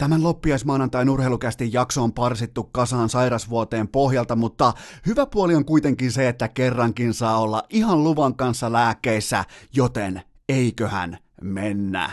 Tämän loppiaismaanantain urheilukästin jakso on parsittu kasaan sairasvuoteen pohjalta, mutta hyvä puoli on kuitenkin se, että kerrankin saa olla ihan luvan kanssa lääkkeissä, joten eiköhän mennä.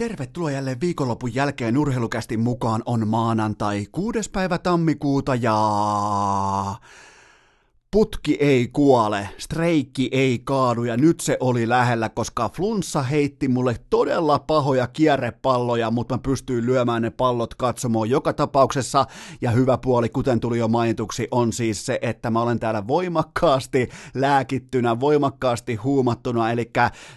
Tervetuloa jälleen viikonlopun jälkeen urheilukästin mukaan on maanantai 6. päivä tammikuuta ja Putki ei kuole, streikki ei kaadu ja nyt se oli lähellä, koska flunssa heitti mulle todella pahoja kierrepalloja, mutta mä pystyin lyömään ne pallot katsomaan joka tapauksessa. Ja hyvä puoli, kuten tuli jo mainituksi, on siis se, että mä olen täällä voimakkaasti lääkittynä, voimakkaasti huumattuna. Eli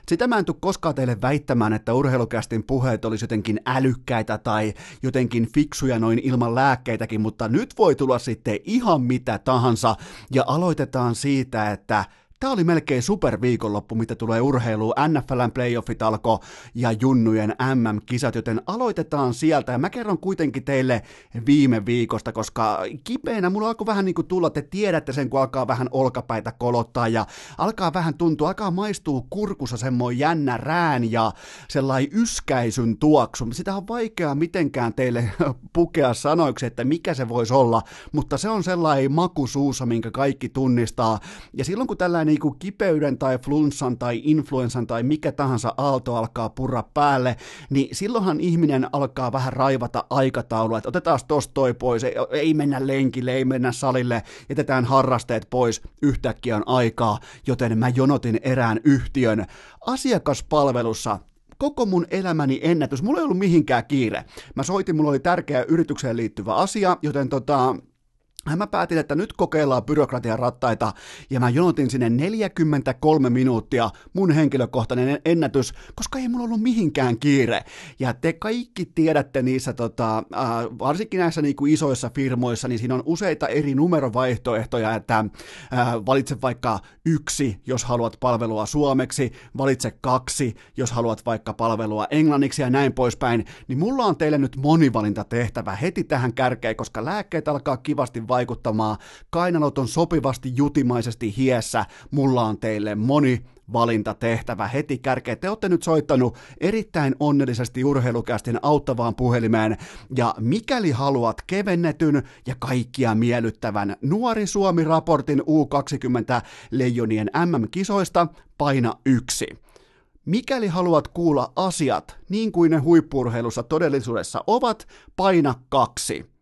sitä mä en tule koskaan teille väittämään, että urheilukästin puheet olisi jotenkin älykkäitä tai jotenkin fiksuja noin ilman lääkkeitäkin, mutta nyt voi tulla sitten ihan mitä tahansa. Ja aloitetaan siitä, että Tämä oli melkein superviikonloppu, mitä tulee urheiluun. NFLn playoffit alkoi ja junnujen MM-kisat, joten aloitetaan sieltä. Ja mä kerron kuitenkin teille viime viikosta, koska kipeänä mulla alkoi vähän niin kuin tulla, te tiedätte sen, kun alkaa vähän olkapäitä kolottaa ja alkaa vähän tuntua, alkaa maistuu kurkussa semmoinen jännä rään ja sellainen yskäisyn tuoksu. Sitä on vaikea mitenkään teille pukea sanoiksi, että mikä se voisi olla, mutta se on sellainen maku suussa, minkä kaikki tunnistaa. Ja silloin kun tällainen niin kuin kipeyden tai flunssan tai influenssan tai mikä tahansa aalto alkaa purra päälle, niin silloinhan ihminen alkaa vähän raivata aikataulua, että otetaan tosta toi pois, ei, ei mennä lenkille, ei mennä salille, jätetään harrasteet pois, yhtäkkiä on aikaa, joten mä jonotin erään yhtiön asiakaspalvelussa koko mun elämäni ennätys. Mulla ei ollut mihinkään kiire. Mä soitin, mulla oli tärkeä yritykseen liittyvä asia, joten tota, Mä päätin, että nyt kokeillaan byrokratian rattaita ja mä jonotin sinne 43 minuuttia mun henkilökohtainen ennätys, koska ei mulla ollut mihinkään kiire. Ja te kaikki tiedätte niissä, tota, äh, varsinkin näissä niin kuin isoissa firmoissa, niin siinä on useita eri numerovaihtoehtoja, että äh, valitse vaikka yksi, jos haluat palvelua suomeksi, valitse kaksi, jos haluat vaikka palvelua englanniksi ja näin poispäin. Niin mulla on teille nyt monivalintatehtävä heti tähän kärkeen, koska lääkkeet alkaa kivasti vaikuttamaan. Kainalot on sopivasti jutimaisesti hiessä. Mulla on teille moni valintatehtävä heti kärkeen. Te olette nyt soittanut erittäin onnellisesti urheilukästin auttavaan puhelimeen, ja mikäli haluat kevennetyn ja kaikkia miellyttävän Nuori Suomi-raportin U20 Leijonien MM-kisoista, paina yksi. Mikäli haluat kuulla asiat niin kuin ne huippurheilussa todellisuudessa ovat, paina kaksi.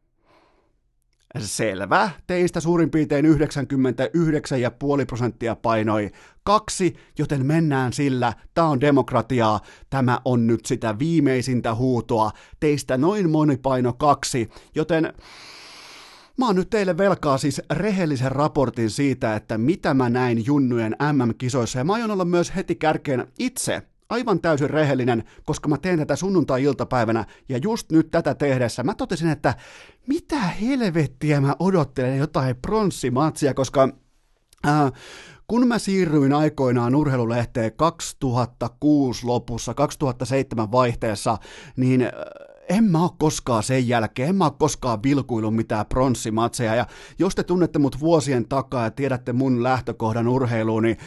Selvä. Teistä suurin piirtein 99,5 prosenttia painoi kaksi, joten mennään sillä. Tämä on demokratiaa. Tämä on nyt sitä viimeisintä huutoa. Teistä noin moni paino kaksi, joten Mä oon nyt teille velkaa siis rehellisen raportin siitä, että mitä mä näin junnujen MM-kisoissa, ja mä aion olla myös heti kärkeen itse aivan täysin rehellinen, koska mä teen tätä sunnuntai-iltapäivänä, ja just nyt tätä tehdessä mä totesin, että mitä helvettiä mä odottelen jotain pronssimatsia, koska äh, kun mä siirryin aikoinaan urheilulehteen 2006 lopussa, 2007 vaihteessa, niin äh, en mä oo koskaan sen jälkeen, en mä oo koskaan vilkuillut mitään pronssimatseja, ja jos te tunnette mut vuosien takaa ja tiedätte mun lähtökohdan urheiluun, niin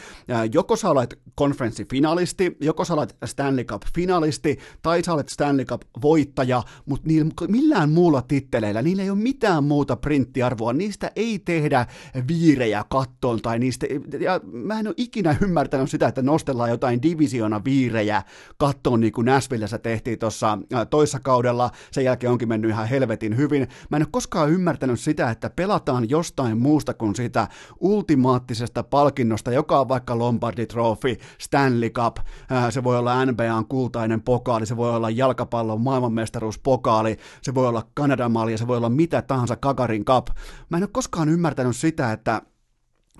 joko sä olet konferenssifinalisti, joko sä olet Stanley Cup-finalisti, tai sä olet Stanley Cup-voittaja, mutta niillä, millään muulla titteleillä, niillä ei ole mitään muuta printtiarvoa, niistä ei tehdä viirejä kattoon, tai niistä, ja mä en ole ikinä ymmärtänyt sitä, että nostellaan jotain divisiona viirejä kattoon, niin kuin Nashvillessä tehtiin tuossa toissa kaudella, kaudella, sen jälkeen onkin mennyt ihan helvetin hyvin. Mä en ole koskaan ymmärtänyt sitä, että pelataan jostain muusta kuin sitä ultimaattisesta palkinnosta, joka on vaikka Lombardi Trophy, Stanley Cup, se voi olla NBAn kultainen pokaali, se voi olla jalkapallon maailmanmestaruuspokaali, se voi olla Kanadan malja, se voi olla mitä tahansa Kakarin Cup. Mä en ole koskaan ymmärtänyt sitä, että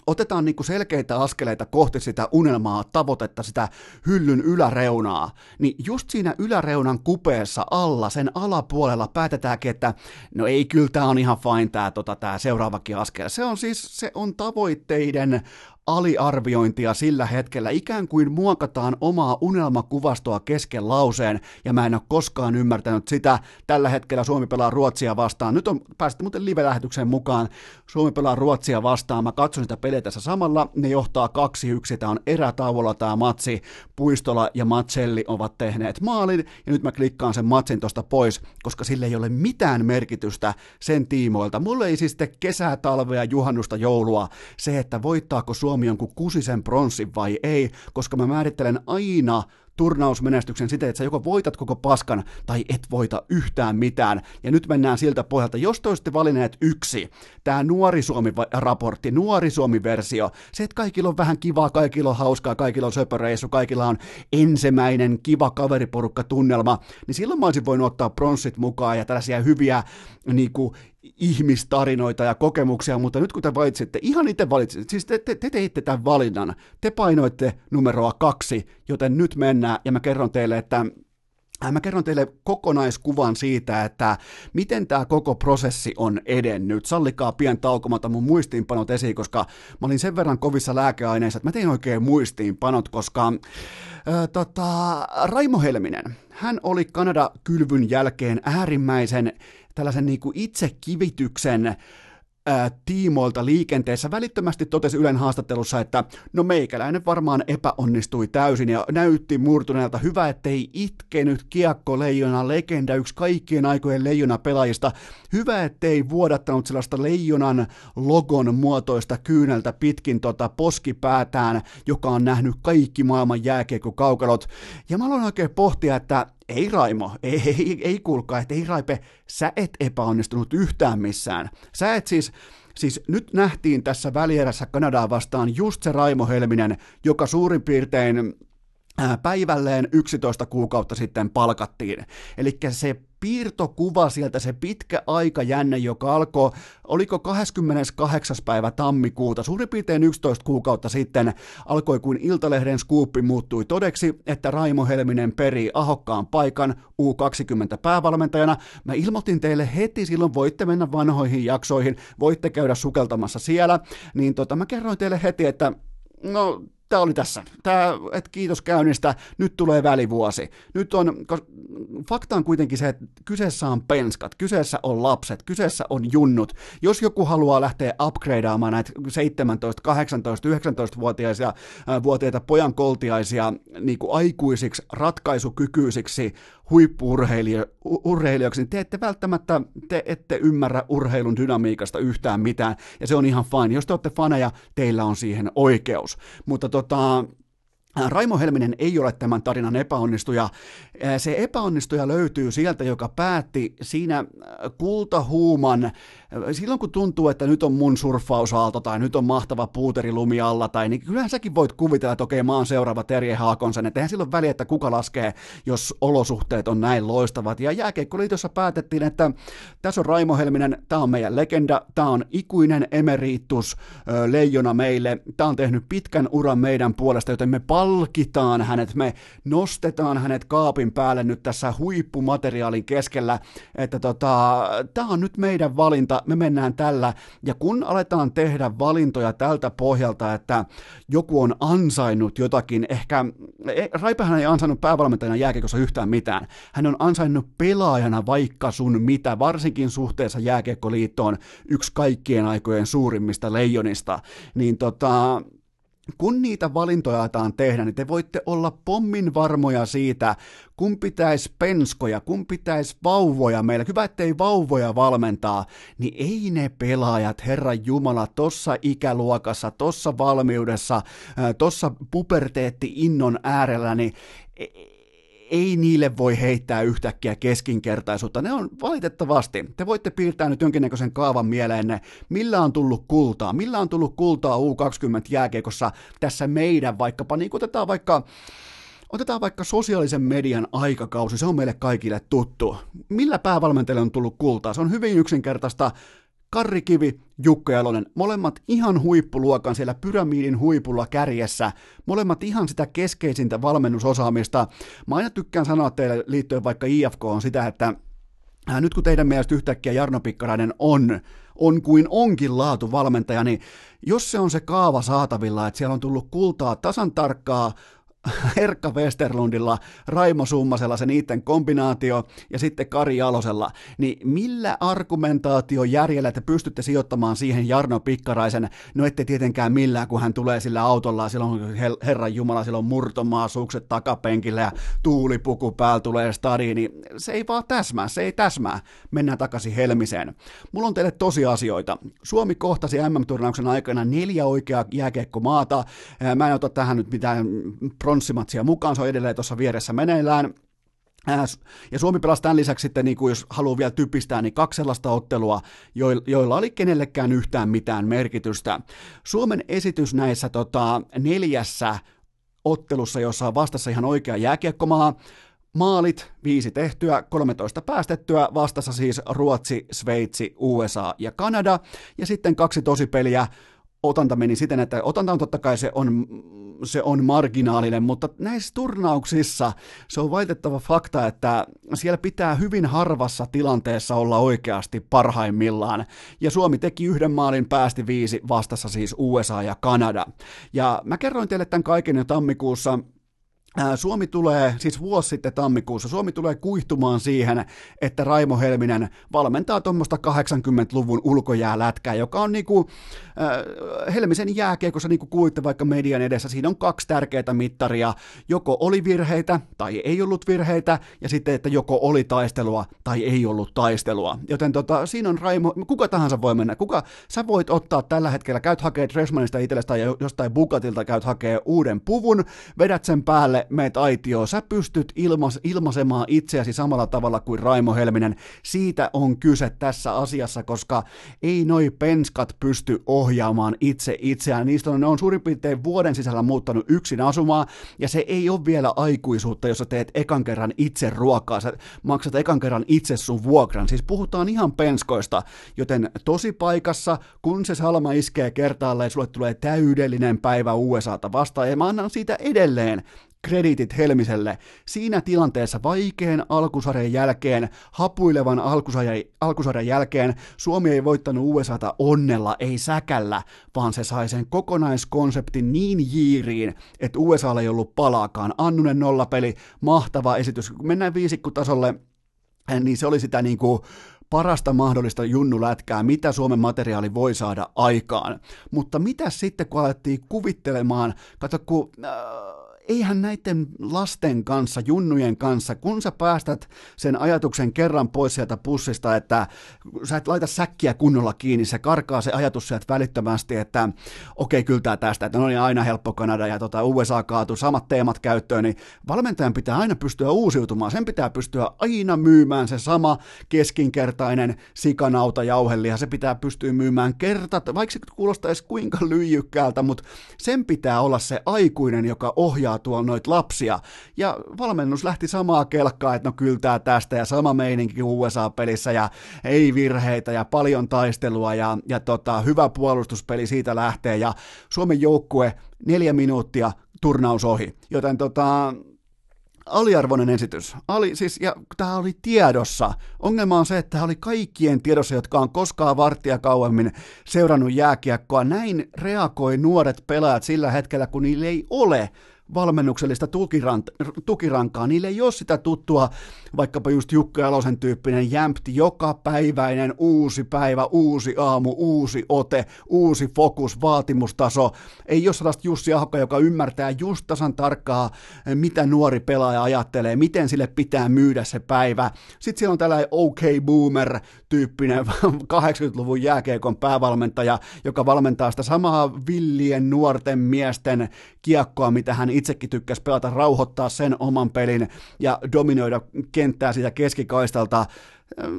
otetaan niinku selkeitä askeleita kohti sitä unelmaa, tavoitetta, sitä hyllyn yläreunaa, niin just siinä yläreunan kupeessa alla, sen alapuolella päätetäänkin, että no ei, kyllä tämä on ihan fine tämä tota, tää seuraavakin askel. Se on siis, se on tavoitteiden aliarviointia sillä hetkellä, ikään kuin muokataan omaa unelmakuvastoa kesken lauseen, ja mä en ole koskaan ymmärtänyt sitä. Tällä hetkellä Suomi pelaa Ruotsia vastaan. Nyt on päästy muuten live-lähetykseen mukaan. Suomi pelaa Ruotsia vastaan. Mä katson sitä peliä tässä samalla. Ne johtaa 2-1. Tämä on erätauolla tämä matsi. Puistola ja Matselli ovat tehneet maalin, ja nyt mä klikkaan sen matsin tosta pois, koska sille ei ole mitään merkitystä sen tiimoilta. Mulle ei siis kesää, talvea, juhannusta, joulua se, että voittaako Suomi jonkun kusisen pronssin vai ei, koska mä määrittelen aina turnausmenestyksen siten, että sä joko voitat koko paskan tai et voita yhtään mitään. Ja nyt mennään siltä pohjalta, jos te olisitte valinneet yksi, tämä Nuori Suomi-raportti, Nuori Suomi-versio, se, että kaikilla on vähän kivaa, kaikilla on hauskaa, kaikilla on söpöreissu, kaikilla on ensimmäinen kiva kaveriporukka tunnelma, niin silloin mä olisin voinut ottaa pronssit mukaan ja tällaisia hyviä niin kuin, ihmistarinoita ja kokemuksia, mutta nyt kun te valitsitte, ihan itse valitsitte, siis te, te, te teitte tämän valinnan, te painoitte numeroa kaksi, joten nyt mennään ja mä kerron teille, että äh, Mä kerron teille kokonaiskuvan siitä, että miten tämä koko prosessi on edennyt. Sallikaa pien taukomata mun muistiinpanot esiin, koska mä olin sen verran kovissa lääkeaineissa, että mä tein oikein muistiinpanot, koska äh, tota, Raimo Helminen, hän oli Kanada-kylvyn jälkeen äärimmäisen tällaisen niin kuin itsekivityksen tiimoilta liikenteessä välittömästi totesi Ylen haastattelussa, että no meikäläinen varmaan epäonnistui täysin ja näytti murtuneelta. Hyvä, ettei itkenyt kiekko leijona legenda, yksi kaikkien aikojen leijona pelaajista. Hyvä, ettei vuodattanut sellaista leijonan logon muotoista kyyneltä pitkin tota poskipäätään, joka on nähnyt kaikki maailman jääkiekko-kaukalot. Ja mä aloin oikein pohtia, että ei Raimo, ei, ei, ei kuulkaa, että ei Raipe, sä et epäonnistunut yhtään missään. Sä et siis, siis nyt nähtiin tässä välierässä Kanadaa vastaan just se Raimo Helminen, joka suurin piirtein päivälleen 11 kuukautta sitten palkattiin. Eli se piirtokuva sieltä, se pitkä aikajänne, joka alkoi, oliko 28. päivä tammikuuta, suurin piirtein 11 kuukautta sitten, alkoi kuin Iltalehden skuuppi muuttui todeksi, että Raimo Helminen peri ahokkaan paikan U20 päävalmentajana. Mä ilmoitin teille heti silloin, voitte mennä vanhoihin jaksoihin, voitte käydä sukeltamassa siellä, niin tota, mä kerroin teille heti, että no tämä oli tässä. Tämä, että kiitos käynnistä, nyt tulee välivuosi. Nyt on, fakta on kuitenkin se, että kyseessä on penskat, kyseessä on lapset, kyseessä on junnut. Jos joku haluaa lähteä upgradeaamaan näitä 17, 18, 19-vuotiaisia vuotiaita pojan koltiaisia niin kuin aikuisiksi, ratkaisukykyisiksi huippuurheilijoiksi, niin te ette välttämättä, te ette ymmärrä urheilun dynamiikasta yhtään mitään, ja se on ihan fine. Jos te olette faneja, teillä on siihen oikeus. Mutta tota, Raimo Helminen ei ole tämän tarinan epäonnistuja. Se epäonnistuja löytyy sieltä, joka päätti siinä kultahuuman silloin kun tuntuu, että nyt on mun surffausaalto tai nyt on mahtava puuteri lumi alla, tai niin kyllähän säkin voit kuvitella, että okei, mä oon seuraava Terje Haakonsen, että eihän silloin väliä, että kuka laskee, jos olosuhteet on näin loistavat. Ja Jääkeikkoliitossa päätettiin, että tässä on Raimo Helminen, tämä on meidän legenda, tämä on ikuinen emeritus leijona meille, tämä on tehnyt pitkän uran meidän puolesta, joten me palkitaan hänet, me nostetaan hänet kaapin päälle nyt tässä huippumateriaalin keskellä, että tota, tämä on nyt meidän valinta, me mennään tällä, ja kun aletaan tehdä valintoja tältä pohjalta, että joku on ansainnut jotakin, ehkä, e, Raipehän ei ansainnut päävalmentajana jääkiekossa yhtään mitään, hän on ansainnut pelaajana vaikka sun mitä, varsinkin suhteessa jääkiekkoliittoon yksi kaikkien aikojen suurimmista leijonista, niin tota, kun niitä valintoja aletaan tehdä, niin te voitte olla pommin varmoja siitä, kun pitäisi penskoja, kun pitäisi vauvoja meillä. Hyvä, ettei vauvoja valmentaa, niin ei ne pelaajat, Herran Jumala, tossa ikäluokassa, tossa valmiudessa, tossa puberteetti-innon äärellä, niin e- ei niille voi heittää yhtäkkiä keskinkertaisuutta. Ne on valitettavasti. Te voitte piirtää nyt jonkinnäköisen kaavan mieleenne, millä on tullut kultaa. Millä on tullut kultaa U20 jääkiekossa tässä meidän vaikkapa, niin otetaan vaikka Otetaan vaikka sosiaalisen median aikakausi, se on meille kaikille tuttu. Millä päävalmentajalle on tullut kultaa? Se on hyvin yksinkertaista. Karri Kivi, Jukka Jalonen, molemmat ihan huippuluokan siellä pyramidin huipulla kärjessä, molemmat ihan sitä keskeisintä valmennusosaamista. Mä aina tykkään sanoa teille liittyen vaikka IFK on sitä, että nyt kun teidän mielestä yhtäkkiä Jarno Pikkarainen on on kuin onkin laatuvalmentaja, niin jos se on se kaava saatavilla, että siellä on tullut kultaa tasan tarkkaa Erkka Westerlundilla, Raimo Summasella se niiden kombinaatio ja sitten Kari Jalosella, niin millä argumentaatiojärjellä te pystytte sijoittamaan siihen Jarno Pikkaraisen, no ette tietenkään millään, kun hän tulee sillä autolla, silloin Herran Jumala, silloin murtomaa, sukset takapenkillä ja tuulipuku päällä tulee stadiin, niin se ei vaan täsmää, se ei täsmää. Mennään takaisin Helmiseen. Mulla on teille tosiasioita. Suomi kohtasi MM-turnauksen aikana neljä oikeaa jääkiekkomaata. Mä en ota tähän nyt mitään pronssimatsia mukaan, se on edelleen tuossa vieressä meneillään. Ja Suomi pelasi tämän lisäksi sitten, niin kuin jos haluaa vielä typistää, niin kaksi sellaista ottelua, joilla oli kenellekään yhtään mitään merkitystä. Suomen esitys näissä tota, neljässä ottelussa, jossa on vastassa ihan oikea jääkiekkomaa, Maalit, viisi tehtyä, 13 päästettyä, vastassa siis Ruotsi, Sveitsi, USA ja Kanada, ja sitten kaksi tosipeliä, otanta meni siten, että otanta on totta kai se on, se on marginaalinen, mutta näissä turnauksissa se on valitettava fakta, että siellä pitää hyvin harvassa tilanteessa olla oikeasti parhaimmillaan. Ja Suomi teki yhden maalin, päästi viisi, vastassa siis USA ja Kanada. Ja mä kerroin teille tämän kaiken jo tammikuussa Suomi tulee, siis vuosi sitten tammikuussa, Suomi tulee kuihtumaan siihen, että Raimo Helminen valmentaa tuommoista 80-luvun ulkojäälätkää, joka on niinku, äh, Helmisen jääkiekossa, niin kuin kuulitte vaikka median edessä, siinä on kaksi tärkeää mittaria, joko oli virheitä tai ei ollut virheitä, ja sitten, että joko oli taistelua tai ei ollut taistelua. Joten tota, siinä on Raimo, kuka tahansa voi mennä, kuka, sä voit ottaa tällä hetkellä, käyt hakee Dressmanista itsellesi tai jostain Bukatilta käyt hakee uuden puvun, vedät sen päälle, meet aitioon, sä pystyt ilmas, ilmaisemaan itseäsi samalla tavalla kuin Raimo Helminen. Siitä on kyse tässä asiassa, koska ei noi penskat pysty ohjaamaan itse itseään. Niistä on, ne on suurin piirtein vuoden sisällä muuttanut yksin asumaan, ja se ei ole vielä aikuisuutta, jos sä teet ekan kerran itse ruokaa, sä maksat ekan kerran itse sun vuokran. Siis puhutaan ihan penskoista, joten tosi paikassa, kun se salma iskee kertaalleen, sulle tulee täydellinen päivä USAta vastaan, ja mä annan siitä edelleen krediitit Helmiselle. Siinä tilanteessa vaikean alkusarjan jälkeen, hapuilevan alkusarjan, alkusarjan jälkeen, Suomi ei voittanut USAta onnella, ei säkällä, vaan se sai sen kokonaiskonseptin niin jiiriin, että USAlla ei ollut palaakaan. Annunen nollapeli, mahtava esitys. Kun mennään viisikkutasolle, niin se oli sitä niin kuin parasta mahdollista junnulätkää, mitä Suomen materiaali voi saada aikaan. Mutta mitä sitten, kun alettiin kuvittelemaan, kato kun... Äh, eihän näiden lasten kanssa, junnujen kanssa, kun sä päästät sen ajatuksen kerran pois sieltä pussista, että sä et laita säkkiä kunnolla kiinni, se karkaa se ajatus sieltä välittömästi, että okei, okay, kyllä tää tästä, että no niin aina helppo Kanada ja tota, USA kaatu, samat teemat käyttöön, niin valmentajan pitää aina pystyä uusiutumaan, sen pitää pystyä aina myymään se sama keskinkertainen sikanauta jauheliha, se pitää pystyä myymään kertat, vaikka se kuulostaisi kuinka lyijykkäältä, mutta sen pitää olla se aikuinen, joka ohjaa ohjaa tuolla noita lapsia. Ja valmennus lähti samaa kelkkaa, että no kyltää tästä ja sama meininki USA-pelissä ja ei virheitä ja paljon taistelua ja, ja tota, hyvä puolustuspeli siitä lähtee ja Suomen joukkue neljä minuuttia turnaus ohi. Joten tota, aliarvoinen esitys. Ali, siis, ja tämä oli tiedossa. Ongelma on se, että tämä oli kaikkien tiedossa, jotka on koskaan varttia kauemmin seurannut jääkiekkoa. Näin reagoi nuoret pelaajat sillä hetkellä, kun niillä ei ole valmennuksellista tukirankaa. Niille ei ole sitä tuttua, vaikkapa just Jukka Jalosen tyyppinen jämpti, joka päiväinen uusi päivä, uusi aamu, uusi ote, uusi fokus, vaatimustaso. Ei ole sellaista Jussi Ahokka, joka ymmärtää just tasan tarkkaa, mitä nuori pelaaja ajattelee, miten sille pitää myydä se päivä. Sitten siellä on tällainen OK Boomer-tyyppinen 80-luvun jääkeekon päävalmentaja, joka valmentaa sitä samaa villien nuorten miesten kiekkoa, mitä hän itsekin tykkäsi pelata, rauhoittaa sen oman pelin ja dominoida kenttää siitä keskikaistalta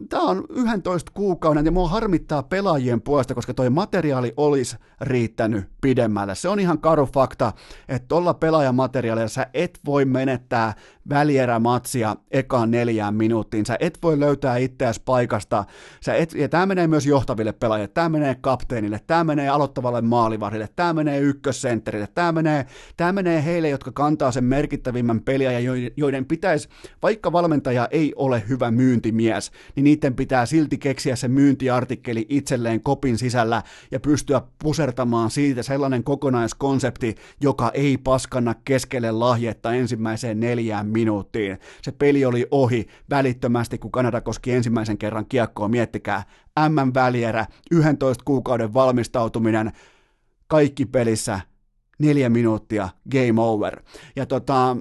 Tämä on 11 kuukauden ja mua harmittaa pelaajien puolesta, koska toi materiaali olisi riittänyt pidemmälle. Se on ihan karu fakta, että tuolla pelaajamateriaalilla sä et voi menettää välierämatsia ekaan neljään minuuttiin. Sä et voi löytää itseäsi paikasta. Sä et, ja tämä menee myös johtaville pelaajille. Tämä menee kapteenille, tämä menee aloittavalle maalivarille, tämä menee ykkössentterille, tämä menee, tämä menee heille, jotka kantaa sen merkittävimmän peliä ja joiden pitäisi, vaikka valmentaja ei ole hyvä myyntimies, niin niiden pitää silti keksiä se myyntiartikkeli itselleen kopin sisällä ja pystyä pusertamaan siitä sellainen kokonaiskonsepti, joka ei paskanna keskelle lahjetta ensimmäiseen neljään minuuttiin. Se peli oli ohi välittömästi, kun Kanada koski ensimmäisen kerran kiekkoa. Miettikää, M-välierä, 11 kuukauden valmistautuminen, kaikki pelissä, neljä minuuttia, game over. Ja tota,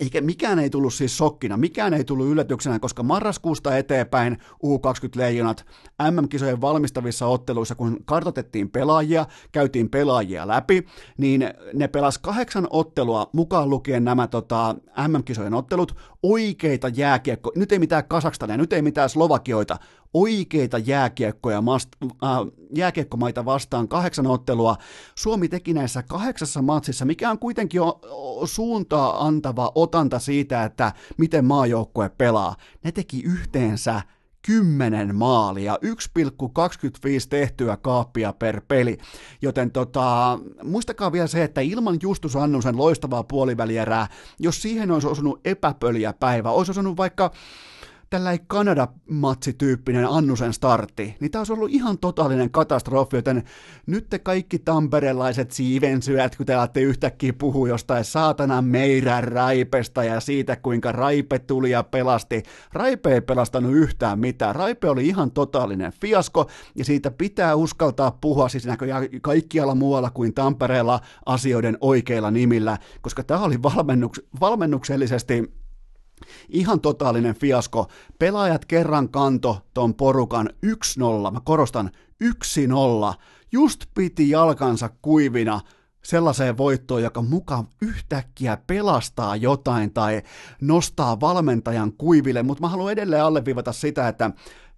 eikä mikään ei tullut siis sokkina, mikään ei tullut yllätyksenä, koska marraskuusta eteenpäin U20-leijonat MM-kisojen valmistavissa otteluissa, kun kartotettiin pelaajia, käytiin pelaajia läpi, niin ne pelas kahdeksan ottelua, mukaan lukien nämä tota, MM-kisojen ottelut, oikeita jääkiekko, nyt ei mitään Kasakstania, nyt ei mitään Slovakioita, oikeita jääkiekkoja, mast, äh, jääkiekkomaita vastaan kahdeksan ottelua. Suomi teki näissä kahdeksassa matsissa, mikä on kuitenkin jo suuntaa antava otanta siitä, että miten maajoukkue pelaa. Ne teki yhteensä 10 maalia, 1,25 tehtyä kaappia per peli. Joten tota, muistakaa vielä se, että ilman Justus Annusen loistavaa puolivälierää, jos siihen olisi osunut epäpöliä päivä, olisi osunut vaikka tällainen Kanada-matsityyppinen Annusen startti, niin tämä olisi ollut ihan totaalinen katastrofi, joten nyt te kaikki tamperelaiset siivensyöt, kun te alatte yhtäkkiä puhua jostain saatana meidän Raipesta ja siitä, kuinka Raipe tuli ja pelasti. Raipe ei pelastanut yhtään mitään. Raipe oli ihan totaalinen fiasko, ja siitä pitää uskaltaa puhua siis näköjään kaikkialla muualla kuin Tampereella asioiden oikeilla nimillä, koska tämä oli valmennuks- valmennuksellisesti Ihan totaalinen fiasko. Pelaajat kerran kanto ton porukan 1-0, mä korostan 1-0, just piti jalkansa kuivina sellaiseen voittoon, joka mukaan yhtäkkiä pelastaa jotain tai nostaa valmentajan kuiville, mutta mä haluan edelleen alleviivata sitä, että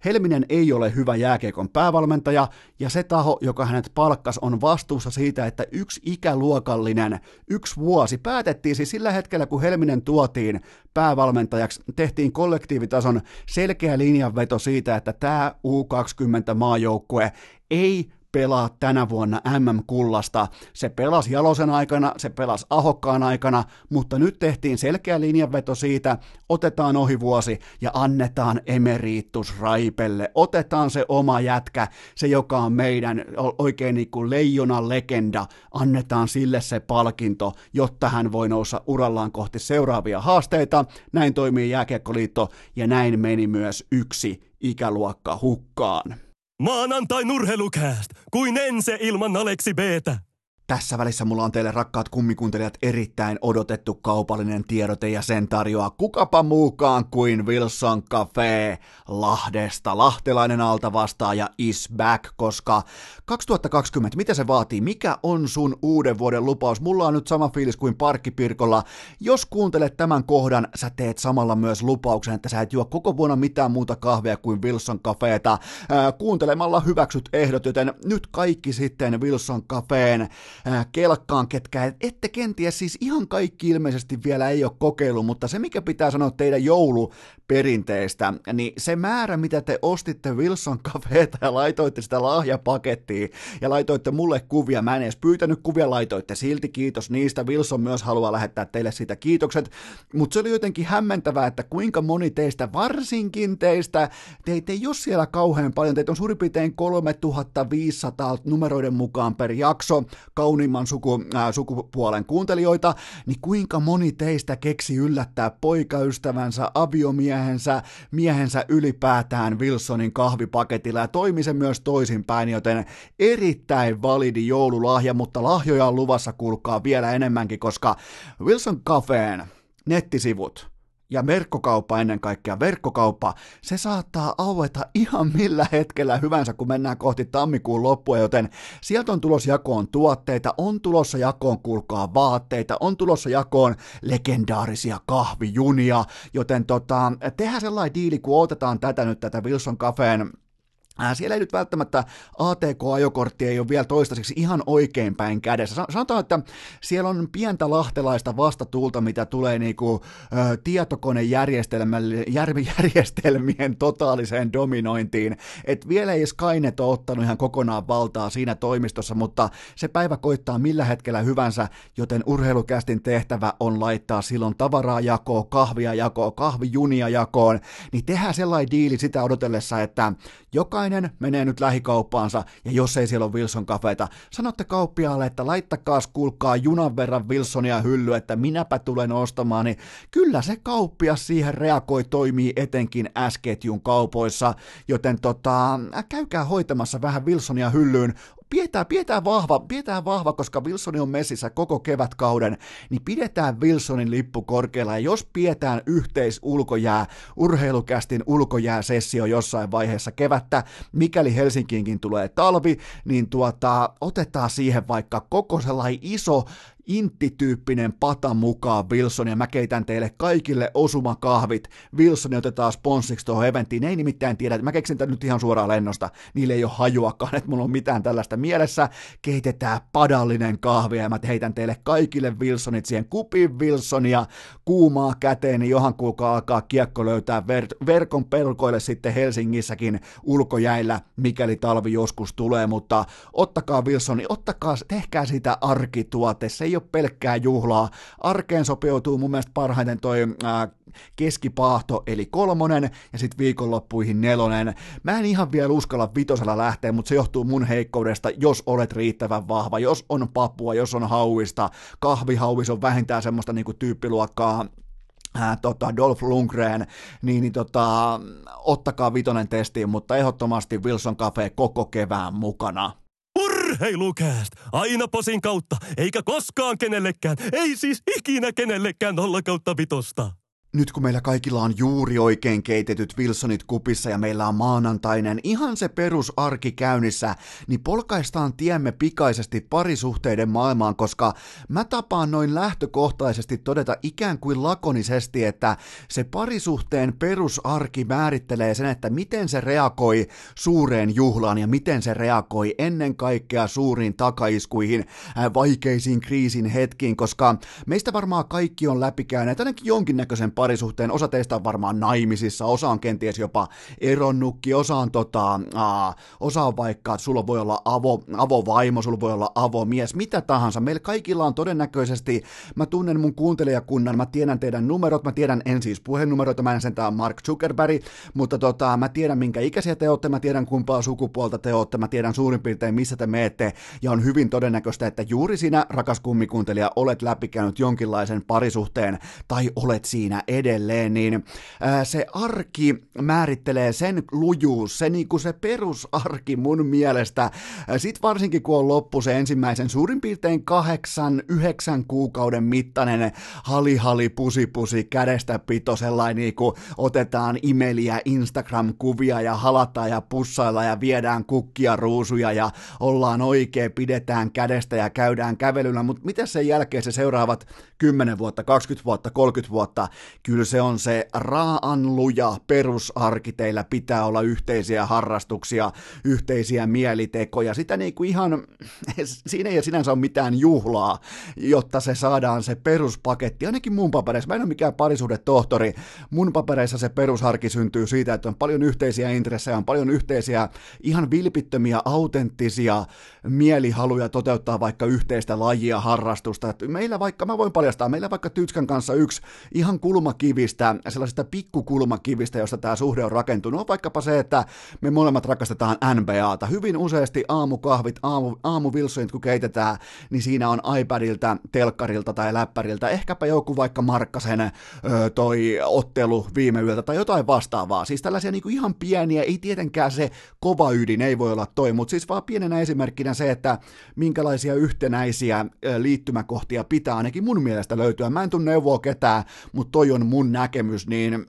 Helminen ei ole hyvä jääkiekon päävalmentaja, ja se taho, joka hänet palkkas, on vastuussa siitä, että yksi ikäluokallinen, yksi vuosi, päätettiin siis sillä hetkellä, kun Helminen tuotiin päävalmentajaksi, tehtiin kollektiivitason selkeä linjanveto siitä, että tämä U20-maajoukkue ei pelaa tänä vuonna MM-kullasta. Se pelasi Jalosen aikana, se pelasi Ahokkaan aikana, mutta nyt tehtiin selkeä linjanveto siitä, otetaan ohi vuosi ja annetaan emeriittus Raipelle. Otetaan se oma jätkä, se joka on meidän oikein niin kuin leijonan legenda, annetaan sille se palkinto, jotta hän voi nousta urallaan kohti seuraavia haasteita. Näin toimii Jääkiekkoliitto ja näin meni myös yksi ikäluokka hukkaan. Maanantai nurhelukääst, kuin ense ilman Aleksi Beetä. Tässä välissä mulla on teille rakkaat kummikuuntelijat erittäin odotettu kaupallinen tiedote ja sen tarjoaa kukapa muukaan kuin Wilson Cafe Lahdesta. Lahtelainen alta vastaaja is back, koska 2020, mitä se vaatii? Mikä on sun uuden vuoden lupaus? Mulla on nyt sama fiilis kuin Parkkipirkolla. Jos kuuntelet tämän kohdan, sä teet samalla myös lupauksen, että sä et juo koko vuonna mitään muuta kahvia kuin Wilson Cafeeta. Kuuntelemalla hyväksyt ehdot, joten nyt kaikki sitten Wilson Cafeen kelkkaan, ketkä. Ette kenties siis ihan kaikki ilmeisesti vielä ei ole kokeillut, mutta se mikä pitää sanoa teidän jouluperinteistä, niin se määrä mitä te ostitte Wilson Cafeeta ja laitoitte sitä lahjapakettiin ja laitoitte mulle kuvia, mä en edes pyytänyt kuvia, laitoitte silti. Kiitos niistä, Wilson myös haluaa lähettää teille siitä kiitokset, mutta se oli jotenkin hämmentävää, että kuinka moni teistä, varsinkin teistä, teitä ei ole siellä kauhean paljon, teitä on suurin piirtein 3500 numeroiden mukaan per jakso, kauniimman suku, äh, sukupuolen kuuntelijoita, niin kuinka moni teistä keksi yllättää poikaystävänsä, aviomiehensä, miehensä ylipäätään Wilsonin kahvipaketilla ja toimi se myös toisinpäin, joten erittäin validi joululahja, mutta lahjoja on luvassa kuulkaa vielä enemmänkin, koska Wilson Cafeen nettisivut ja verkkokauppa ennen kaikkea, verkkokauppa, se saattaa aueta ihan millä hetkellä hyvänsä, kun mennään kohti tammikuun loppua, joten sieltä on tulossa jakoon tuotteita, on tulossa jakoon kulkaa vaatteita, on tulossa jakoon legendaarisia kahvijunia, joten tota, tehdään sellainen diili, kun otetaan tätä nyt tätä Wilson Cafeen siellä ei nyt välttämättä ATK-ajokortti ei ole vielä toistaiseksi ihan oikein päin kädessä. Sanotaan, että siellä on pientä lahtelaista vastatuulta, mitä tulee niinku, tietokonejärjestelmien totaaliseen dominointiin. Et vielä ei Skynet ole ottanut ihan kokonaan valtaa siinä toimistossa, mutta se päivä koittaa millä hetkellä hyvänsä, joten urheilukästin tehtävä on laittaa silloin tavaraa jakoon, kahvia jakoon, kahvijunia jakoon, niin tehdään sellainen diili sitä odotellessa, että jokainen menee nyt lähikauppaansa, ja jos ei siellä ole Wilson kafeita, sanotte kauppiaalle, että laittakaa kulkaa junan verran Wilsonia hylly, että minäpä tulen ostamaan, niin kyllä se kauppias siihen reagoi, toimii etenkin S-ketjun kaupoissa, joten tota, käykää hoitamassa vähän Wilsonia hyllyyn, pidetään, pidetään, vahva, pidetään vahva, koska Wilson on messissä koko kevätkauden, niin pidetään Wilsonin lippu korkealla, ja jos pidetään yhteisulkojää, urheilukästin ulkojää-sessio jossain vaiheessa kevättä, mikäli Helsinkiinkin tulee talvi, niin tuota, otetaan siihen vaikka koko sellainen iso intti-tyyppinen pata mukaan Wilson, ja mä keitän teille kaikille osumakahvit. Wilson otetaan sponsiksi tuohon eventtiin. Ei nimittäin tiedä, mä keksin tämän nyt ihan suoraan lennosta. Niille ei ole hajuakaan, että mulla on mitään tällaista mielessä. Keitetään padallinen kahvi, ja mä heitän teille kaikille Wilsonit siihen kupin Wilsonia kuumaa käteen, niin johan kuulkaa alkaa kiekko löytää ver- verkon pelkoille sitten Helsingissäkin ulkojäillä, mikäli talvi joskus tulee, mutta ottakaa Wilsoni, ottakaa, tehkää sitä arkituote, se ei pelkkää juhlaa. Arkeen sopeutuu mun mielestä parhaiten toi ää, keskipaahto eli kolmonen ja sitten viikonloppuihin nelonen. Mä en ihan vielä uskalla vitosella lähteä, mutta se johtuu mun heikkoudesta, jos olet riittävän vahva, jos on papua, jos on hauista. Kahvihauvis on vähintään semmoista niinku tyyppiluokkaa Ää, tota, Dolph Lundgren, niin, niin tota, ottakaa vitonen testiin, mutta ehdottomasti Wilson Cafe koko kevään mukana. Urheilukääst! Aina posin kautta, eikä koskaan kenellekään, ei siis ikinä kenellekään nolla kautta vitosta. Nyt kun meillä kaikilla on juuri oikein keitetyt Wilsonit kupissa ja meillä on maanantainen ihan se perusarki käynnissä, niin polkaistaan tiemme pikaisesti parisuhteiden maailmaan, koska mä tapaan noin lähtökohtaisesti todeta ikään kuin lakonisesti, että se parisuhteen perusarki määrittelee sen, että miten se reagoi suureen juhlaan ja miten se reagoi ennen kaikkea suuriin takaiskuihin, äh, vaikeisiin kriisin hetkiin, koska meistä varmaan kaikki on läpikäyneet ainakin jonkinnäköisen parisuhteen, osa teistä on varmaan naimisissa, osa on kenties jopa eronnukki, osa on, tota, aa, osa on vaikka, että sulla voi olla avo, avovaimo, sulla voi olla avomies, mitä tahansa. Meillä kaikilla on todennäköisesti, mä tunnen mun kuuntelijakunnan, mä tiedän teidän numerot, mä tiedän en siis puhenumeroita, mä en sentään Mark Zuckerberg, mutta tota, mä tiedän minkä ikäisiä te olette, mä tiedän kumpaa sukupuolta te olette, mä tiedän suurin piirtein missä te meette, ja on hyvin todennäköistä, että juuri sinä, rakas kummikuuntelija, olet läpikäynyt jonkinlaisen parisuhteen, tai olet siinä edelleen, niin se arki määrittelee sen lujuus, se, niin kuin se perusarki mun mielestä. Sitten varsinkin kun on loppu se ensimmäisen suurin piirtein kahdeksan, yhdeksän kuukauden mittainen hali hali pusi pusi kädestä pito sellainen niin kuin otetaan imeliä Instagram-kuvia ja halataan ja pussailla ja viedään kukkia ruusuja ja ollaan oikein, pidetään kädestä ja käydään kävelyllä, mutta mitä sen jälkeen se seuraavat 10 vuotta, 20 vuotta, 30 vuotta, kyllä se on se raan luja. Perusarki, teillä pitää olla yhteisiä harrastuksia, yhteisiä mielitekoja, sitä niin kuin ihan, siinä ei sinänsä ole mitään juhlaa, jotta se saadaan se peruspaketti, ainakin mun papereissa, mä en ole mikään parisuhdetohtori, mun papereissa se perusarki syntyy siitä, että on paljon yhteisiä intressejä, on paljon yhteisiä ihan vilpittömiä, autenttisia mielihaluja toteuttaa vaikka yhteistä lajia, harrastusta, meillä vaikka, mä voin paljastaa, meillä vaikka Tytskän kanssa yksi ihan kulmakivistä, sellaisista pikkukulmakivistä, josta tämä suhde on rakentunut, on vaikkapa se, että me molemmat rakastetaan NBAta. Hyvin useasti aamukahvit, aamu, aamu Wilsonit, kun keitetään, niin siinä on iPadilta, telkkarilta tai läppäriltä, ehkäpä joku vaikka Markkasen öö, toi ottelu viime yöltä tai jotain vastaavaa. Siis tällaisia niin kuin ihan pieniä, ei tietenkään se kova ydin, ei voi olla toi, mutta siis vaan pienenä esimerkkinä se, että minkälaisia yhtenäisiä liittymäkohtia pitää ainakin mun mielestä löytyä. Mä en tunne neuvoa ketään, mutta toi on mun näkemys, niin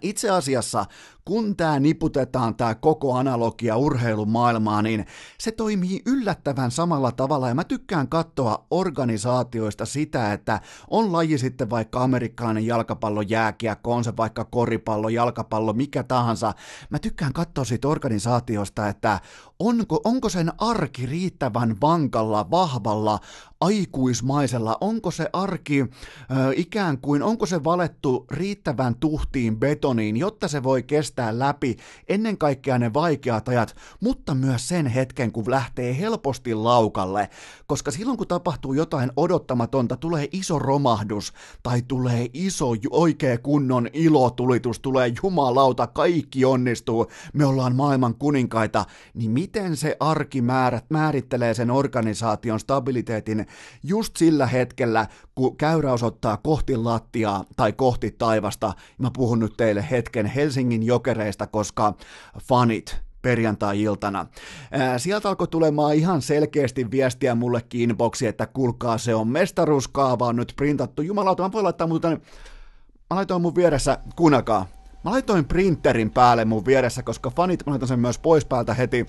itse asiassa kun tämä niputetaan tämä koko analogia urheilumaailmaan, niin se toimii yllättävän samalla tavalla ja mä tykkään katsoa organisaatioista sitä, että on laji sitten vaikka amerikkalainen jalkapallo, jääkiekko, on se vaikka koripallo, jalkapallo, mikä tahansa. Mä tykkään katsoa siitä organisaatiosta, että onko, onko sen arki riittävän vankalla, vahvalla, aikuismaisella, onko se arki ö, ikään kuin, onko se valettu riittävän tuhtiin betoniin, jotta se voi kestää läpi ennen kaikkea ne vaikeat ajat, mutta myös sen hetken, kun lähtee helposti laukalle, koska silloin kun tapahtuu jotain odottamatonta, tulee iso romahdus tai tulee iso oikea kunnon ilotulitus, tulee jumalauta, kaikki onnistuu, me ollaan maailman kuninkaita, niin miten se arki määrät, määrittelee sen organisaation stabiliteetin just sillä hetkellä, kun käyrä osoittaa kohti lattiaa tai kohti taivasta. Mä puhun nyt teille hetken Helsingin jokereista, koska fanit, perjantai-iltana. sieltä alkoi tulemaan ihan selkeästi viestiä mullekin inboxi, että kuulkaa se on mestaruuskaava on nyt printattu. Jumalauta, mä voin laittaa muuta, mä laitoin mun vieressä, kuunnelkaa, mä laitoin printerin päälle mun vieressä, koska fanit, mä laitan sen myös pois päältä heti,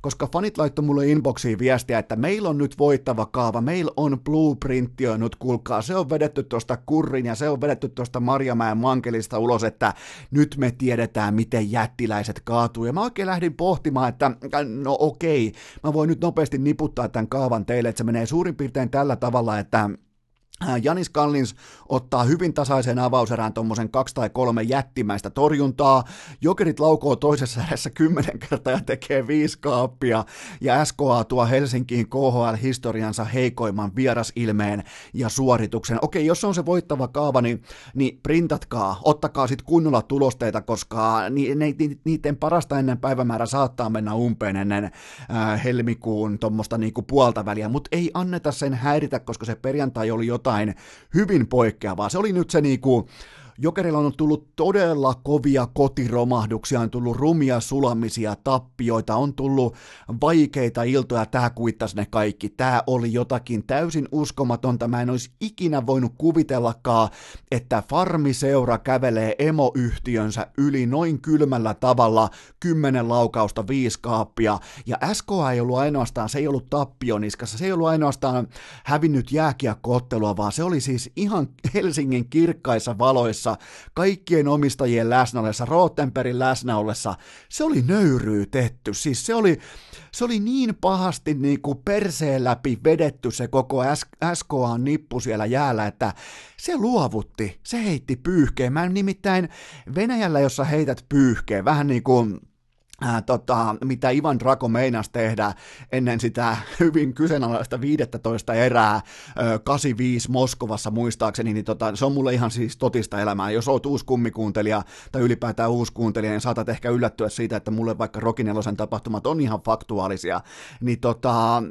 koska fanit laittoi mulle inboxiin viestiä, että meillä on nyt voittava kaava, meillä on blueprintti jo nyt, kuulkaa, se on vedetty tuosta kurrin ja se on vedetty tuosta Marjamäen mankelista ulos, että nyt me tiedetään, miten jättiläiset kaatuu. Ja mä oikein lähdin pohtimaan, että no okei, mä voin nyt nopeasti niputtaa tämän kaavan teille, että se menee suurin piirtein tällä tavalla, että Äh, Janis Kallins ottaa hyvin tasaisen avauserään tuommoisen kaksi tai kolme jättimäistä torjuntaa. Jokerit laukoo toisessa edessä kymmenen kertaa ja tekee viisi kaappia. Ja SKA tuo Helsinkiin KHL-historiansa heikoimman vierasilmeen ja suorituksen. Okei, jos on se voittava kaava, niin, niin printatkaa, ottakaa sitten kunnolla tulosteita, koska ni, ni, ni, niiden parasta ennen päivämäärä saattaa mennä umpeen ennen äh, helmikuun tuommoista niinku puolta väliä, mutta ei anneta sen häiritä, koska se perjantai oli jotain jotain hyvin poikkeavaa. Se oli nyt se niinku, Jokerilla on tullut todella kovia kotiromahduksia, on tullut rumia sulamisia, tappioita, on tullut vaikeita iltoja, tämä kuittasi ne kaikki. Tämä oli jotakin täysin uskomatonta, mä en olisi ikinä voinut kuvitellakaan, että farmiseura kävelee emoyhtiönsä yli noin kylmällä tavalla, kymmenen laukausta, viisi kaappia, ja SK ei ollut ainoastaan, se ei ollut tappioniskassa, se ei ollut ainoastaan hävinnyt jääkiekkoottelua, vaan se oli siis ihan Helsingin kirkkaissa valoissa ollessa, kaikkien omistajien läsnä ollessa, Rottenbergin läsnä ollessa, se oli nöyryytetty. Siis se oli, se oli niin pahasti niin kuin perseen läpi vedetty se koko SKA-nippu siellä jäällä, että se luovutti, se heitti pyyhkeen. Mä nimittäin Venäjällä, jossa heität pyyhkeen, vähän niin kuin Ää, tota, mitä Ivan Draco meinasi tehdä ennen sitä hyvin kyseenalaista 15 erää ö, 85 Moskovassa muistaakseni, niin tota, se on mulle ihan siis totista elämää. Jos oot uusi kummikuuntelija tai ylipäätään uusi kuuntelija, niin saatat ehkä yllättyä siitä, että mulle vaikka Rokinelosen tapahtumat on ihan faktuaalisia. Niin tota,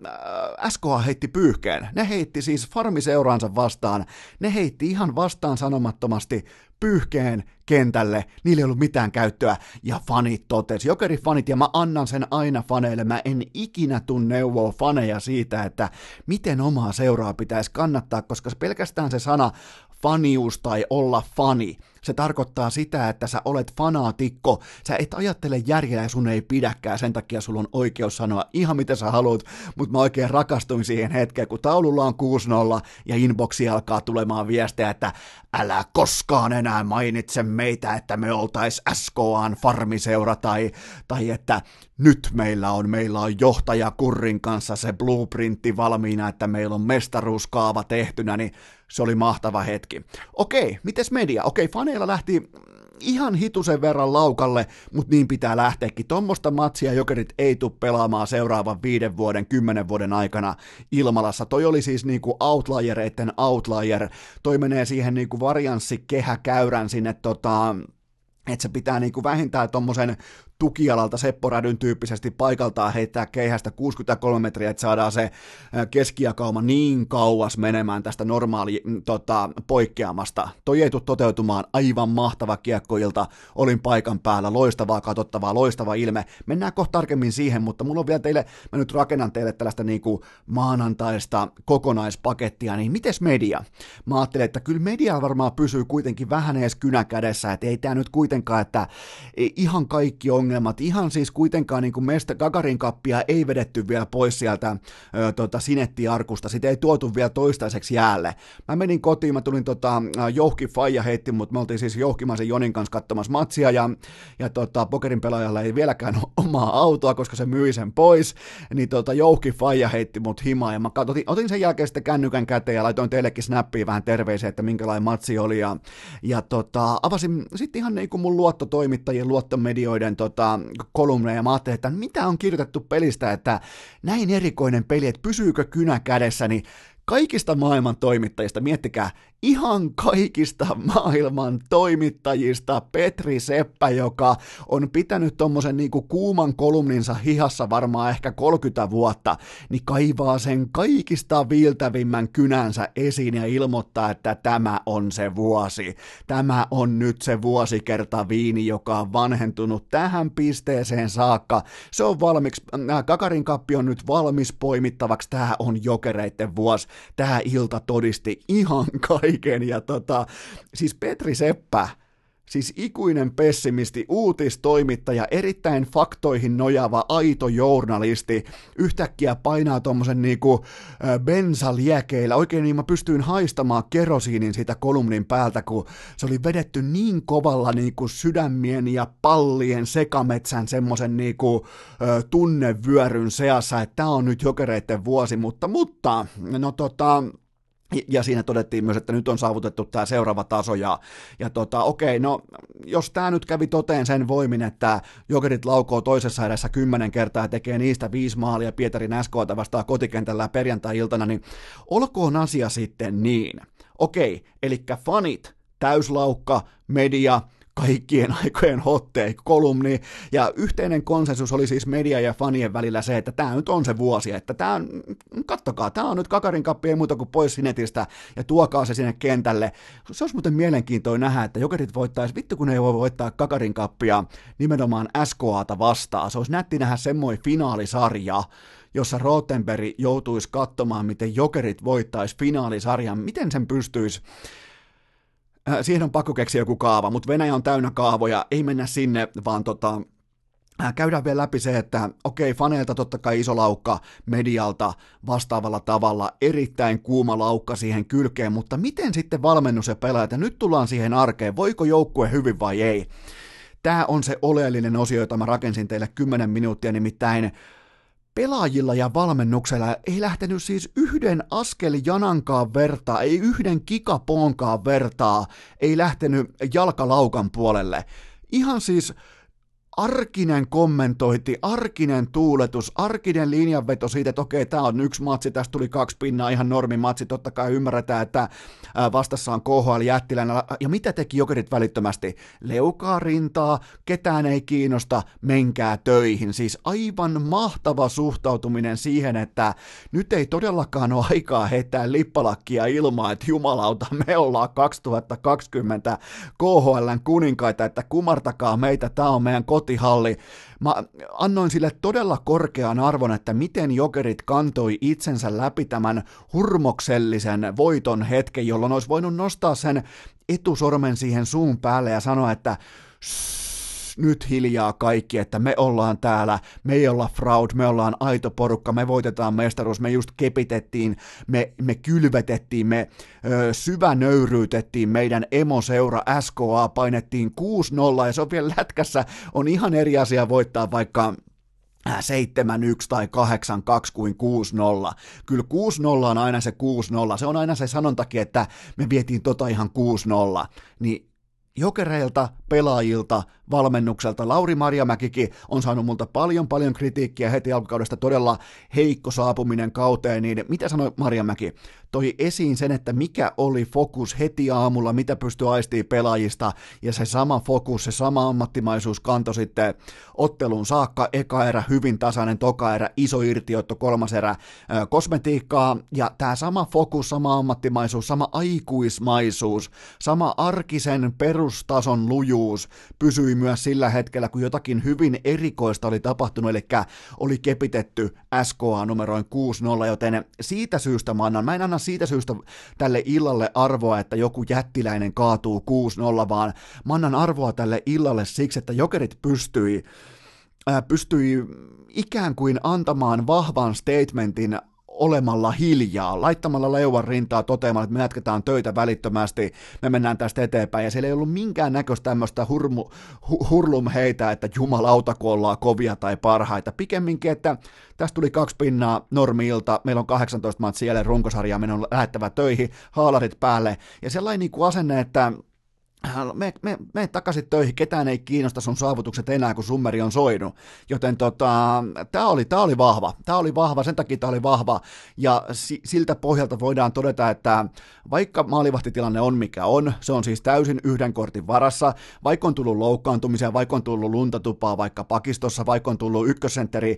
SKA heitti pyyhkeen. Ne heitti siis farmiseuraansa vastaan. Ne heitti ihan vastaan sanomattomasti pyyhkeen kentälle, niillä ei ollut mitään käyttöä, ja fanit totesi, fanit, ja mä annan sen aina faneille, mä en ikinä tun neuvoa faneja siitä, että miten omaa seuraa pitäisi kannattaa, koska pelkästään se sana fanius tai olla fani, se tarkoittaa sitä, että sä olet fanaatikko, sä et ajattele järjellä ja sun ei pidäkään, sen takia sulla on oikeus sanoa ihan mitä sä haluat, mutta mä oikein rakastuin siihen hetkeen, kun taululla on 6-0 ja inboxi alkaa tulemaan viestejä, että älä koskaan enää mainitse meitä, että me oltais SKAn farmiseura tai, tai että nyt meillä on, meillä on johtaja Kurrin kanssa se blueprintti valmiina, että meillä on mestaruuskaava tehtynä, niin se oli mahtava hetki. Okei, mites media? Okei, faneilla lähti ihan hitusen verran laukalle, mutta niin pitää lähteäkin. Tuommoista matsia jokerit ei tule pelaamaan seuraavan viiden vuoden, kymmenen vuoden aikana Ilmalassa. Toi oli siis niinku outliereiden outlier. Toi menee siihen niinku varianssikehäkäyrän sinne tota, että se pitää niinku vähintään tuommoisen tukialalta Seppo Rädyn tyyppisesti paikaltaan heittää keihästä 63 metriä, että saadaan se keskiakauma niin kauas menemään tästä normaali mm, tota, poikkeamasta. Toi ei tule toteutumaan aivan mahtava kiekkoilta, olin paikan päällä, loistavaa katsottavaa, loistava ilme. Mennään kohta tarkemmin siihen, mutta mulla on vielä teille, mä nyt rakennan teille tällaista niin kuin maanantaista kokonaispakettia, niin mites media? Mä ajattelin, että kyllä media varmaan pysyy kuitenkin vähän edes kynäkädessä, että ei tämä nyt kuitenkaan, että ihan kaikki ongelmat, ihan siis kuitenkaan niin kuin meistä Gagarin kappia ei vedetty vielä pois sieltä ö, tota, sinettiarkusta, sitä ei tuotu vielä toistaiseksi jäälle. Mä menin kotiin, mä tulin tota, Jouhki Faija heitti, mutta me oltiin siis Jouhkimaisen Jonin kanssa katsomassa matsia ja, ja tota, pokerin pelaajalla ei vieläkään ole omaa autoa, koska se myi sen pois, niin tota, Jouhki Faija heitti mut himaa ja mä katsotin, otin sen jälkeen sitten kännykän käteen ja laitoin teillekin snappia vähän terveisiä, että minkälainen matsi oli ja, ja tota, avasin sitten ihan niin kuin mun luottotoimittajien, luottomedioiden tota, kolumneja ja mä ajattelin, että mitä on kirjoitettu pelistä, että näin erikoinen peli, että pysyykö kynä kädessä, niin kaikista maailman toimittajista, miettikää, ihan kaikista maailman toimittajista Petri Seppä, joka on pitänyt tuommoisen niinku kuuman kolumninsa hihassa varmaan ehkä 30 vuotta, niin kaivaa sen kaikista viiltävimmän kynänsä esiin ja ilmoittaa, että tämä on se vuosi. Tämä on nyt se vuosikerta viini, joka on vanhentunut tähän pisteeseen saakka. Se on valmiiksi, Kakarin kappi on nyt valmis poimittavaksi, tämä on jokereiden vuosi. Tämä ilta todisti ihan kaikki kaiken. Ja tota, siis Petri Seppä, siis ikuinen pessimisti, uutistoimittaja, erittäin faktoihin nojava aito journalisti, yhtäkkiä painaa tuommoisen niinku bensaliekeillä. Oikein niin mä pystyin haistamaan kerosiinin siitä kolumnin päältä, kun se oli vedetty niin kovalla niinku sydämien ja pallien sekametsän semmoisen niinku, tunnevyöryn seassa, että tämä on nyt jokereiden vuosi, mutta, mutta, no tota, ja siinä todettiin myös, että nyt on saavutettu tämä seuraava taso, ja, ja tota, okei, no jos tämä nyt kävi toteen sen voimin, että Jokerit laukoo toisessa edessä kymmenen kertaa ja tekee niistä viisi maalia Pietarin SKta vastaan kotikentällä perjantai-iltana, niin olkoon asia sitten niin. Okei, eli fanit, täyslaukka, media, kaikkien aikojen hotteja kolumni, ja yhteinen konsensus oli siis media ja fanien välillä se, että tämä nyt on se vuosi, että tämä on, kattokaa, tämä on nyt Kakarin kappi, ei muuta kuin pois sinetistä, ja tuokaa se sinne kentälle. Se olisi muuten mielenkiintoinen nähdä, että jokerit voittaisi, vittu kun ei voi voittaa Kakarin kappia nimenomaan SKAta vastaan, se olisi nätti nähdä semmoinen finaalisarja, jossa Rotenberg joutuisi katsomaan, miten jokerit voittaisi finaalisarjan, miten sen pystyisi siihen on pakko keksiä joku kaava, mutta Venäjä on täynnä kaavoja, ei mennä sinne, vaan tota, äh, käydään vielä läpi se, että okei, faneilta totta kai iso laukka medialta vastaavalla tavalla, erittäin kuuma laukka siihen kylkeen, mutta miten sitten valmennus ja pelaajat, ja nyt tullaan siihen arkeen, voiko joukkue hyvin vai ei? Tämä on se oleellinen osio, jota mä rakensin teille 10 minuuttia, nimittäin pelaajilla ja valmennuksella ei lähtenyt siis yhden askel janankaan vertaa, ei yhden kikapoonkaan vertaa, ei lähtenyt jalkalaukan puolelle. Ihan siis arkinen kommentointi, arkinen tuuletus, arkinen linjanveto siitä, että okei, tämä on yksi matsi, tästä tuli kaksi pinnaa, ihan normimatsi, totta kai ymmärretään, että vastassa on KHL jättilänä, ja mitä teki Jokerit välittömästi? Leukaa rintaa, ketään ei kiinnosta, menkää töihin. Siis aivan mahtava suhtautuminen siihen, että nyt ei todellakaan ole aikaa heittää lippalakkia ilmaa, että jumalauta, me ollaan 2020 KHLn kuninkaita, että kumartakaa meitä, tämä on meidän koti kotihalli. Mä annoin sille todella korkean arvon, että miten jokerit kantoi itsensä läpi tämän hurmoksellisen voiton hetken, jolloin olisi voinut nostaa sen etusormen siihen suun päälle ja sanoa, että nyt hiljaa kaikki, että me ollaan täällä, me ei olla fraud, me ollaan aito porukka, me voitetaan mestaruus, me just kepitettiin, me, me kylvetettiin, me ö, syvänöyryytettiin meidän emoseura SKA, painettiin 6-0 ja se on vielä lätkässä, on ihan eri asia voittaa vaikka 7-1 tai 8-2 kuin 6-0. Kyllä 6-0 on aina se 6-0. Se on aina se sanontakin, että me vietiin tota ihan 6-0. Niin jokereilta, pelaajilta, valmennukselta. Lauri Marjamäkikin on saanut multa paljon paljon kritiikkiä heti alkukaudesta, todella heikko saapuminen kauteen, niin mitä sanoi Marjamäki? Toi esiin sen, että mikä oli fokus heti aamulla, mitä pystyi aistii pelaajista, ja se sama fokus, se sama ammattimaisuus kantoi sitten ottelun saakka, eka erä hyvin tasainen, toka erä, iso irtiotto, kolmas erä, kosmetiikkaa, ja tämä sama fokus, sama ammattimaisuus, sama aikuismaisuus, sama arkisen perustason lujuus pysyi myös sillä hetkellä, kun jotakin hyvin erikoista oli tapahtunut, eli oli kepitetty SKA numeroin 6-0, joten siitä syystä mä annan, mä en anna siitä syystä tälle illalle arvoa, että joku jättiläinen kaatuu 6-0, vaan mä annan arvoa tälle illalle siksi, että jokerit pystyi pystyi ikään kuin antamaan vahvan statementin olemalla hiljaa, laittamalla leuvan rintaa toteamalla, että me jatketaan töitä välittömästi, me mennään tästä eteenpäin, ja siellä ei ollut minkään näköistä tämmöistä hurmu, hu, hurlum heitä, että jumalauta, kun ollaan kovia tai parhaita. Pikemminkin, että tästä tuli kaksi pinnaa normiilta, meillä on 18 matsia siellä runkosarjaa, meidän on lähettävä töihin, haalarit päälle, ja sellainen niin kuin asenne, että me, me, me takaisin töihin, ketään ei kiinnosta sun saavutukset enää, kun summeri on soinut. Joten tota, tämä oli, tää oli vahva. Tämä oli vahva, sen takia tämä oli vahva. Ja si, siltä pohjalta voidaan todeta, että vaikka maalivahtitilanne on mikä on, se on siis täysin yhden kortin varassa, vaikka on tullut loukkaantumisia, vaikka on tullut luntatupaa vaikka pakistossa, vaikka on tullut ykkössentteri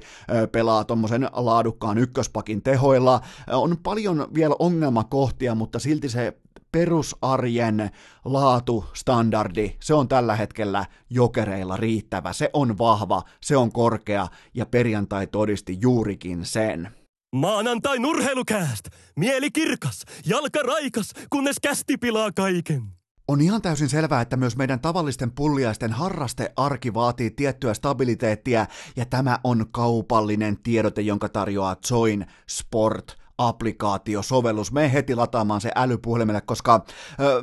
pelaa tuommoisen laadukkaan ykköspakin tehoilla, on paljon vielä ongelmakohtia, mutta silti se perusarjen laatustandardi, se on tällä hetkellä jokereilla riittävä, se on vahva, se on korkea ja perjantai todisti juurikin sen. Maanantai nurheilukääst! Mieli kirkas, jalka raikas, kunnes kästi pilaa kaiken. On ihan täysin selvää, että myös meidän tavallisten pulliaisten harrastearki vaatii tiettyä stabiliteettia, ja tämä on kaupallinen tiedote, jonka tarjoaa Join Sport applikaatio, sovellus. Me heti lataamaan se älypuhelimelle, koska... Öö,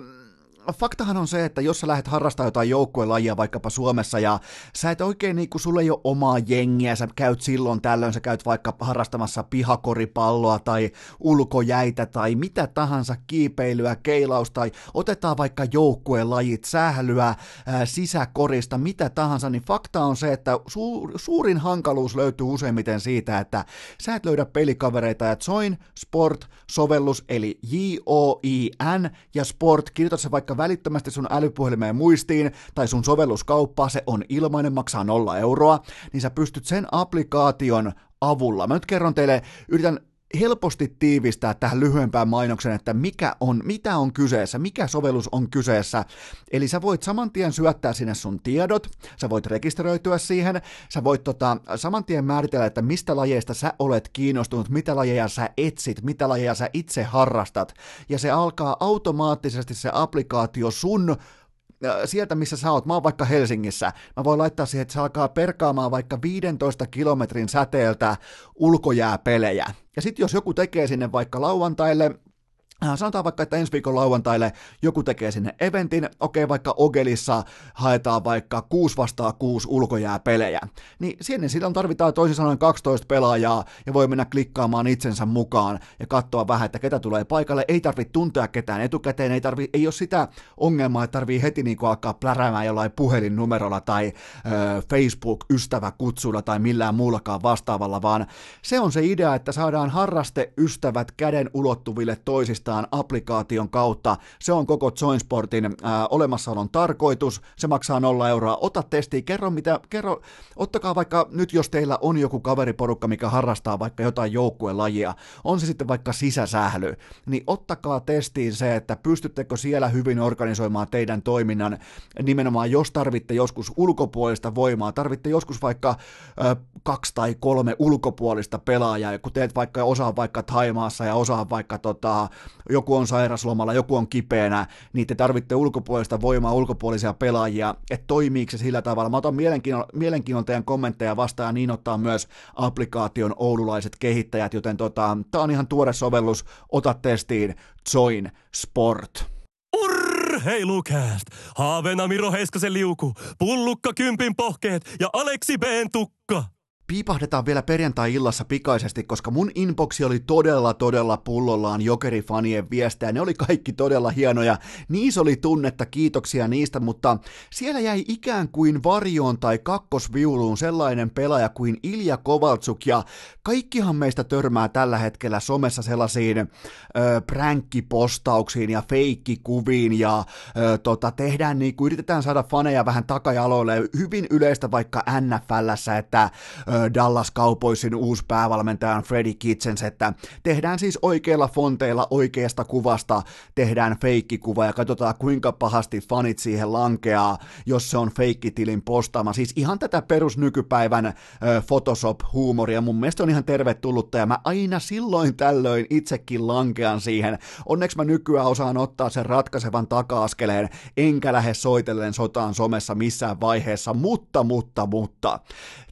faktahan on se, että jos sä lähdet harrastamaan jotain joukkuelajia vaikkapa Suomessa ja sä et oikein niin kuin sulle ei ole omaa jengiä, sä käyt silloin tällöin, sä käyt vaikka harrastamassa pihakoripalloa tai ulkojäitä tai mitä tahansa, kiipeilyä, keilaus tai otetaan vaikka joukkuelajit, sählyä, sisäkorista, mitä tahansa, niin fakta on se, että su- suurin hankaluus löytyy useimmiten siitä, että sä et löydä pelikavereita ja Join Sport-sovellus eli J-O-I-N ja Sport, kirjoita se vaikka välittömästi sun älypuhelimeen muistiin tai sun sovelluskauppa, se on ilmainen, maksaa nolla euroa, niin sä pystyt sen applikaation avulla. Mä nyt kerron teille, yritän helposti tiivistää tähän lyhyempään mainoksen, että mikä on, mitä on kyseessä, mikä sovellus on kyseessä. Eli sä voit saman tien syöttää sinne sun tiedot, sä voit rekisteröityä siihen, sä voit tota, saman tien määritellä, että mistä lajeista sä olet kiinnostunut, mitä lajeja sä etsit, mitä lajeja sä itse harrastat, ja se alkaa automaattisesti se applikaatio sun sieltä, missä sä oot, mä oon vaikka Helsingissä, mä voin laittaa siihen, että se alkaa perkaamaan vaikka 15 kilometrin säteeltä ulkojääpelejä. Ja sitten jos joku tekee sinne vaikka lauantaille sanotaan vaikka, että ensi viikon lauantaille joku tekee sinne eventin, okei vaikka Ogelissa haetaan vaikka 6 vastaa 6 ulkojääpelejä, niin sinne silloin tarvitaan toisin sanoen 12 pelaajaa ja voi mennä klikkaamaan itsensä mukaan ja katsoa vähän, että ketä tulee paikalle, ei tarvitse tuntea ketään etukäteen, ei, tarvi, ei ole sitä ongelmaa, että tarvii heti niin kuin alkaa pläräämään jollain puhelinnumerolla tai ö, Facebook-ystäväkutsulla tai millään muullakaan vastaavalla, vaan se on se idea, että saadaan harrasteystävät käden ulottuville toisista pelkästään applikaation kautta. Se on koko Joinsportin ää, olemassaolon tarkoitus. Se maksaa nolla euroa. Ota testi, kerro mitä, kerro, ottakaa vaikka nyt jos teillä on joku kaveriporukka, mikä harrastaa vaikka jotain joukkuelajia, on se sitten vaikka sisäsähly, niin ottakaa testiin se, että pystyttekö siellä hyvin organisoimaan teidän toiminnan, nimenomaan jos tarvitte joskus ulkopuolista voimaa, tarvitte joskus vaikka ö, kaksi tai kolme ulkopuolista pelaajaa, kun teet vaikka osaa vaikka Taimaassa ja osaa vaikka tota, joku on sairaslomalla, joku on kipeänä, niin te tarvitte ulkopuolista voimaa, ulkopuolisia pelaajia, että toimiiko se sillä tavalla. Mä otan mielenkiinnolla, teidän kommentteja vastaan ja niin ottaa myös applikaation oululaiset kehittäjät, joten tota, tää on ihan tuore sovellus, ota testiin Join Sport. Urheilukääst! Haaveena Miro Heiskasen liuku, Pullukka Kympin pohkeet ja Aleksi B tukka. Piipahdetaan vielä perjantai-illassa pikaisesti, koska mun inboxi oli todella, todella pullollaan jokerifanien viestejä. Ne oli kaikki todella hienoja. Niissä oli tunnetta, kiitoksia niistä, mutta siellä jäi ikään kuin varjoon tai kakkosviuluun sellainen pelaaja kuin Ilja Kovaltsuk, ja kaikkihan meistä törmää tällä hetkellä somessa sellaisiin pränkkipostauksiin ja feikkikuviin, ja ö, tota, tehdään niin kuin yritetään saada faneja vähän takajaloille. Hyvin yleistä vaikka NFLssä, että ö, Dallas Cowboysin uusi päävalmentaja Freddy Kitchens, että tehdään siis oikeilla fonteilla oikeasta kuvasta, tehdään feikkikuva ja katsotaan kuinka pahasti fanit siihen lankeaa, jos se on feikkitilin postaama. Siis ihan tätä perusnykypäivän Photoshop-huumoria mun mielestä on ihan tervetullutta ja mä aina silloin tällöin itsekin lankean siihen. Onneksi mä nykyään osaan ottaa sen ratkaisevan taka-askeleen, enkä lähde soitellen sotaan somessa missään vaiheessa, mutta, mutta, mutta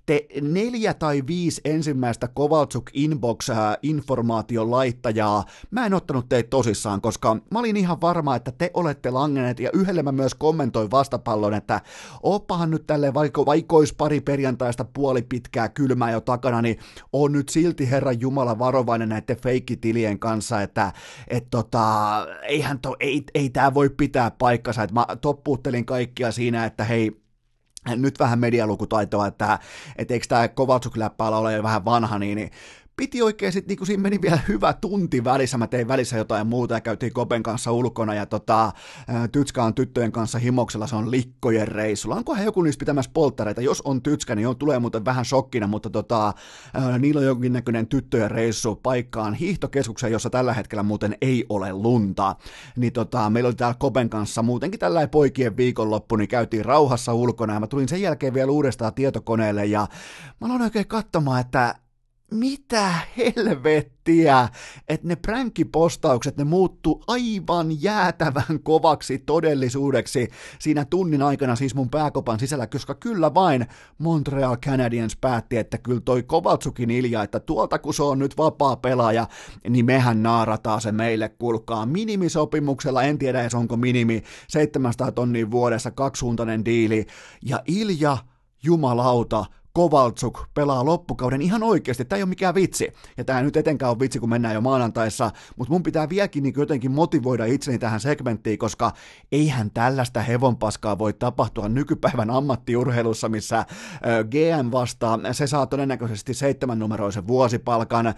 te neljä tai viisi ensimmäistä Kovaltsuk inbox informaation laittajaa, mä en ottanut teitä tosissaan, koska mä olin ihan varma, että te olette langeneet ja yhdelle mä myös kommentoin vastapallon, että oppahan nyt tälle vaikka, olisi pari perjantaista puoli pitkää kylmää jo takana, niin on nyt silti Herran Jumala varovainen näiden feikkitilien kanssa, että et tota, eihän to, ei, ei tämä voi pitää paikkansa, että mä toppuuttelin kaikkia siinä, että hei, nyt vähän medialukutaitoa, että, että eikö tämä Kovaltsuk-läppä ole vähän vanha, niin, niin piti oikein sitten, niin kuin siinä meni vielä hyvä tunti välissä, mä tein välissä jotain muuta ja käytiin Kopen kanssa ulkona ja tota, Tytskä on tyttöjen kanssa himoksella, se on likkojen reissulla. Onkohan joku niistä pitämässä polttareita? Jos on Tytskä, niin on, tulee muuten vähän shokkina, mutta tota, niillä on jonkinnäköinen tyttöjen reissu paikkaan hiihtokeskukseen, jossa tällä hetkellä muuten ei ole lunta. Niin tota, meillä oli täällä Kopen kanssa muutenkin tällä poikien viikonloppu, niin käytiin rauhassa ulkona ja mä tulin sen jälkeen vielä uudestaan tietokoneelle ja mä aloin oikein katsomaan, että mitä helvettiä, että ne pränkkipostaukset, ne muuttu aivan jäätävän kovaksi todellisuudeksi siinä tunnin aikana siis mun pääkopan sisällä, koska kyllä vain Montreal Canadiens päätti, että kyllä toi Kovaltsukin Ilja, että tuolta kun se on nyt vapaa pelaaja, niin mehän naarataan se meille, kulkaa minimisopimuksella, en tiedä edes onko minimi, 700 tonnia vuodessa, kaksisuuntainen diili, ja Ilja, jumalauta, Kovaltsuk pelaa loppukauden ihan oikeasti, tämä ei ole mikään vitsi, ja tämä nyt etenkään on vitsi, kun mennään jo maanantaissa, mutta mun pitää vieläkin niin jotenkin motivoida itseni tähän segmenttiin, koska eihän tällaista hevonpaskaa voi tapahtua nykypäivän ammattiurheilussa, missä GM vastaa, se saa todennäköisesti seitsemän numeroisen vuosipalkan,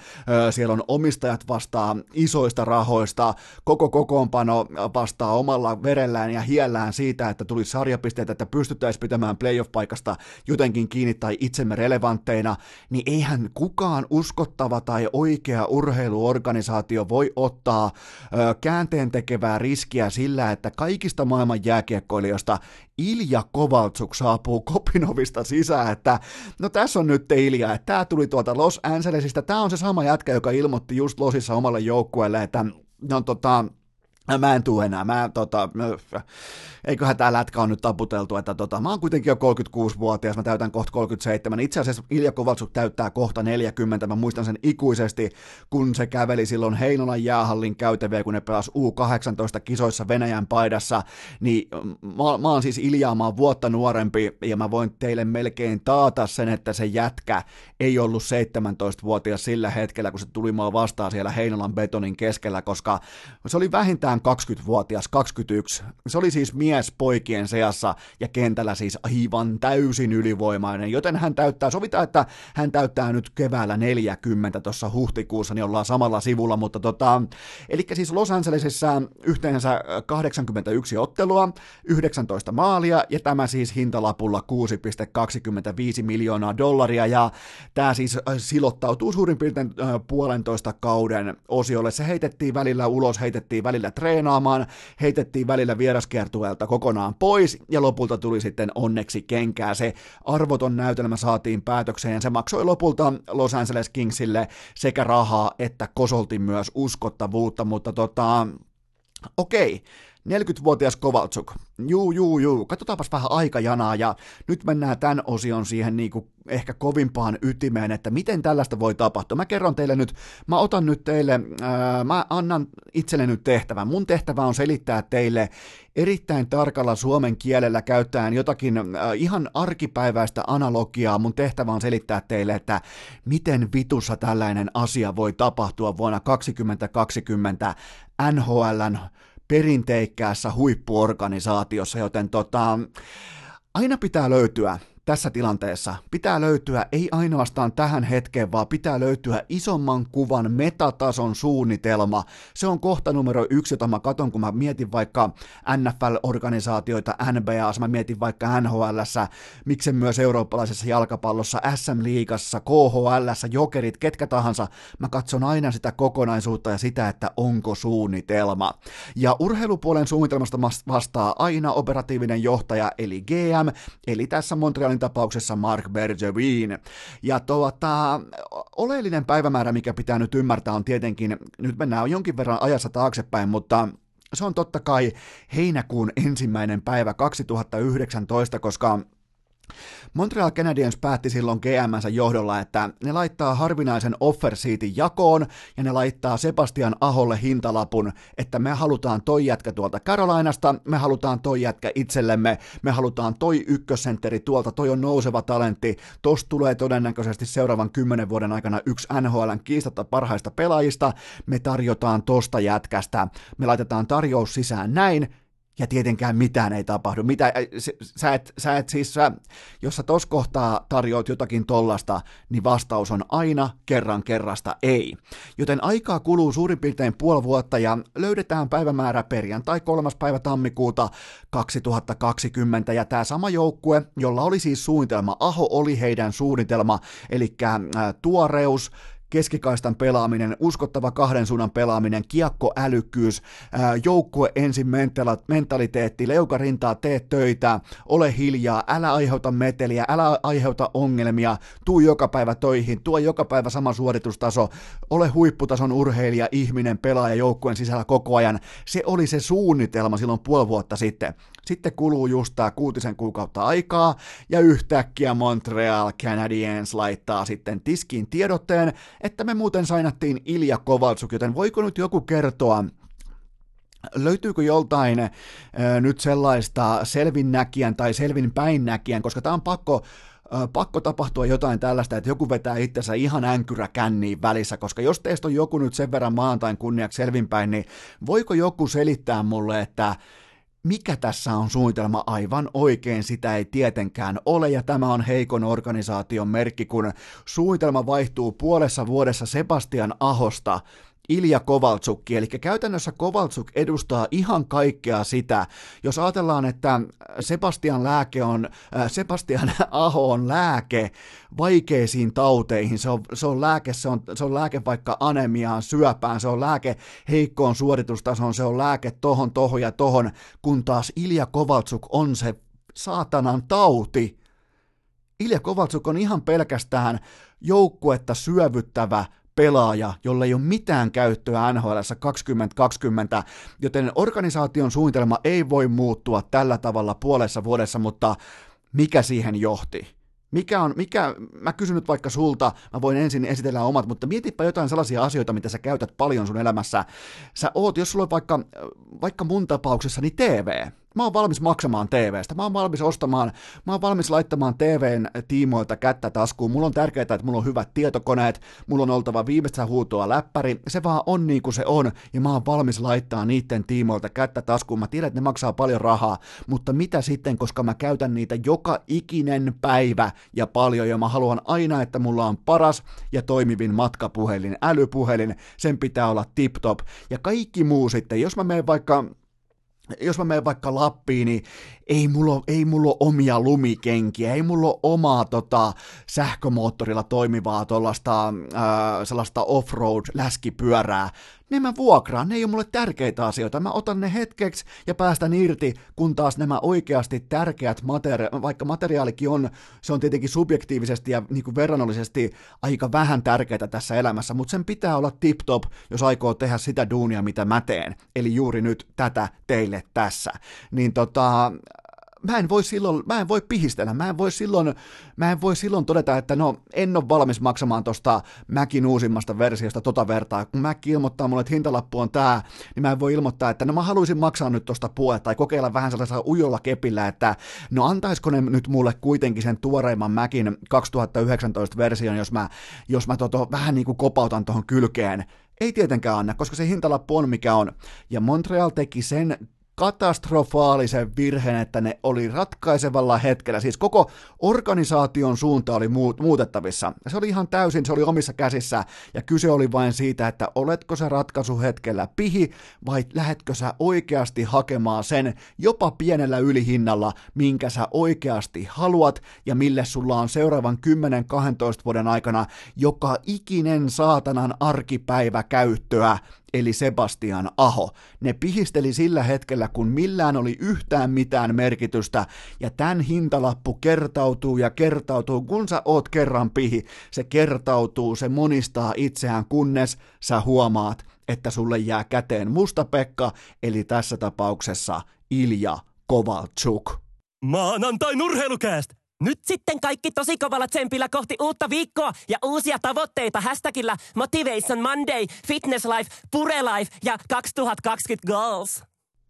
siellä on omistajat vastaa isoista rahoista, koko kokoonpano vastaa omalla verellään ja hiellään siitä, että tulisi sarjapisteitä, että pystyttäisiin pitämään playoff-paikasta jotenkin kiinni tai itsemme relevantteina, niin eihän kukaan uskottava tai oikea urheiluorganisaatio voi ottaa ö, käänteen tekevää riskiä sillä, että kaikista maailman jääkiekkoilijoista Ilja Kovaltsuk saapuu Kopinovista sisään, että no tässä on nyt Ilja, että tämä tuli tuolta Los Angelesista, tämä on se sama jätkä, joka ilmoitti just Losissa omalle joukkueelle, että no tota, Mä en tuu enää, mä tota, eiköhän tää lätkä on nyt taputeltu, että tota, mä oon kuitenkin jo 36-vuotias, mä täytän kohta 37. Itse asiassa Ilja Kovaltsuk täyttää kohta 40, mä muistan sen ikuisesti, kun se käveli silloin Heinolan jäähallin käytäviä, kun ne pelasi U18 kisoissa Venäjän paidassa, niin mä, mä oon siis Iljaa, mä oon vuotta nuorempi, ja mä voin teille melkein taata sen, että se jätkä ei ollut 17-vuotias sillä hetkellä, kun se tuli mua vastaan siellä Heinolan betonin keskellä, koska se oli vähintään 20-vuotias, 21. Se oli siis mies, poikien seassa ja kentällä siis aivan täysin ylivoimainen, joten hän täyttää, sovitaan, että hän täyttää nyt keväällä 40 tuossa huhtikuussa, niin ollaan samalla sivulla, mutta tota, eli siis Los Angelesissa yhteensä 81 ottelua, 19 maalia, ja tämä siis hintalapulla 6,25 miljoonaa dollaria, ja tämä siis äh, silottautuu suurin piirtein äh, puolentoista kauden osiolle. Se heitettiin välillä ulos, heitettiin välillä treenaamaan, heitettiin välillä vieraskiertueelta kokonaan pois, ja lopulta tuli sitten onneksi kenkää. Se arvoton näytelmä saatiin päätökseen, ja se maksoi lopulta Los Angeles Kingsille sekä rahaa että kosolti myös uskottavuutta, mutta tota, okei, 40-vuotias Kovaltsuk. Juu, juu, juu. Katsotaanpas vähän aikajanaa ja nyt mennään tämän osion siihen niin kuin ehkä kovimpaan ytimeen, että miten tällaista voi tapahtua. Mä kerron teille nyt, mä otan nyt teille, ää, mä annan itselle nyt tehtävän. Mun tehtävä on selittää teille erittäin tarkalla suomen kielellä käyttäen jotakin ää, ihan arkipäiväistä analogiaa. Mun tehtävä on selittää teille, että miten vitussa tällainen asia voi tapahtua vuonna 2020 NHLn perinteikkäässä huippuorganisaatiossa, joten tota, aina pitää löytyä tässä tilanteessa pitää löytyä ei ainoastaan tähän hetkeen, vaan pitää löytyä isomman kuvan metatason suunnitelma. Se on kohta numero yksi, jota mä katon, kun mä mietin vaikka NFL-organisaatioita, NBA, mä mietin vaikka NHL, miksen myös eurooppalaisessa jalkapallossa, SM-liigassa, KHL, jokerit, ketkä tahansa. Mä katson aina sitä kokonaisuutta ja sitä, että onko suunnitelma. Ja urheilupuolen suunnitelmasta vastaa aina operatiivinen johtaja, eli GM, eli tässä Montrealin Montrealin tapauksessa Mark Bergevin. Ja tuota, oleellinen päivämäärä, mikä pitää nyt ymmärtää, on tietenkin, nyt mennään jonkin verran ajassa taaksepäin, mutta se on totta kai heinäkuun ensimmäinen päivä 2019, koska Montreal Canadiens päätti silloin GMnsä johdolla, että ne laittaa harvinaisen offersiitin jakoon ja ne laittaa Sebastian Aholle hintalapun, että me halutaan toi jätkä tuolta Carolinasta, me halutaan toi jätkä itsellemme, me halutaan toi ykkössentteri tuolta, toi on nouseva talentti, tosta tulee todennäköisesti seuraavan kymmenen vuoden aikana yksi NHLn kiistatta parhaista pelaajista, me tarjotaan tosta jätkästä, me laitetaan tarjous sisään näin, ja tietenkään mitään ei tapahdu. Mitä, sä et, sä et siis, sä, jos sä tos kohtaa tarjoat jotakin tollasta, niin vastaus on aina kerran kerrasta ei. Joten aikaa kuluu suurin piirtein puoli vuotta ja löydetään päivämäärä perjantai 3. päivä tammikuuta 2020 ja tämä sama joukkue, jolla oli siis suunnitelma, Aho oli heidän suunnitelma, eli tuoreus, keskikaistan pelaaminen, uskottava kahden suunnan pelaaminen, kiekkoälykkyys, joukkue ensin mentaliteetti, leukarintaa, tee töitä, ole hiljaa, älä aiheuta meteliä, älä aiheuta ongelmia, tuu joka päivä töihin, tuo joka päivä sama suoritustaso, ole huipputason urheilija, ihminen, pelaaja joukkueen sisällä koko ajan. Se oli se suunnitelma silloin puoli vuotta sitten. Sitten kuluu just tämä kuutisen kuukautta aikaa, ja yhtäkkiä Montreal Canadiens laittaa sitten tiskiin tiedotteen, että me muuten sainattiin Ilja Kovaltsuk, joten voiko nyt joku kertoa, löytyykö joltain äh, nyt sellaista selvinnäkijän tai selvin päinnäkijän, koska tämä on pakko pakko tapahtua jotain tällaista, että joku vetää itsensä ihan änkyrä känniin välissä, koska jos teistä on joku nyt sen verran maantain kunniaksi selvinpäin, niin voiko joku selittää mulle, että mikä tässä on suunnitelma? Aivan oikein, sitä ei tietenkään ole, ja tämä on heikon organisaation merkki, kun suunnitelma vaihtuu puolessa vuodessa Sebastian Ahosta Ilja Kovaltsukki, eli käytännössä Kovaltsuk edustaa ihan kaikkea sitä. Jos ajatellaan, että Sebastian lääke on, äh, Sebastian Aho on lääke vaikeisiin tauteihin, se on, se on, lääke, se on, se on lääke vaikka anemiaan, syöpään, se on lääke heikkoon suoritustasoon, se on lääke tohon, tohon ja tohon, kun taas Ilja Kovaltsuk on se saatanan tauti. Ilja Kovaltsuk on ihan pelkästään joukkuetta syövyttävä pelaaja, jolle ei ole mitään käyttöä NHL 2020, joten organisaation suunnitelma ei voi muuttua tällä tavalla puolessa vuodessa, mutta mikä siihen johti? Mikä on, mikä, mä kysyn nyt vaikka sulta, mä voin ensin esitellä omat, mutta mietipä jotain sellaisia asioita, mitä sä käytät paljon sun elämässä. Sä oot, jos sulla on vaikka, vaikka mun tapauksessa, niin TV. Mä oon valmis maksamaan TVstä, mä oon valmis ostamaan, mä oon valmis laittamaan TVn tiimoilta kättä taskuun. Mulla on tärkeää, että mulla on hyvät tietokoneet, mulla on oltava viimeistä huutoa läppäri, se vaan on niin kuin se on, ja mä oon valmis laittaa niiden tiimoilta kättä taskuun. Mä tiedän, että ne maksaa paljon rahaa, mutta mitä sitten, koska mä käytän niitä joka ikinen päivä ja paljon, ja mä haluan aina, että mulla on paras ja toimivin matkapuhelin, älypuhelin, sen pitää olla tip-top, ja kaikki muu sitten, jos mä menen vaikka jos mä menen vaikka Lappiin, niin ei mulla, ei mulla omia lumikenkiä, ei mulla omaa tota, sähkömoottorilla toimivaa tuollaista sellaista off-road läskipyörää. ne mä vuokraan, ne ei ole mulle tärkeitä asioita. Mä otan ne hetkeksi ja päästän irti, kun taas nämä oikeasti tärkeät materiaalit, vaikka materiaalikin on, se on tietenkin subjektiivisesti ja niin kuin verrannollisesti aika vähän tärkeää tässä elämässä, mutta sen pitää olla tip-top, jos aikoo tehdä sitä duunia, mitä mä teen. Eli juuri nyt tätä teille tässä. Niin tota, mä en voi silloin, mä en voi pihistellä, mä en voi silloin, mä en voi silloin todeta, että no en ole valmis maksamaan tosta Mäkin uusimmasta versiosta tota vertaa. Kun Mäki ilmoittaa mulle, että hintalappu on tää, niin mä en voi ilmoittaa, että no mä haluaisin maksaa nyt tosta puolet tai kokeilla vähän sellaisella ujolla kepillä, että no antaisiko ne nyt mulle kuitenkin sen tuoreimman Mäkin 2019 version, jos mä, jos mä toto, vähän niin kuin kopautan tuohon kylkeen. Ei tietenkään anna, koska se hintalappu on mikä on. Ja Montreal teki sen katastrofaalisen virheen, että ne oli ratkaisevalla hetkellä, siis koko organisaation suunta oli muutettavissa. Se oli ihan täysin, se oli omissa käsissä, ja kyse oli vain siitä, että oletko se ratkaisuhetkellä pihi, vai lähetkö sä oikeasti hakemaan sen jopa pienellä ylihinnalla, minkä sä oikeasti haluat, ja mille sulla on seuraavan 10-12 vuoden aikana joka ikinen saatanan arkipäivä käyttöä, eli Sebastian Aho. Ne pihisteli sillä hetkellä, kun millään oli yhtään mitään merkitystä, ja tämän hintalappu kertautuu ja kertautuu, kun sä oot kerran pihi, se kertautuu, se monistaa itseään, kunnes sä huomaat, että sulle jää käteen musta Pekka, eli tässä tapauksessa Ilja Kovalchuk. Maanantai nurheilukääst! Nyt sitten kaikki tosi kovalla tsempillä kohti uutta viikkoa ja uusia tavoitteita hashtagillä Motivation Monday, Fitness Life, Pure Life ja 2020 Goals.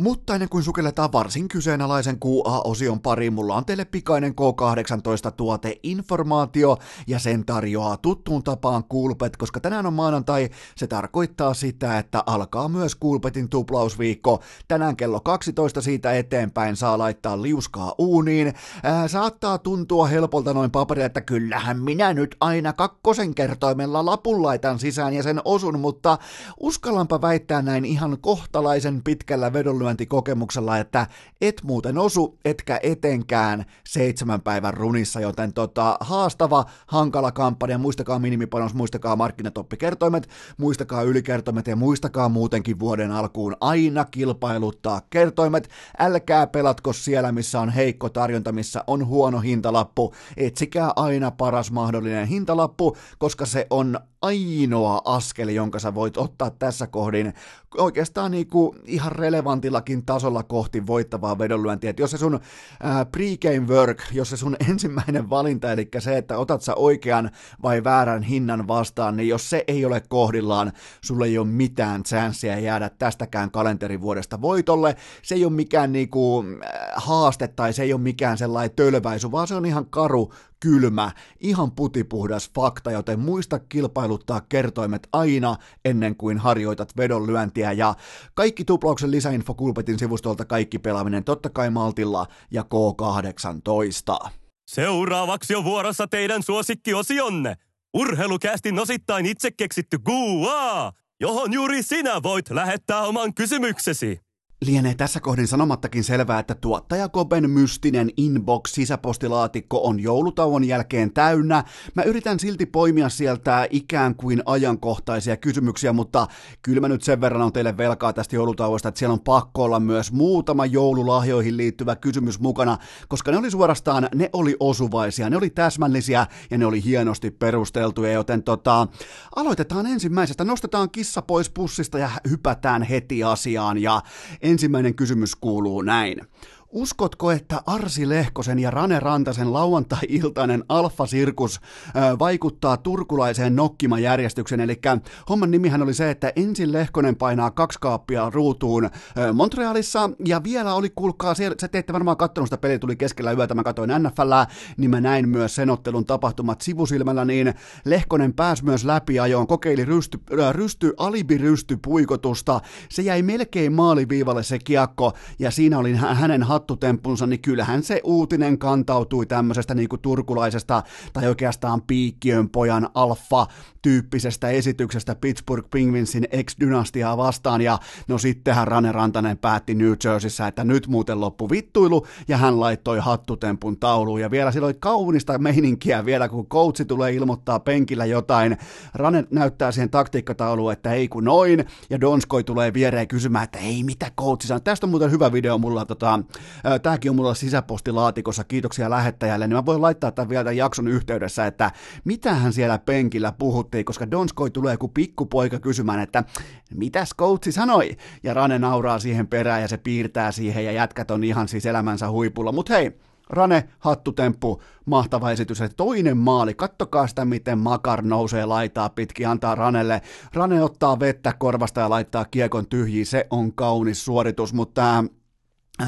Mutta ennen kuin sukelletaan varsin kyseenalaisen QA-osion pariin, mulla on teille pikainen K18-tuote informaatio ja sen tarjoaa tuttuun tapaan Kulpet, koska tänään on maanantai, se tarkoittaa sitä, että alkaa myös Kulpetin tuplausviikko. Tänään kello 12 siitä eteenpäin saa laittaa liuskaa uuniin. Ää, saattaa tuntua helpolta noin paperilla, että kyllähän minä nyt aina kakkosen kertoimella lapun laitan sisään ja sen osun, mutta uskallanpa väittää näin ihan kohtalaisen pitkällä vedolla kokemuksella, että et muuten osu, etkä etenkään seitsemän päivän runissa, joten tota, haastava, hankala kampanja, muistakaa minimipanos, muistakaa markkinatoppikertoimet, muistakaa ylikertoimet ja muistakaa muutenkin vuoden alkuun aina kilpailuttaa kertoimet, älkää pelatko siellä, missä on heikko tarjonta, missä on huono hintalappu, etsikää aina paras mahdollinen hintalappu, koska se on ainoa askel, jonka sä voit ottaa tässä kohdin oikeastaan niinku ihan relevantillakin tasolla kohti voittavaa vedonlyöntiä. Jos se sun ää, pregame work, jos se sun ensimmäinen valinta, eli se, että otat sä oikean vai väärän hinnan vastaan, niin jos se ei ole kohdillaan, sulle ei ole mitään chanssiä jäädä tästäkään kalenterivuodesta voitolle. Se ei ole mikään niinku, haaste tai se ei ole mikään sellainen tölväisy, vaan se on ihan karu kylmä, ihan putipuhdas fakta, joten muista kilpailuttaa kertoimet aina ennen kuin harjoitat vedonlyöntiä ja kaikki tuplauksen lisäinfo Kulpetin sivustolta kaikki pelaaminen totta kai Maltilla ja K18. Seuraavaksi on vuorossa teidän suosikkiosionne. Urheilukästin osittain itse keksitty GUA, johon juuri sinä voit lähettää oman kysymyksesi. Lienee tässä kohdin sanomattakin selvää, että tuottaja Koben mystinen inbox-sisäpostilaatikko on joulutauon jälkeen täynnä. Mä yritän silti poimia sieltä ikään kuin ajankohtaisia kysymyksiä, mutta kyllä mä nyt sen verran on teille velkaa tästä joulutauosta, että siellä on pakko olla myös muutama joululahjoihin liittyvä kysymys mukana, koska ne oli suorastaan, ne oli osuvaisia, ne oli täsmällisiä ja ne oli hienosti perusteltuja, joten tota, aloitetaan ensimmäisestä, nostetaan kissa pois pussista ja hypätään heti asiaan ja Ensimmäinen kysymys kuuluu näin. Uskotko, että Arsi Lehkosen ja Rane Rantasen lauantai-iltainen Alfa-sirkus vaikuttaa turkulaiseen nokkimajärjestykseen? Eli homman nimihän oli se, että ensin Lehkonen painaa kaksi kaappia ruutuun Montrealissa, ja vielä oli, kuulkaa, te ette varmaan katsonut sitä peliä, tuli keskellä yötä, mä katsoin NFL, niin mä näin myös sen ottelun tapahtumat sivusilmällä, niin Lehkonen pääsi myös läpi ajoon, kokeili rysty, rysty alibirysty puikotusta, se jäi melkein maaliviivalle se kiekko, ja siinä oli hänen hattutemppunsa, niin kyllähän se uutinen kantautui tämmöisestä niin kuin turkulaisesta tai oikeastaan piikkiön pojan alfa-tyyppisestä esityksestä Pittsburgh Penguinsin ex-dynastiaa vastaan, ja no sittenhän Rane Rantanen päätti New Jerseyssä, että nyt muuten loppu vittuilu, ja hän laittoi hattutempun tauluun, ja vielä silloin kaunista meininkiä vielä, kun coachi tulee ilmoittaa penkillä jotain, Rane näyttää siihen taktiikkatauluun, että ei kun noin, ja Donskoi tulee viereen kysymään, että ei mitä coachi sanoo. Tästä on muuten hyvä video mulla, tota, tämäkin on mulla sisäpostilaatikossa, kiitoksia lähettäjälle, niin mä voin laittaa tämän vielä tämän jakson yhteydessä, että mitähän siellä penkillä puhuttiin, koska Donskoi tulee joku pikkupoika kysymään, että mitäs coachi sanoi, ja Rane nauraa siihen perään ja se piirtää siihen, ja jätkät on ihan siis elämänsä huipulla, mutta hei, Rane, hattutemppu, mahtava esitys. Ja toinen maali, kattokaa sitä, miten Makar nousee laitaa pitkin, antaa Ranelle. Rane ottaa vettä korvasta ja laittaa kiekon tyhjiin, se on kaunis suoritus, mutta äh,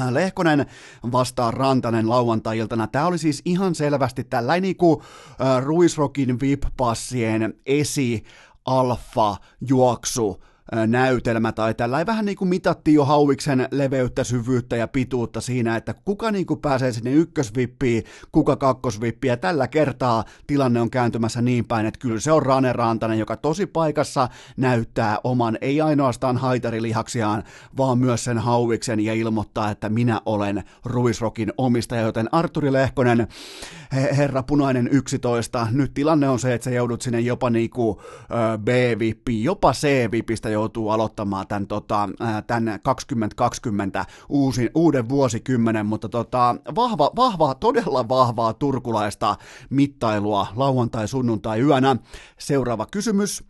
Lehkonen vastaa Rantanen lauantai-iltana. Tämä oli siis ihan selvästi tällainen niin kuin äh, Ruisrokin VIP-passien esi alfa juoksu näytelmä tai tällä vähän niin kuin mitattiin jo hauiksen leveyttä, syvyyttä ja pituutta siinä, että kuka niin kuin pääsee sinne ykkösvippiin, kuka kakkosvippiin. Ja tällä kertaa tilanne on kääntymässä niin päin, että kyllä se on Rane Rantanen, joka tosi paikassa näyttää oman ei ainoastaan haitarilihaksiaan, vaan myös sen hauiksen ja ilmoittaa, että minä olen Ruisrokin omistaja, joten Arturi Lehkonen, herra punainen 11, nyt tilanne on se, että sä joudut sinne jopa niinku B-vippiin, jopa C-vipistä joutuu aloittamaan tämän, tota, tämän 2020 uusin, uuden vuosikymmenen, mutta tota, vahva, vahvaa, todella vahvaa turkulaista mittailua lauantai-sunnuntai yönä. Seuraava kysymys.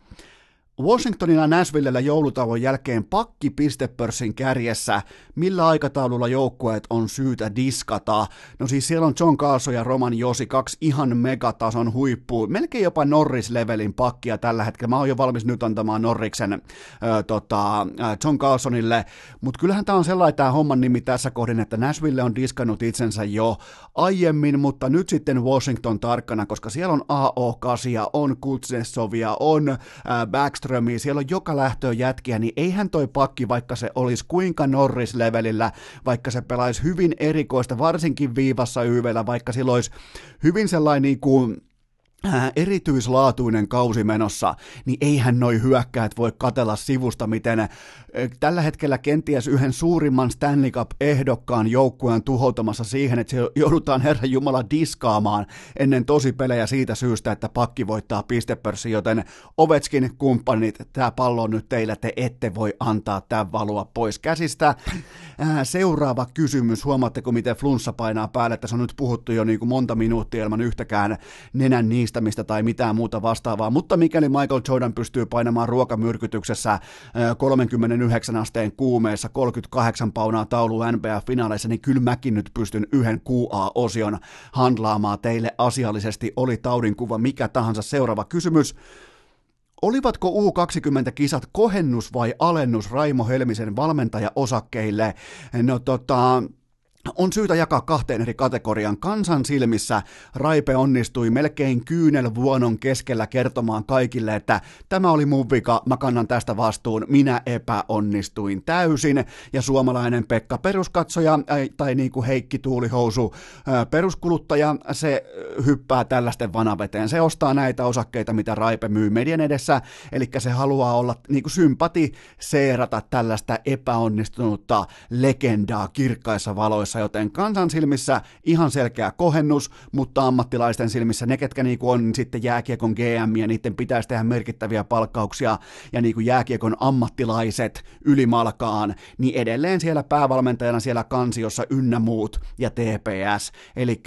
Washingtonilla Nashvillellä joulutauon jälkeen pakki pistepörssin kärjessä. Millä aikataululla joukkueet on syytä diskata? No siis siellä on John Carlson ja Roman Josi, kaksi ihan megatason huippua, melkein jopa Norris-levelin pakkia tällä hetkellä. Mä oon jo valmis nyt antamaan Norriksen äh, tota, äh, John Carlsonille, mutta kyllähän tämä on sellainen tämä homman nimi tässä kohdin, että Nashville on diskannut itsensä jo aiemmin, mutta nyt sitten Washington tarkkana, koska siellä on AO8, on Kutsnesovia, on äh, Backstrom, Lundströmiä, siellä on joka lähtöön jätkiä, niin eihän toi pakki, vaikka se olisi kuinka Norris-levelillä, vaikka se pelaisi hyvin erikoista, varsinkin viivassa YVllä, vaikka sillä olisi hyvin sellainen niin kuin Äh, erityislaatuinen kausi menossa, niin eihän noi hyökkäät voi katella sivusta, miten äh, tällä hetkellä kenties yhden suurimman Stanley Cup-ehdokkaan joukkueen tuhoutumassa siihen, että se joudutaan Herran Jumala diskaamaan ennen tosipelejä siitä syystä, että pakki voittaa pistepörssi, joten Ovetskin kumppanit, tämä pallo on nyt teillä, te ette voi antaa tämän valua pois käsistä. Äh, seuraava kysymys, huomaatteko miten flunssa painaa päälle, tässä on nyt puhuttu jo niin kuin monta minuuttia ilman yhtäkään nenän niin niistämistä tai mitään muuta vastaavaa, mutta mikäli Michael Jordan pystyy painamaan ruokamyrkytyksessä 39 asteen kuumeessa 38 paunaa taulu NBA-finaaleissa, niin kyllä mäkin nyt pystyn yhden QA-osion handlaamaan teille asiallisesti, oli taudinkuva mikä tahansa seuraava kysymys. Olivatko U20-kisat kohennus vai alennus Raimo Helmisen valmentajaosakkeille? No tota, on syytä jakaa kahteen eri kategorian. Kansan silmissä Raipe onnistui melkein kyynel vuonon keskellä kertomaan kaikille, että tämä oli mun vika, mä kannan tästä vastuun, minä epäonnistuin täysin. Ja suomalainen Pekka peruskatsoja, tai niin kuin Heikki Tuulihousu peruskuluttaja, se hyppää tällaisten vanaveteen. Se ostaa näitä osakkeita, mitä Raipe myy median edessä, eli se haluaa olla niin kuin sympati seerata tällaista epäonnistunutta legendaa kirkkaissa valoissa joten kansan silmissä ihan selkeä kohennus, mutta ammattilaisten silmissä ne, ketkä niinku on sitten jääkiekon GM ja niiden pitäisi tehdä merkittäviä palkkauksia ja niinku jääkiekon ammattilaiset ylimalkaan, niin edelleen siellä päävalmentajana siellä kansiossa ynnä muut ja TPS. Eli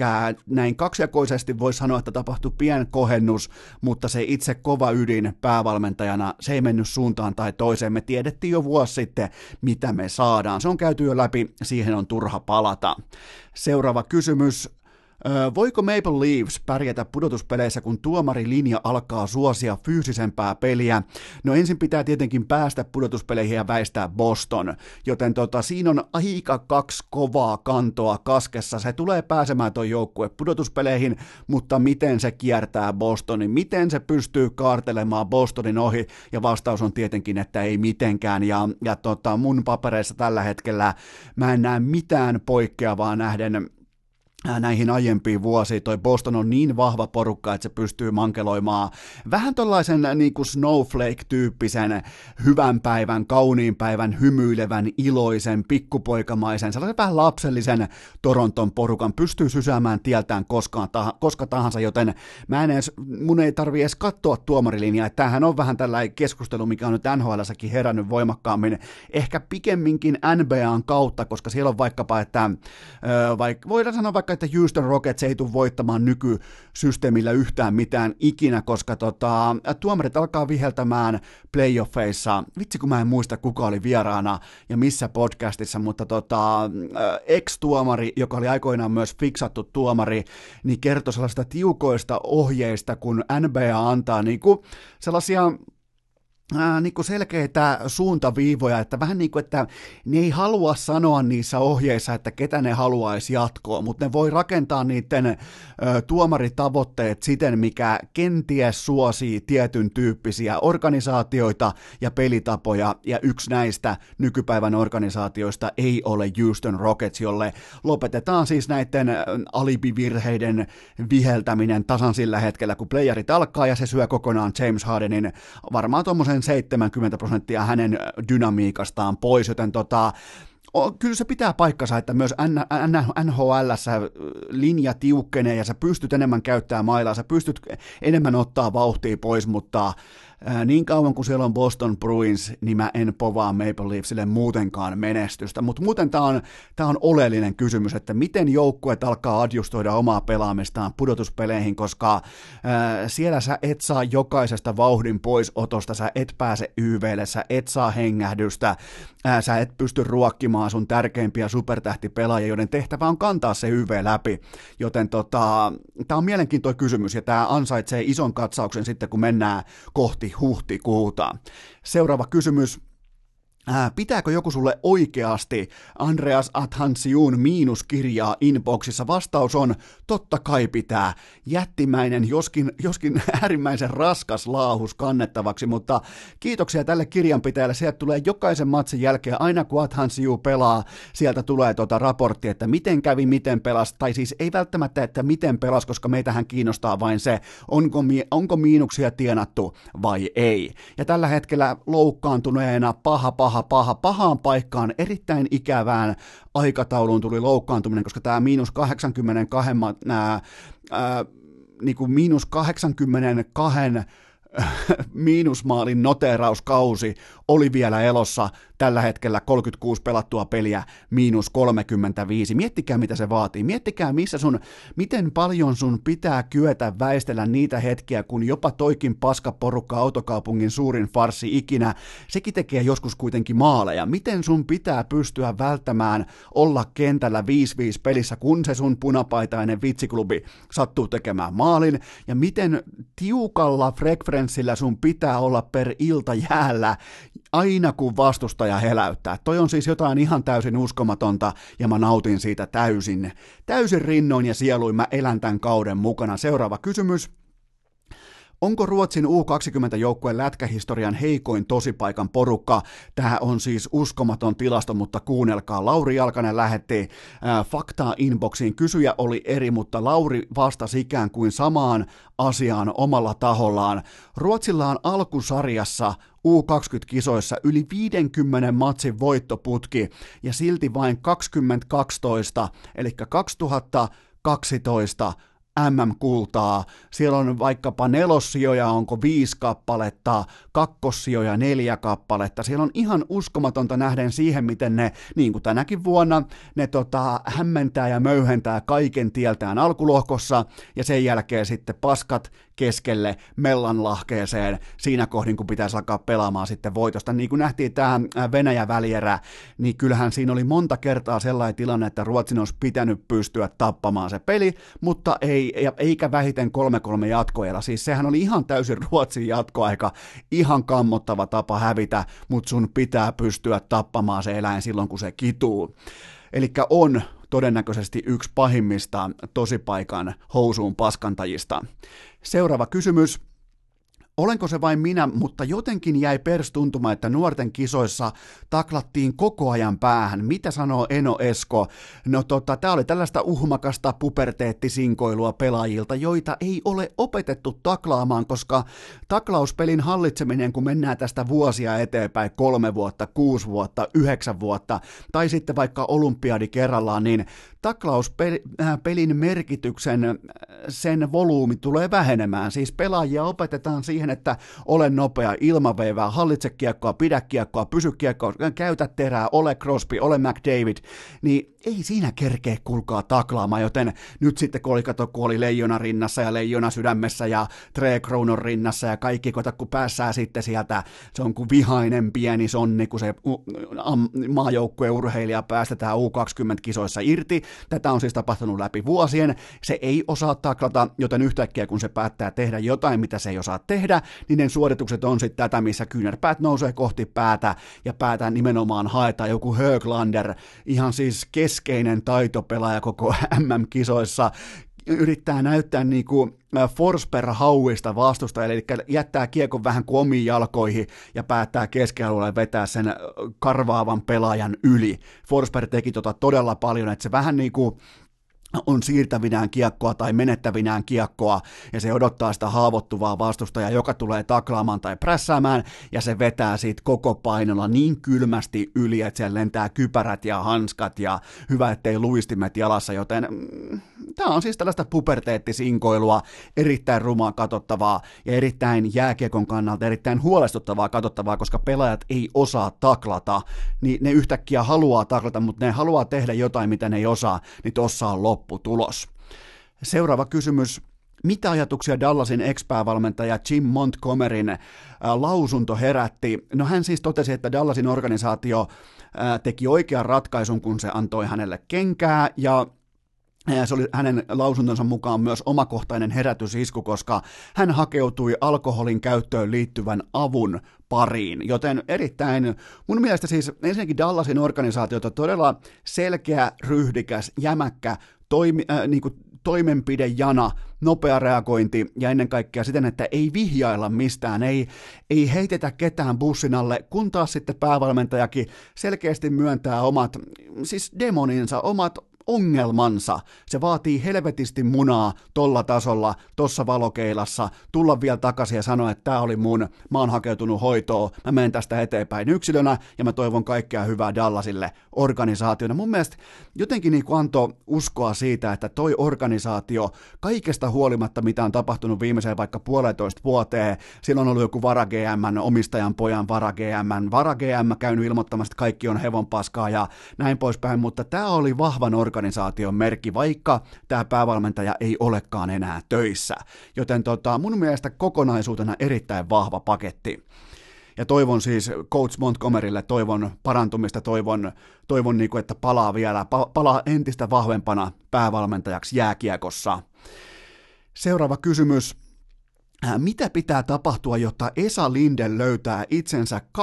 näin kaksijakoisesti voisi sanoa, että tapahtui pien kohennus, mutta se itse kova ydin päävalmentajana, se ei mennyt suuntaan tai toiseen. Me tiedettiin jo vuosi sitten, mitä me saadaan. Se on käyty jo läpi, siihen on turha palata. Seuraava kysymys. Voiko Maple Leafs pärjätä pudotuspeleissä, kun tuomarilinja alkaa suosia fyysisempää peliä? No ensin pitää tietenkin päästä pudotuspeleihin ja väistää Boston, joten tota, siinä on aika kaksi kovaa kantoa kaskessa. Se tulee pääsemään tuon joukkue pudotuspeleihin, mutta miten se kiertää Bostonin? Miten se pystyy kaartelemaan Bostonin ohi? Ja vastaus on tietenkin, että ei mitenkään. Ja, ja tota, mun papereissa tällä hetkellä mä en näe mitään poikkeavaa nähden näihin aiempiin vuosiin. Toi Boston on niin vahva porukka, että se pystyy mankeloimaan vähän tollaisen niin kuin snowflake-tyyppisen hyvän päivän, kauniin päivän, hymyilevän, iloisen, pikkupoikamaisen, sellaisen vähän lapsellisen Toronton porukan pystyy sysäämään tieltään koskaan, tah- koska tahansa, joten mä en edes, mun ei tarvi edes katsoa tuomarilinjaa, tämähän on vähän tällainen keskustelu, mikä on nyt NHLssäkin herännyt voimakkaammin, ehkä pikemminkin NBAn kautta, koska siellä on vaikkapa, että vaikka, voidaan sanoa vaikka vaikka, että Houston Rockets ei tule voittamaan nykysysteemillä yhtään mitään ikinä, koska tota, tuomarit alkaa viheltämään playoffeissa. Vitsi, kun mä en muista, kuka oli vieraana ja missä podcastissa, mutta tota, ex-tuomari, joka oli aikoinaan myös fiksattu tuomari, niin kertoi sellaista tiukoista ohjeista, kun NBA antaa niin sellaisia niin kuin selkeitä suuntaviivoja, että vähän niin kuin, että ne ei halua sanoa niissä ohjeissa, että ketä ne haluaisi jatkoa, mutta ne voi rakentaa niiden ä, tuomaritavoitteet siten, mikä kenties suosii tietyn tyyppisiä organisaatioita ja pelitapoja, ja yksi näistä nykypäivän organisaatioista ei ole Houston Rockets, jolle lopetetaan siis näiden alibivirheiden viheltäminen tasan sillä hetkellä, kun playerit alkaa, ja se syö kokonaan James Hardenin varmaan tuommoisen 70 prosenttia hänen dynamiikastaan pois, joten tota, kyllä se pitää paikkansa, että myös NHL linja tiukkenee ja sä pystyt enemmän käyttämään mailaa, sä pystyt enemmän ottaa vauhtia pois, mutta niin kauan kuin siellä on Boston Bruins, niin mä en povaa Maple Leafsille muutenkaan menestystä. Mutta muuten tämä on, tää on oleellinen kysymys, että miten joukkueet alkaa adjustoida omaa pelaamistaan pudotuspeleihin, koska äh, siellä sä et saa jokaisesta vauhdin poisotosta, sä et pääse YVlle, sä et saa hengähdystä, äh, sä et pysty ruokkimaan sun tärkeimpiä supertähtipelaajia, joiden tehtävä on kantaa se YV läpi. Joten tota, tämä on mielenkiintoinen kysymys ja tämä ansaitsee ison katsauksen sitten, kun mennään kohti huhtikuuta. Seuraava kysymys. Ää, pitääkö joku sulle oikeasti Andreas Athansiun miinuskirjaa inboxissa? Vastaus on, totta kai pitää. Jättimäinen, joskin, joskin äärimmäisen raskas laahus kannettavaksi, mutta kiitoksia tälle kirjanpitäjälle. Sieltä tulee jokaisen matsin jälkeen, aina kun Athansiu pelaa, sieltä tulee tuota raportti, että miten kävi, miten pelas, tai siis ei välttämättä, että miten pelas, koska meitähän kiinnostaa vain se, onko, onko miinuksia tienattu vai ei. Ja tällä hetkellä loukkaantuneena paha paha paha, paha, pahaan paikkaan, erittäin ikävään aikatauluun tuli loukkaantuminen, koska tämä miinus 82, nämä, ää, niin kuin miinus 82 miinusmaalin noteerauskausi oli vielä elossa tällä hetkellä 36 pelattua peliä, miinus 35. Miettikää, mitä se vaatii. Miettikää, missä sun, miten paljon sun pitää kyetä väistellä niitä hetkiä, kun jopa toikin paskaporukka autokaupungin suurin farsi ikinä, sekin tekee joskus kuitenkin maaleja. Miten sun pitää pystyä välttämään olla kentällä 5-5 pelissä, kun se sun punapaitainen vitsiklubi sattuu tekemään maalin, ja miten tiukalla frekvenssillä sun pitää olla per ilta jäällä, aina kun vastustaja heläyttää. Toi on siis jotain ihan täysin uskomatonta ja mä nautin siitä täysin. Täysin rinnoin ja sieluin mä elän tämän kauden mukana. Seuraava kysymys. Onko Ruotsin U20-joukkueen lätkähistorian heikoin tosipaikan porukka? Tämä on siis uskomaton tilasto, mutta kuunnelkaa. Lauri Jalkanen lähetti äh, faktaa inboxiin. Kysyjä oli eri, mutta Lauri vastasi ikään kuin samaan asiaan omalla tahollaan. Ruotsilla on alkusarjassa U20-kisoissa yli 50 matsin voittoputki ja silti vain 2012, eli 2012 MM-kultaa. Siellä on vaikkapa nelossijoja, onko viisi kappaletta, kakkossijoja neljä kappaletta. Siellä on ihan uskomatonta nähden siihen, miten ne, niin kuin tänäkin vuonna, ne tota, hämmentää ja möyhentää kaiken tieltään alkulohkossa ja sen jälkeen sitten paskat keskelle mellanlahkeeseen siinä kohdin, kun pitäisi alkaa pelaamaan sitten voitosta. Niin kuin nähtiin tämä Venäjä-välierä, niin kyllähän siinä oli monta kertaa sellainen tilanne, että Ruotsin olisi pitänyt pystyä tappamaan se peli, mutta ei, eikä vähiten 3-3 jatkoajalla. Siis sehän oli ihan täysin Ruotsin jatkoaika, ihan kammottava tapa hävitä, mutta sun pitää pystyä tappamaan se eläin silloin, kun se kituu. Eli on todennäköisesti yksi pahimmista tosipaikan housuun paskantajista. Seuraava kysymys. Olenko se vain minä, mutta jotenkin jäi perstuntuma, että nuorten kisoissa taklattiin koko ajan päähän. Mitä sanoo Eno Esko? No tota, tää oli tällaista uhmakasta puberteettisinkoilua pelaajilta, joita ei ole opetettu taklaamaan, koska taklauspelin hallitseminen, kun mennään tästä vuosia eteenpäin, kolme vuotta, kuusi vuotta, yhdeksän vuotta, tai sitten vaikka olympiadi kerrallaan, niin taklauspelin äh, merkityksen, äh, sen volyymi tulee vähenemään. Siis pelaajia opetetaan siihen, että ole nopea, ilmaveivää, hallitse kiekkoa, pidä kiekkoa, pysy kiekkoa, käytä terää, ole Crosby, ole McDavid, niin ei siinä kerkeä kulkaa taklaamaan, joten nyt sitten kun oli, kato, kun oli leijona rinnassa ja leijona sydämessä ja Tre Kronon rinnassa ja kaikki, kun päässää sitten sieltä, se on kuin vihainen pieni sonni, kun se maajoukkueurheilija päästetään U20-kisoissa irti. Tätä on siis tapahtunut läpi vuosien. Se ei osaa taklata, joten yhtäkkiä kun se päättää tehdä jotain, mitä se ei osaa tehdä, niin ne suoritukset on sitten tätä, missä kyynärpäät nousee kohti päätä ja päätä nimenomaan haetaan joku Höglander, ihan siis kes keskeinen taitopelaaja koko MM-kisoissa, yrittää näyttää niin kuin Forsberg hauista vastusta, eli jättää kiekon vähän kuin omiin jalkoihin ja päättää keskialueelle vetää sen karvaavan pelaajan yli. Forsberg teki tota todella paljon, että se vähän niin kuin on siirtävinään kiekkoa tai menettävinään kiekkoa, ja se odottaa sitä haavoittuvaa vastustajaa, joka tulee taklaamaan tai prässäämään, ja se vetää siitä koko painolla niin kylmästi yli, että siellä lentää kypärät ja hanskat, ja hyvä, ettei luistimet jalassa, joten mm, tämä on siis tällaista puberteettisinkoilua, erittäin rumaa katsottavaa, ja erittäin jääkiekon kannalta erittäin huolestuttavaa katsottavaa, koska pelaajat ei osaa taklata, niin ne yhtäkkiä haluaa taklata, mutta ne haluaa tehdä jotain, mitä ne ei osaa, niin tossa on loppu lopputulos. Seuraava kysymys. Mitä ajatuksia Dallasin ex-päävalmentaja Jim Montgomeryn äh, lausunto herätti? No hän siis totesi, että Dallasin organisaatio äh, teki oikean ratkaisun, kun se antoi hänelle kenkää, ja se oli hänen lausuntonsa mukaan myös omakohtainen herätysisku, koska hän hakeutui alkoholin käyttöön liittyvän avun pariin, joten erittäin, mun mielestä siis ensinnäkin Dallasin organisaatiota todella selkeä, ryhdikäs, jämäkkä, toimi, äh, niin kuin toimenpidejana, nopea reagointi ja ennen kaikkea siten, että ei vihjailla mistään, ei, ei heitetä ketään bussin alle, kun taas sitten päävalmentajakin selkeästi myöntää omat, siis demoninsa, omat ongelmansa. Se vaatii helvetisti munaa tolla tasolla, tossa valokeilassa, tulla vielä takaisin ja sanoa, että tämä oli mun, mä oon hakeutunut hoitoon, mä menen tästä eteenpäin yksilönä ja mä toivon kaikkea hyvää Dallasille organisaationa. Mun mielestä jotenkin niin antoi uskoa siitä, että toi organisaatio, kaikesta huolimatta mitä on tapahtunut viimeiseen vaikka puolitoista vuoteen, silloin on ollut joku vara GM, omistajan pojan vara GM, vara GM käynyt ilmoittamassa, että kaikki on hevon paskaa ja näin poispäin, mutta tämä oli vahvan organisaation organisaation merkki, vaikka tämä päävalmentaja ei olekaan enää töissä. Joten tota, mun mielestä kokonaisuutena erittäin vahva paketti. Ja toivon siis Coach Montgomerylle, toivon parantumista, toivon, toivon niin kuin, että palaa vielä, palaa entistä vahvempana päävalmentajaksi jääkiekossa. Seuraava kysymys. Äh, mitä pitää tapahtua, jotta Esa Linden löytää itsensä 2-0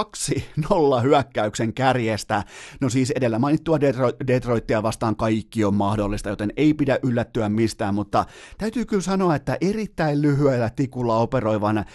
hyökkäyksen kärjestä? No siis edellä mainittua Detroit, Detroitia vastaan kaikki on mahdollista, joten ei pidä yllättyä mistään, mutta täytyy kyllä sanoa, että erittäin lyhyellä tikulla operoivan äh,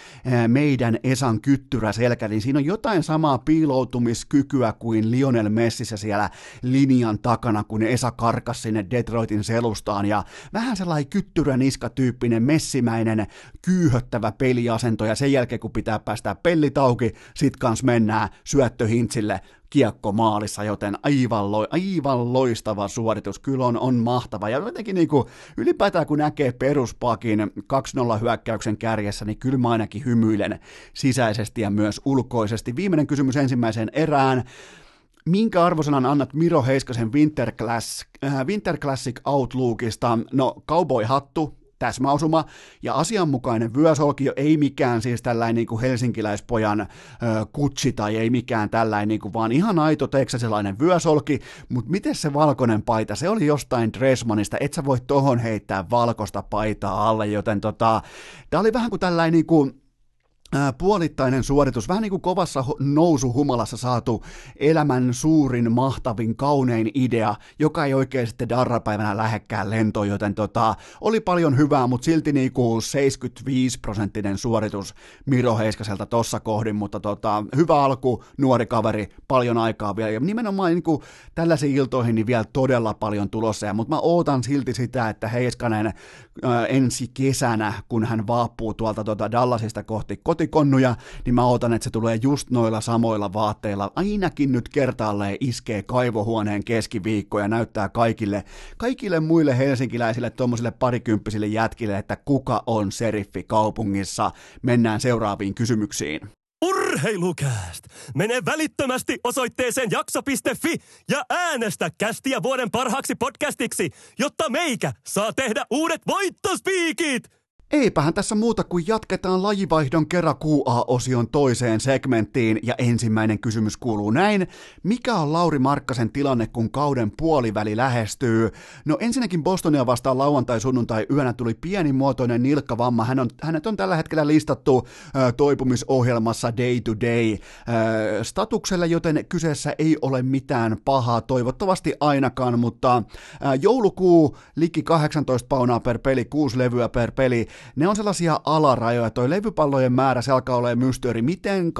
meidän Esan kyttyrä selkä, niin siinä on jotain samaa piiloutumiskykyä kuin Lionel Messissä siellä linjan takana, kun Esa karkas sinne Detroitin selustaan, ja vähän sellainen kyttyrän iskatyyppinen messimäinen kyyhöttä yllättävä peliasento ja sen jälkeen kun pitää päästä pellit auki, sit kans mennään syöttöhintsille kiekko maalissa, joten aivan, lo, aivan loistava suoritus, kyllä on, on mahtava. Ja jotenkin niin kuin, ylipäätään kun näkee peruspakin 2-0 hyökkäyksen kärjessä, niin kyllä mä ainakin hymyilen sisäisesti ja myös ulkoisesti. Viimeinen kysymys ensimmäiseen erään. Minkä arvosanan annat Miro Heiskasen Winter, Class, äh, Winter Classic Outlookista? No, cowboy-hattu, täsmäosuma ja asianmukainen vyösolki, ei mikään siis tällainen niin kuin helsinkiläispojan ö, kutsi tai ei mikään tällainen, niin kuin, vaan ihan aito teksasilainen vyösolki, mutta miten se valkoinen paita, se oli jostain Dressmanista, et sä voi tohon heittää valkoista paitaa alle, joten tota, tämä oli vähän kuin tällainen niin kuin, puolittainen suoritus, vähän niin kuin kovassa nousuhumalassa saatu elämän suurin, mahtavin, kaunein idea, joka ei oikein sitten darrapäivänä lähekkään lentoon, joten tota, oli paljon hyvää, mutta silti niin kuin 75 prosenttinen suoritus Miro Heiskaselta tossa kohdin, mutta tota, hyvä alku, nuori kaveri, paljon aikaa vielä, ja nimenomaan niin kuin tällaisiin iltoihin niin vielä todella paljon tulossa, mutta mä ootan silti sitä, että Heiskanen ää, ensi kesänä, kun hän vaapuu tuolta tota Dallasista kohti kotikonnuja, niin mä ootan, että se tulee just noilla samoilla vaatteilla, ainakin nyt kertaalleen iskee kaivohuoneen keskiviikko ja näyttää kaikille, kaikille muille helsinkiläisille tuommoisille parikymppisille jätkille, että kuka on seriffi kaupungissa. Mennään seuraaviin kysymyksiin. Urheilukääst! Mene välittömästi osoitteeseen jakso.fi ja äänestä kästiä vuoden parhaaksi podcastiksi, jotta meikä saa tehdä uudet voittospiikit! Eipähän tässä muuta kuin jatketaan lajivaihdon kerran QA-osion toiseen segmenttiin ja ensimmäinen kysymys kuuluu näin. Mikä on Lauri Markkasen tilanne, kun kauden puoliväli lähestyy? No ensinnäkin Bostonia vastaan lauantai-sunnuntai yönä tuli pienimuotoinen nilkkavamma. Hän on, hänet on tällä hetkellä listattu äh, toipumisohjelmassa Day to Day äh, statukselle, joten kyseessä ei ole mitään pahaa, toivottavasti ainakaan, mutta äh, joulukuu liki 18 paunaa per peli, 6 levyä per peli, ne on sellaisia alarajoja. Toi levypallojen määrä, se alkaa olla mysteeri. Miten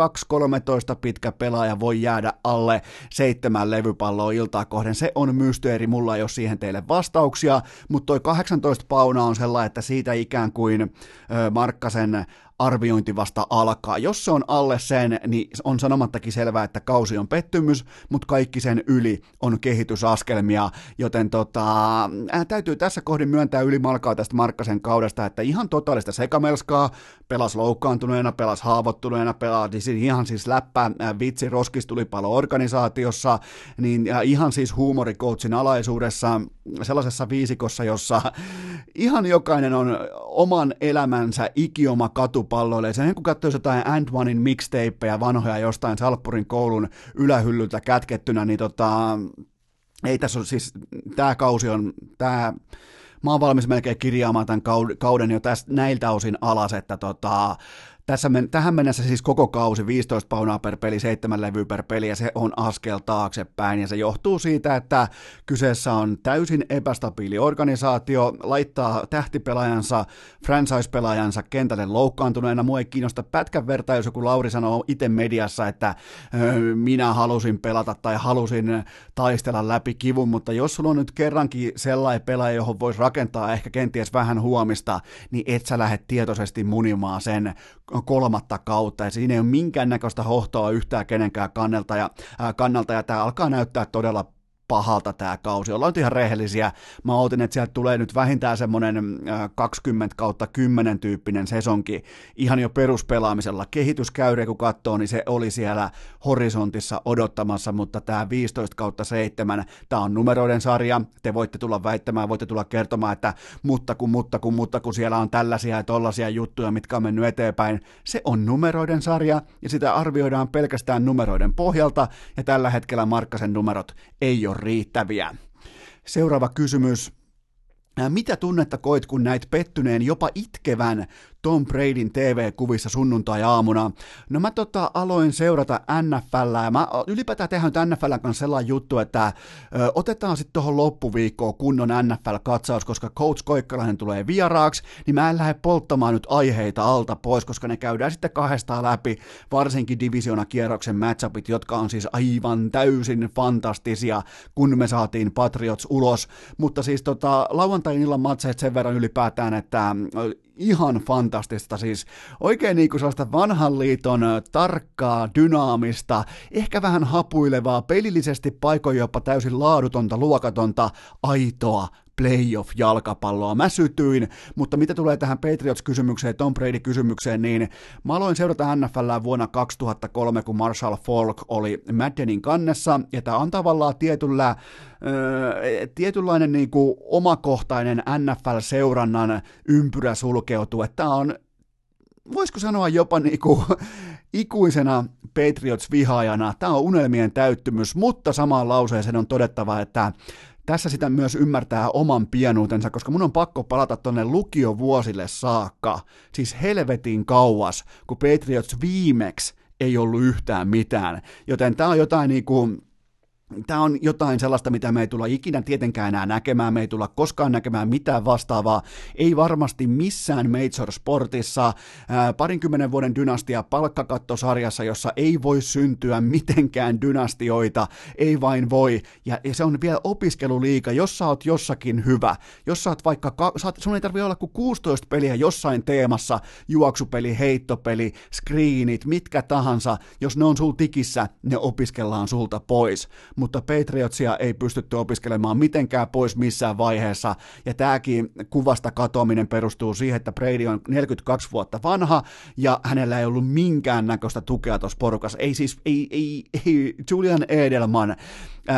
2-13 pitkä pelaaja voi jäädä alle seitsemän levypalloa iltaa kohden? Se on mysteeri, mulla ei ole siihen teille vastauksia, mutta toi 18 pauna on sellainen, että siitä ikään kuin Markkasen arviointi vasta alkaa. Jos se on alle sen, niin on sanomattakin selvää, että kausi on pettymys, mutta kaikki sen yli on kehitysaskelmia, joten tota, äh, täytyy tässä kohdin myöntää ylimalkaa tästä Markkasen kaudesta, että ihan totaalista sekamelskaa, pelas loukkaantuneena, pelas haavoittuneena, pelaa ihan siis läppä äh, vitsi roskistulipalo organisaatiossa, niin ja ihan siis huumorikoutsin alaisuudessa sellaisessa viisikossa, jossa ihan jokainen on oman elämänsä ikioma katupalloille. Sen kun katsoisi jotain And Onein mixtapeja vanhoja jostain Salppurin koulun ylähyllyltä kätkettynä, niin tota, ei tässä ole siis, tämä kausi on, tämä mä oon valmis melkein kirjaamaan tämän kauden jo tästä, näiltä osin alas, että tota, tässä men, tähän mennessä siis koko kausi 15 paunaa per peli, 7 levyä per peli ja se on askel taaksepäin ja se johtuu siitä, että kyseessä on täysin epästabiili organisaatio, laittaa tähtipelaajansa, franchise-pelaajansa kentälle loukkaantuneena. Mua ei kiinnosta pätkän verta, jos joku Lauri sanoo itse mediassa, että minä halusin pelata tai halusin taistella läpi kivun, mutta jos sulla on nyt kerrankin sellainen pelaaja, johon voisi rakentaa ehkä kenties vähän huomista, niin et sä lähde tietoisesti munimaan sen kolmatta kautta, ja siinä ei ole minkäännäköistä hohtoa yhtään kenenkään kannalta, ja, kannalta, ja tämä alkaa näyttää todella pahalta tämä kausi. Ollaan nyt ihan rehellisiä. Mä ootin, että sieltä tulee nyt vähintään semmoinen 20 kautta 10 tyyppinen sesonki ihan jo peruspelaamisella. Kehityskäyriä kun katsoo, niin se oli siellä horisontissa odottamassa, mutta tämä 15 kautta 7, tämä on numeroiden sarja. Te voitte tulla väittämään, voitte tulla kertomaan, että mutta kun, mutta kun, mutta kun siellä on tällaisia ja tollaisia juttuja, mitkä on mennyt eteenpäin. Se on numeroiden sarja ja sitä arvioidaan pelkästään numeroiden pohjalta ja tällä hetkellä Markkasen numerot ei ole riittäviä. Seuraava kysymys. Mitä tunnetta koit, kun näit pettyneen, jopa itkevän Tom Bradyn TV-kuvissa sunnuntai-aamuna. No mä tota aloin seurata NFL, ja mä ylipäätään tehdään nyt NFLn kanssa sellainen juttu, että ö, otetaan sitten tuohon loppuviikkoon kunnon NFL-katsaus, koska Coach Koikkalainen tulee vieraaksi, niin mä en lähde polttamaan nyt aiheita alta pois, koska ne käydään sitten kahdestaan läpi, varsinkin divisiona-kierroksen matchupit, jotka on siis aivan täysin fantastisia, kun me saatiin Patriots ulos, mutta siis tota, lauantain illan matseet sen verran ylipäätään, että ihan fantastista, siis oikein niin kuin sellaista vanhan liiton tarkkaa, dynaamista, ehkä vähän hapuilevaa, pelillisesti paikoin jopa täysin laadutonta, luokatonta, aitoa playoff-jalkapalloa. Mä sytyin, mutta mitä tulee tähän Patriots-kysymykseen, Tom Brady-kysymykseen, niin mä aloin seurata NFL vuonna 2003, kun Marshall Falk oli Maddenin kannessa, ja tämä on tavallaan tietyllä, öö, tietynlainen niin kuin omakohtainen NFL-seurannan ympyrä sulkeutuu, että tämä on voisiko sanoa jopa niinku ikuisena Patriots-vihaajana, tämä on unelmien täyttymys, mutta samaan lauseeseen on todettava, että tässä sitä myös ymmärtää oman pienuutensa, koska mun on pakko palata tonne lukiovuosille saakka, siis helvetin kauas, kun Patriots viimeksi ei ollut yhtään mitään. Joten tämä on jotain niinku, Tämä on jotain sellaista, mitä me ei tulla ikinä tietenkään enää näkemään, me ei tulla koskaan näkemään mitään vastaavaa, ei varmasti missään major-sportissa, ää, parinkymmenen vuoden dynastia palkkakattosarjassa, jossa ei voi syntyä mitenkään dynastioita, ei vain voi, ja, ja se on vielä opiskeluliika, jos sä oot jossakin hyvä, jos sä oot vaikka, sä oot, sun ei tarvitse olla kuin 16 peliä jossain teemassa, juoksupeli, heittopeli, screenit, mitkä tahansa, jos ne on sul tikissä, ne opiskellaan sulta pois mutta Patriotsia ei pystytty opiskelemaan mitenkään pois missään vaiheessa, ja tämäkin kuvasta katoaminen perustuu siihen, että Brady on 42 vuotta vanha, ja hänellä ei ollut minkäännäköistä tukea tuossa porukassa, ei siis, ei, ei, ei Julian Edelman,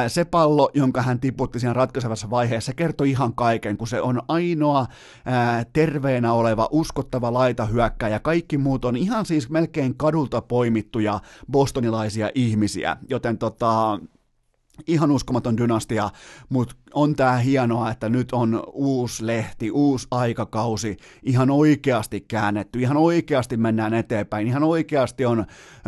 se pallo, jonka hän tiputti siinä ratkaisevassa vaiheessa, kertoi ihan kaiken, kun se on ainoa ää, terveenä oleva, uskottava laitahyökkäjä. Kaikki muut on ihan siis melkein kadulta poimittuja bostonilaisia ihmisiä, joten tota, ihan uskomaton dynastia, mutta on tää hienoa, että nyt on uusi lehti, uusi aikakausi, ihan oikeasti käännetty, ihan oikeasti mennään eteenpäin, ihan oikeasti on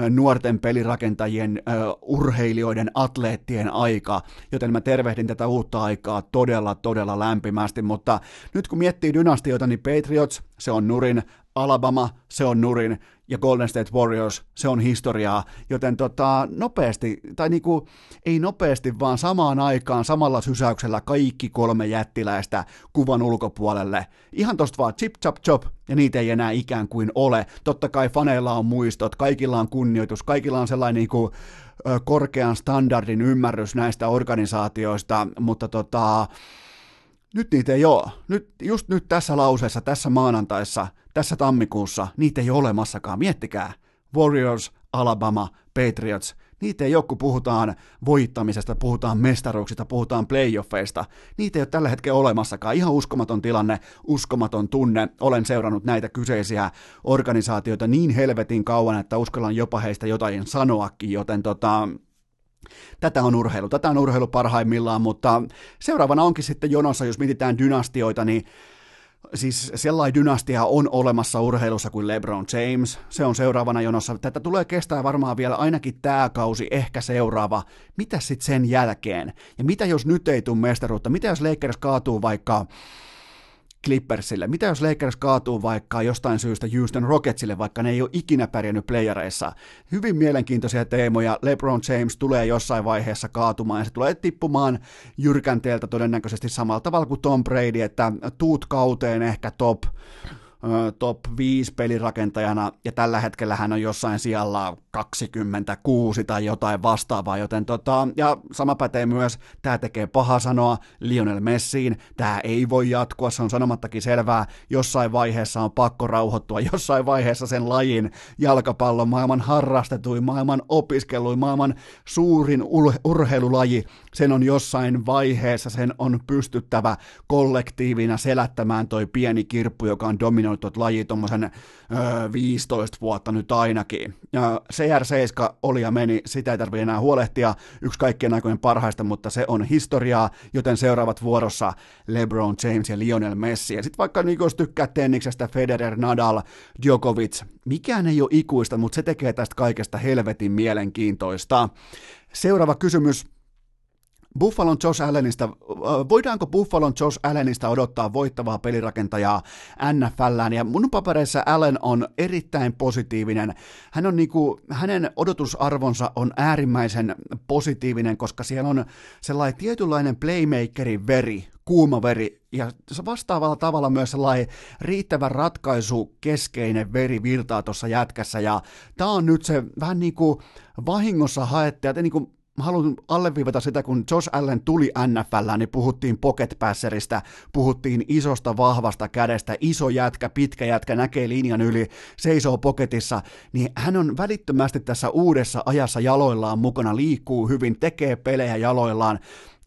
nuorten pelirakentajien, urheilijoiden, atleettien aika, joten mä tervehdin tätä uutta aikaa todella, todella lämpimästi, mutta nyt kun miettii dynastioita, niin Patriots, se on nurin, Alabama, se on nurin, ja Golden State Warriors, se on historiaa, joten tota, nopeasti, tai niinku, ei nopeasti, vaan samaan aikaan, samalla sysäyksellä kaikki kolme jättiläistä kuvan ulkopuolelle. Ihan tosta vaan chip chop chop, ja niitä ei enää ikään kuin ole. Totta kai faneilla on muistot, kaikilla on kunnioitus, kaikilla on sellainen niinku, korkean standardin ymmärrys näistä organisaatioista, mutta tota, nyt niitä ei ole. Nyt, just nyt tässä lauseessa, tässä maanantaissa, tässä tammikuussa, niitä ei ole olemassakaan. Miettikää. Warriors, Alabama, Patriots. Niitä ei ole, kun puhutaan voittamisesta, puhutaan mestaruuksista, puhutaan playoffeista. Niitä ei ole tällä hetkellä olemassakaan. Ihan uskomaton tilanne, uskomaton tunne. Olen seurannut näitä kyseisiä organisaatioita niin helvetin kauan, että uskallan jopa heistä jotain sanoakin, joten tota, Tätä on urheilu, tätä on urheilu parhaimmillaan, mutta seuraavana onkin sitten jonossa, jos mietitään dynastioita, niin siis sellainen dynastia on olemassa urheilussa kuin LeBron James, se on seuraavana jonossa. Tätä tulee kestää varmaan vielä ainakin tämä kausi, ehkä seuraava. Mitä sitten sen jälkeen? Ja mitä jos nyt ei tule mestaruutta? Mitä jos Lakers kaatuu vaikka Clippersille. Mitä jos Lakers kaatuu vaikka jostain syystä Houston Rocketsille, vaikka ne ei ole ikinä pärjännyt playereissa? Hyvin mielenkiintoisia teemoja. LeBron James tulee jossain vaiheessa kaatumaan ja se tulee tippumaan jyrkänteeltä todennäköisesti samalla tavalla kuin Tom Brady, että tuut kauteen ehkä top top 5 pelirakentajana, ja tällä hetkellä hän on jossain siellä 26 tai jotain vastaavaa, joten tota, ja sama pätee myös, tämä tekee paha sanoa Lionel Messiin, tämä ei voi jatkua, se on sanomattakin selvää, jossain vaiheessa on pakko rauhoittua, jossain vaiheessa sen lajin jalkapallon maailman harrastetuin, maailman opiskeluin, maailman suurin ur- urheilulaji, sen on jossain vaiheessa, sen on pystyttävä kollektiivina selättämään toi pieni kirppu, joka on dominoinut tuot laji tuommoisen öö, 15 vuotta nyt ainakin. Ja CR7 oli ja meni, sitä ei tarvitse enää huolehtia, yksi kaikkien aikojen parhaista, mutta se on historiaa, joten seuraavat vuorossa LeBron James ja Lionel Messi. Ja sitten vaikka niin jos tykkää tenniksestä Federer, Nadal, Djokovic, mikään ei ole ikuista, mutta se tekee tästä kaikesta helvetin mielenkiintoista. Seuraava kysymys Buffalon Josh Allenista, voidaanko Buffalon Josh Allenista odottaa voittavaa pelirakentajaa NFLään, ja mun papereissa Allen on erittäin positiivinen. Hän on niinku, hänen odotusarvonsa on äärimmäisen positiivinen, koska siellä on sellainen tietynlainen playmakerin veri, kuuma veri, ja vastaavalla tavalla myös sellainen riittävän ratkaisu keskeinen veri virtaa tuossa jätkässä, ja tämä on nyt se vähän niin kuin vahingossa haette, ja niin kuin mä haluan alleviivata sitä, kun Josh Allen tuli NFL, niin puhuttiin pocket passerista, puhuttiin isosta vahvasta kädestä, iso jätkä, pitkä jätkä, näkee linjan yli, seisoo poketissa, niin hän on välittömästi tässä uudessa ajassa jaloillaan mukana, liikkuu hyvin, tekee pelejä jaloillaan,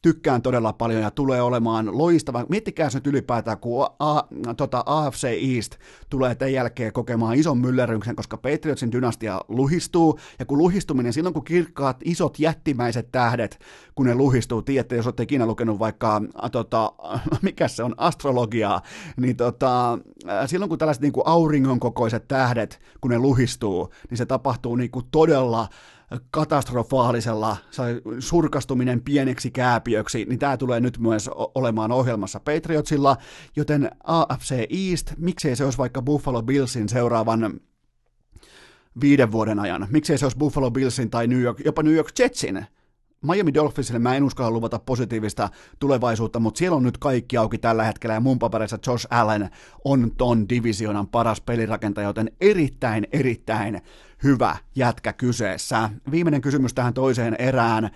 tykkään todella paljon ja tulee olemaan loistava. Miettikää nyt ylipäätään, kun A, tota AFC East tulee tämän jälkeen kokemaan ison myllerryksen, koska Patriotsin dynastia luhistuu, ja kun luhistuminen, silloin kun kirkkaat isot jättimäiset tähdet, kun ne luhistuu, tiedätte, jos olette ikinä lukenut vaikka, a, tota, mikä se on, astrologiaa, niin tota, silloin kun tällaiset niin kuin auringon kokoiset tähdet, kun ne luhistuu, niin se tapahtuu niin kuin todella katastrofaalisella surkastuminen pieneksi kääpiöksi, niin tämä tulee nyt myös olemaan ohjelmassa Patriotsilla, joten AFC East, miksei se olisi vaikka Buffalo Billsin seuraavan viiden vuoden ajan, miksei se olisi Buffalo Billsin tai New York, jopa New York Jetsin? Miami Dolphinsille mä en uskalla luvata positiivista tulevaisuutta, mutta siellä on nyt kaikki auki tällä hetkellä ja mun paperissa Josh Allen on ton divisionan paras pelirakentaja, joten erittäin, erittäin hyvä jätkä kyseessä. Viimeinen kysymys tähän toiseen erään.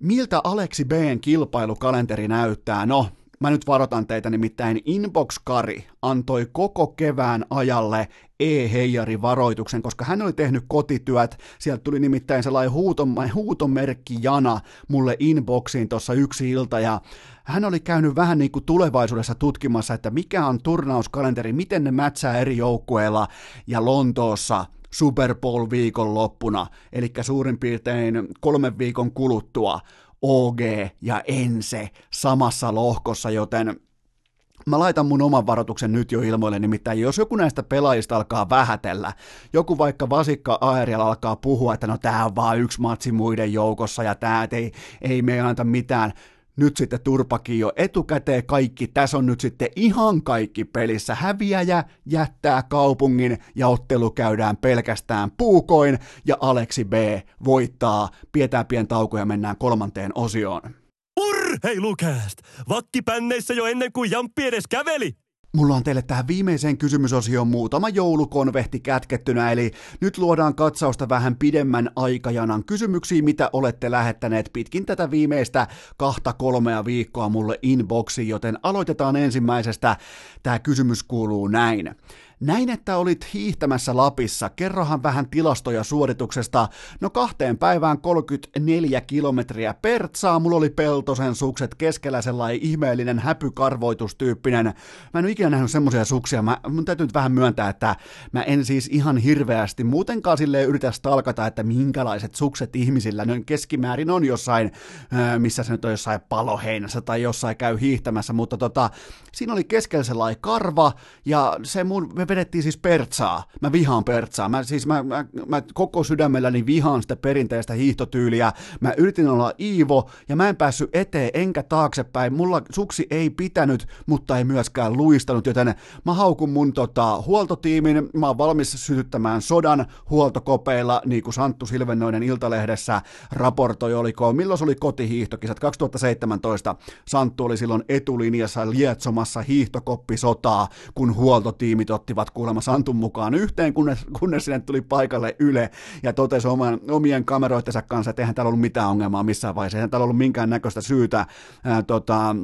Miltä Aleksi B:n kilpailukalenteri näyttää? No, Mä nyt varoitan teitä, nimittäin Inbox Kari antoi koko kevään ajalle e-heijari varoituksen, koska hän oli tehnyt kotityöt. Sieltä tuli nimittäin sellainen huutom, huutomerkki Jana mulle inboxiin tuossa yksi ilta ja hän oli käynyt vähän niin kuin tulevaisuudessa tutkimassa, että mikä on turnauskalenteri, miten ne mätsää eri joukkueilla ja Lontoossa Super Bowl viikon loppuna, eli suurin piirtein kolmen viikon kuluttua OG ja Ense samassa lohkossa, joten Mä laitan mun oman varoituksen nyt jo ilmoille, nimittäin jos joku näistä pelaajista alkaa vähätellä, joku vaikka Vasikka Aerial alkaa puhua, että no tää on vaan yksi matsi muiden joukossa ja tää ei, ei me anta mitään, nyt sitten turpakin jo etukäteen kaikki, tässä on nyt sitten ihan kaikki pelissä. Häviäjä jättää kaupungin ja ottelu käydään pelkästään puukoin ja Aleksi B voittaa. Pidetään pien tauko ja mennään kolmanteen osioon. Urheilukääst! Vakkipänneissä jo ennen kuin Jamppi edes käveli! Mulla on teille tähän viimeiseen kysymysosioon muutama joulukonvehti kätkettynä, eli nyt luodaan katsausta vähän pidemmän aikajanan kysymyksiin, mitä olette lähettäneet pitkin tätä viimeistä kahta kolmea viikkoa mulle inboxiin, joten aloitetaan ensimmäisestä. Tämä kysymys kuuluu näin. Näin, että olit hiihtämässä Lapissa. Kerrohan vähän tilastoja suorituksesta. No kahteen päivään 34 kilometriä pertsaa. Mulla oli peltosen sukset keskellä sellainen ihmeellinen häpykarvoitustyyppinen. Mä en ole ikinä nähnyt semmoisia suksia. Mä, mun täytyy nyt vähän myöntää, että mä en siis ihan hirveästi muutenkaan sille yritä stalkata, että minkälaiset sukset ihmisillä ne keskimäärin on jossain, missä se nyt on jossain paloheinässä tai jossain käy hiihtämässä, mutta tota, siinä oli keskellä sellainen karva ja se mun, vedettiin siis pertsaa. Mä vihaan pertsaa. Mä, siis mä, mä, mä koko sydämelläni vihaan sitä perinteistä hiihtotyyliä. Mä yritin olla Iivo ja mä en päässyt eteen enkä taaksepäin. Mulla suksi ei pitänyt, mutta ei myöskään luistanut, joten mä haukun mun tota, huoltotiimin. Mä oon valmis sytyttämään sodan huoltokopeilla, niin kuin Santtu Silvennoinen Iltalehdessä raportoi, oliko, milloin se oli kotihiihtokisat 2017. Santtu oli silloin etulinjassa lietsomassa hiihtokoppisotaa, kun huoltotiimit ottivat olivat kuulemma Santun mukaan yhteen, kunnes, kunnes sinne tuli paikalle Yle ja totesi oman, omien kameroittensa kanssa, että eihän täällä ollut mitään ongelmaa missään vaiheessa, eihän täällä ollut minkään näköistä syytä ää, tota,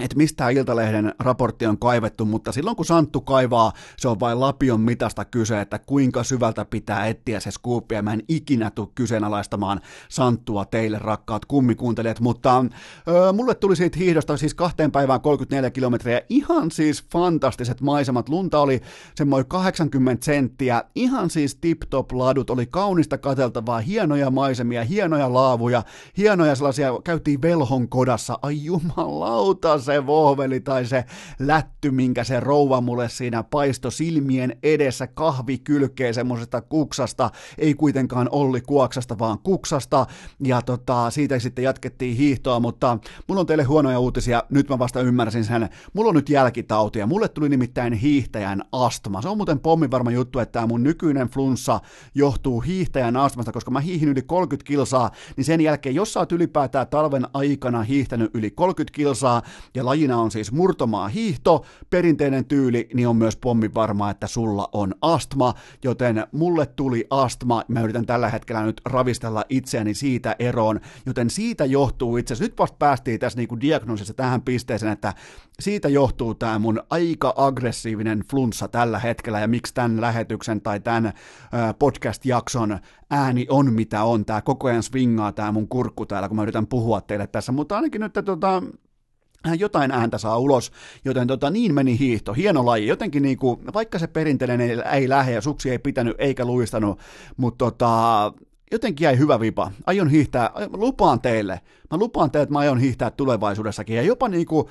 että mistä Iltalehden raportti on kaivettu, mutta silloin kun Santtu kaivaa, se on vain lapion mitasta kyse, että kuinka syvältä pitää etsiä se skuuppi, mä en ikinä tule kyseenalaistamaan Santtua teille, rakkaat kummikuuntelijat, mutta öö, mulle tuli siitä hiihdosta siis kahteen päivään 34 kilometriä, ihan siis fantastiset maisemat, lunta oli semmoinen 80 senttiä, ihan siis tip-top ladut, oli kaunista kateltavaa, hienoja maisemia, hienoja laavuja, hienoja sellaisia, käytiin velhon kodassa, ai jumalauta, se vohveli tai se lätty, minkä se rouva mulle siinä paisto silmien edessä kahvi kylkee semmoisesta kuksasta, ei kuitenkaan Olli Kuoksasta, vaan kuksasta, ja tota, siitä sitten jatkettiin hiihtoa, mutta mulla on teille huonoja uutisia, nyt mä vasta ymmärsin sen, mulla on nyt jälkitautia, mulle tuli nimittäin hiihtäjän astma, se on muuten pommi varma juttu, että tämä mun nykyinen flunssa johtuu hiihtäjän astmasta, koska mä hiihin yli 30 kilsaa, niin sen jälkeen, jos sä oot ylipäätään talven aikana hiihtänyt yli 30 kilsaa, ja lajina on siis murtomaa hiihto, perinteinen tyyli, niin on myös pommi varmaa, että sulla on astma, joten mulle tuli astma, mä yritän tällä hetkellä nyt ravistella itseäni siitä eroon, joten siitä johtuu itse asiassa, nyt vasta päästiin tässä niinku diagnoosissa tähän pisteeseen, että siitä johtuu tämä mun aika aggressiivinen flunssa tällä hetkellä, ja miksi tämän lähetyksen tai tämän podcast-jakson ääni on mitä on, tämä koko ajan swingaa tämä mun kurkku täällä, kun mä yritän puhua teille tässä, mutta ainakin nyt tota, jotain ääntä saa ulos, joten tota, niin meni hiihto, hieno laji, jotenkin niinku, vaikka se perinteinen ei, ei lähde ja suksi ei pitänyt eikä luistanut, mutta tota, jotenkin jäi hyvä vipa. Aion hiihtää, lupaan teille, mä lupaan teille, että mä aion hiihtää tulevaisuudessakin. Ja jopa niinku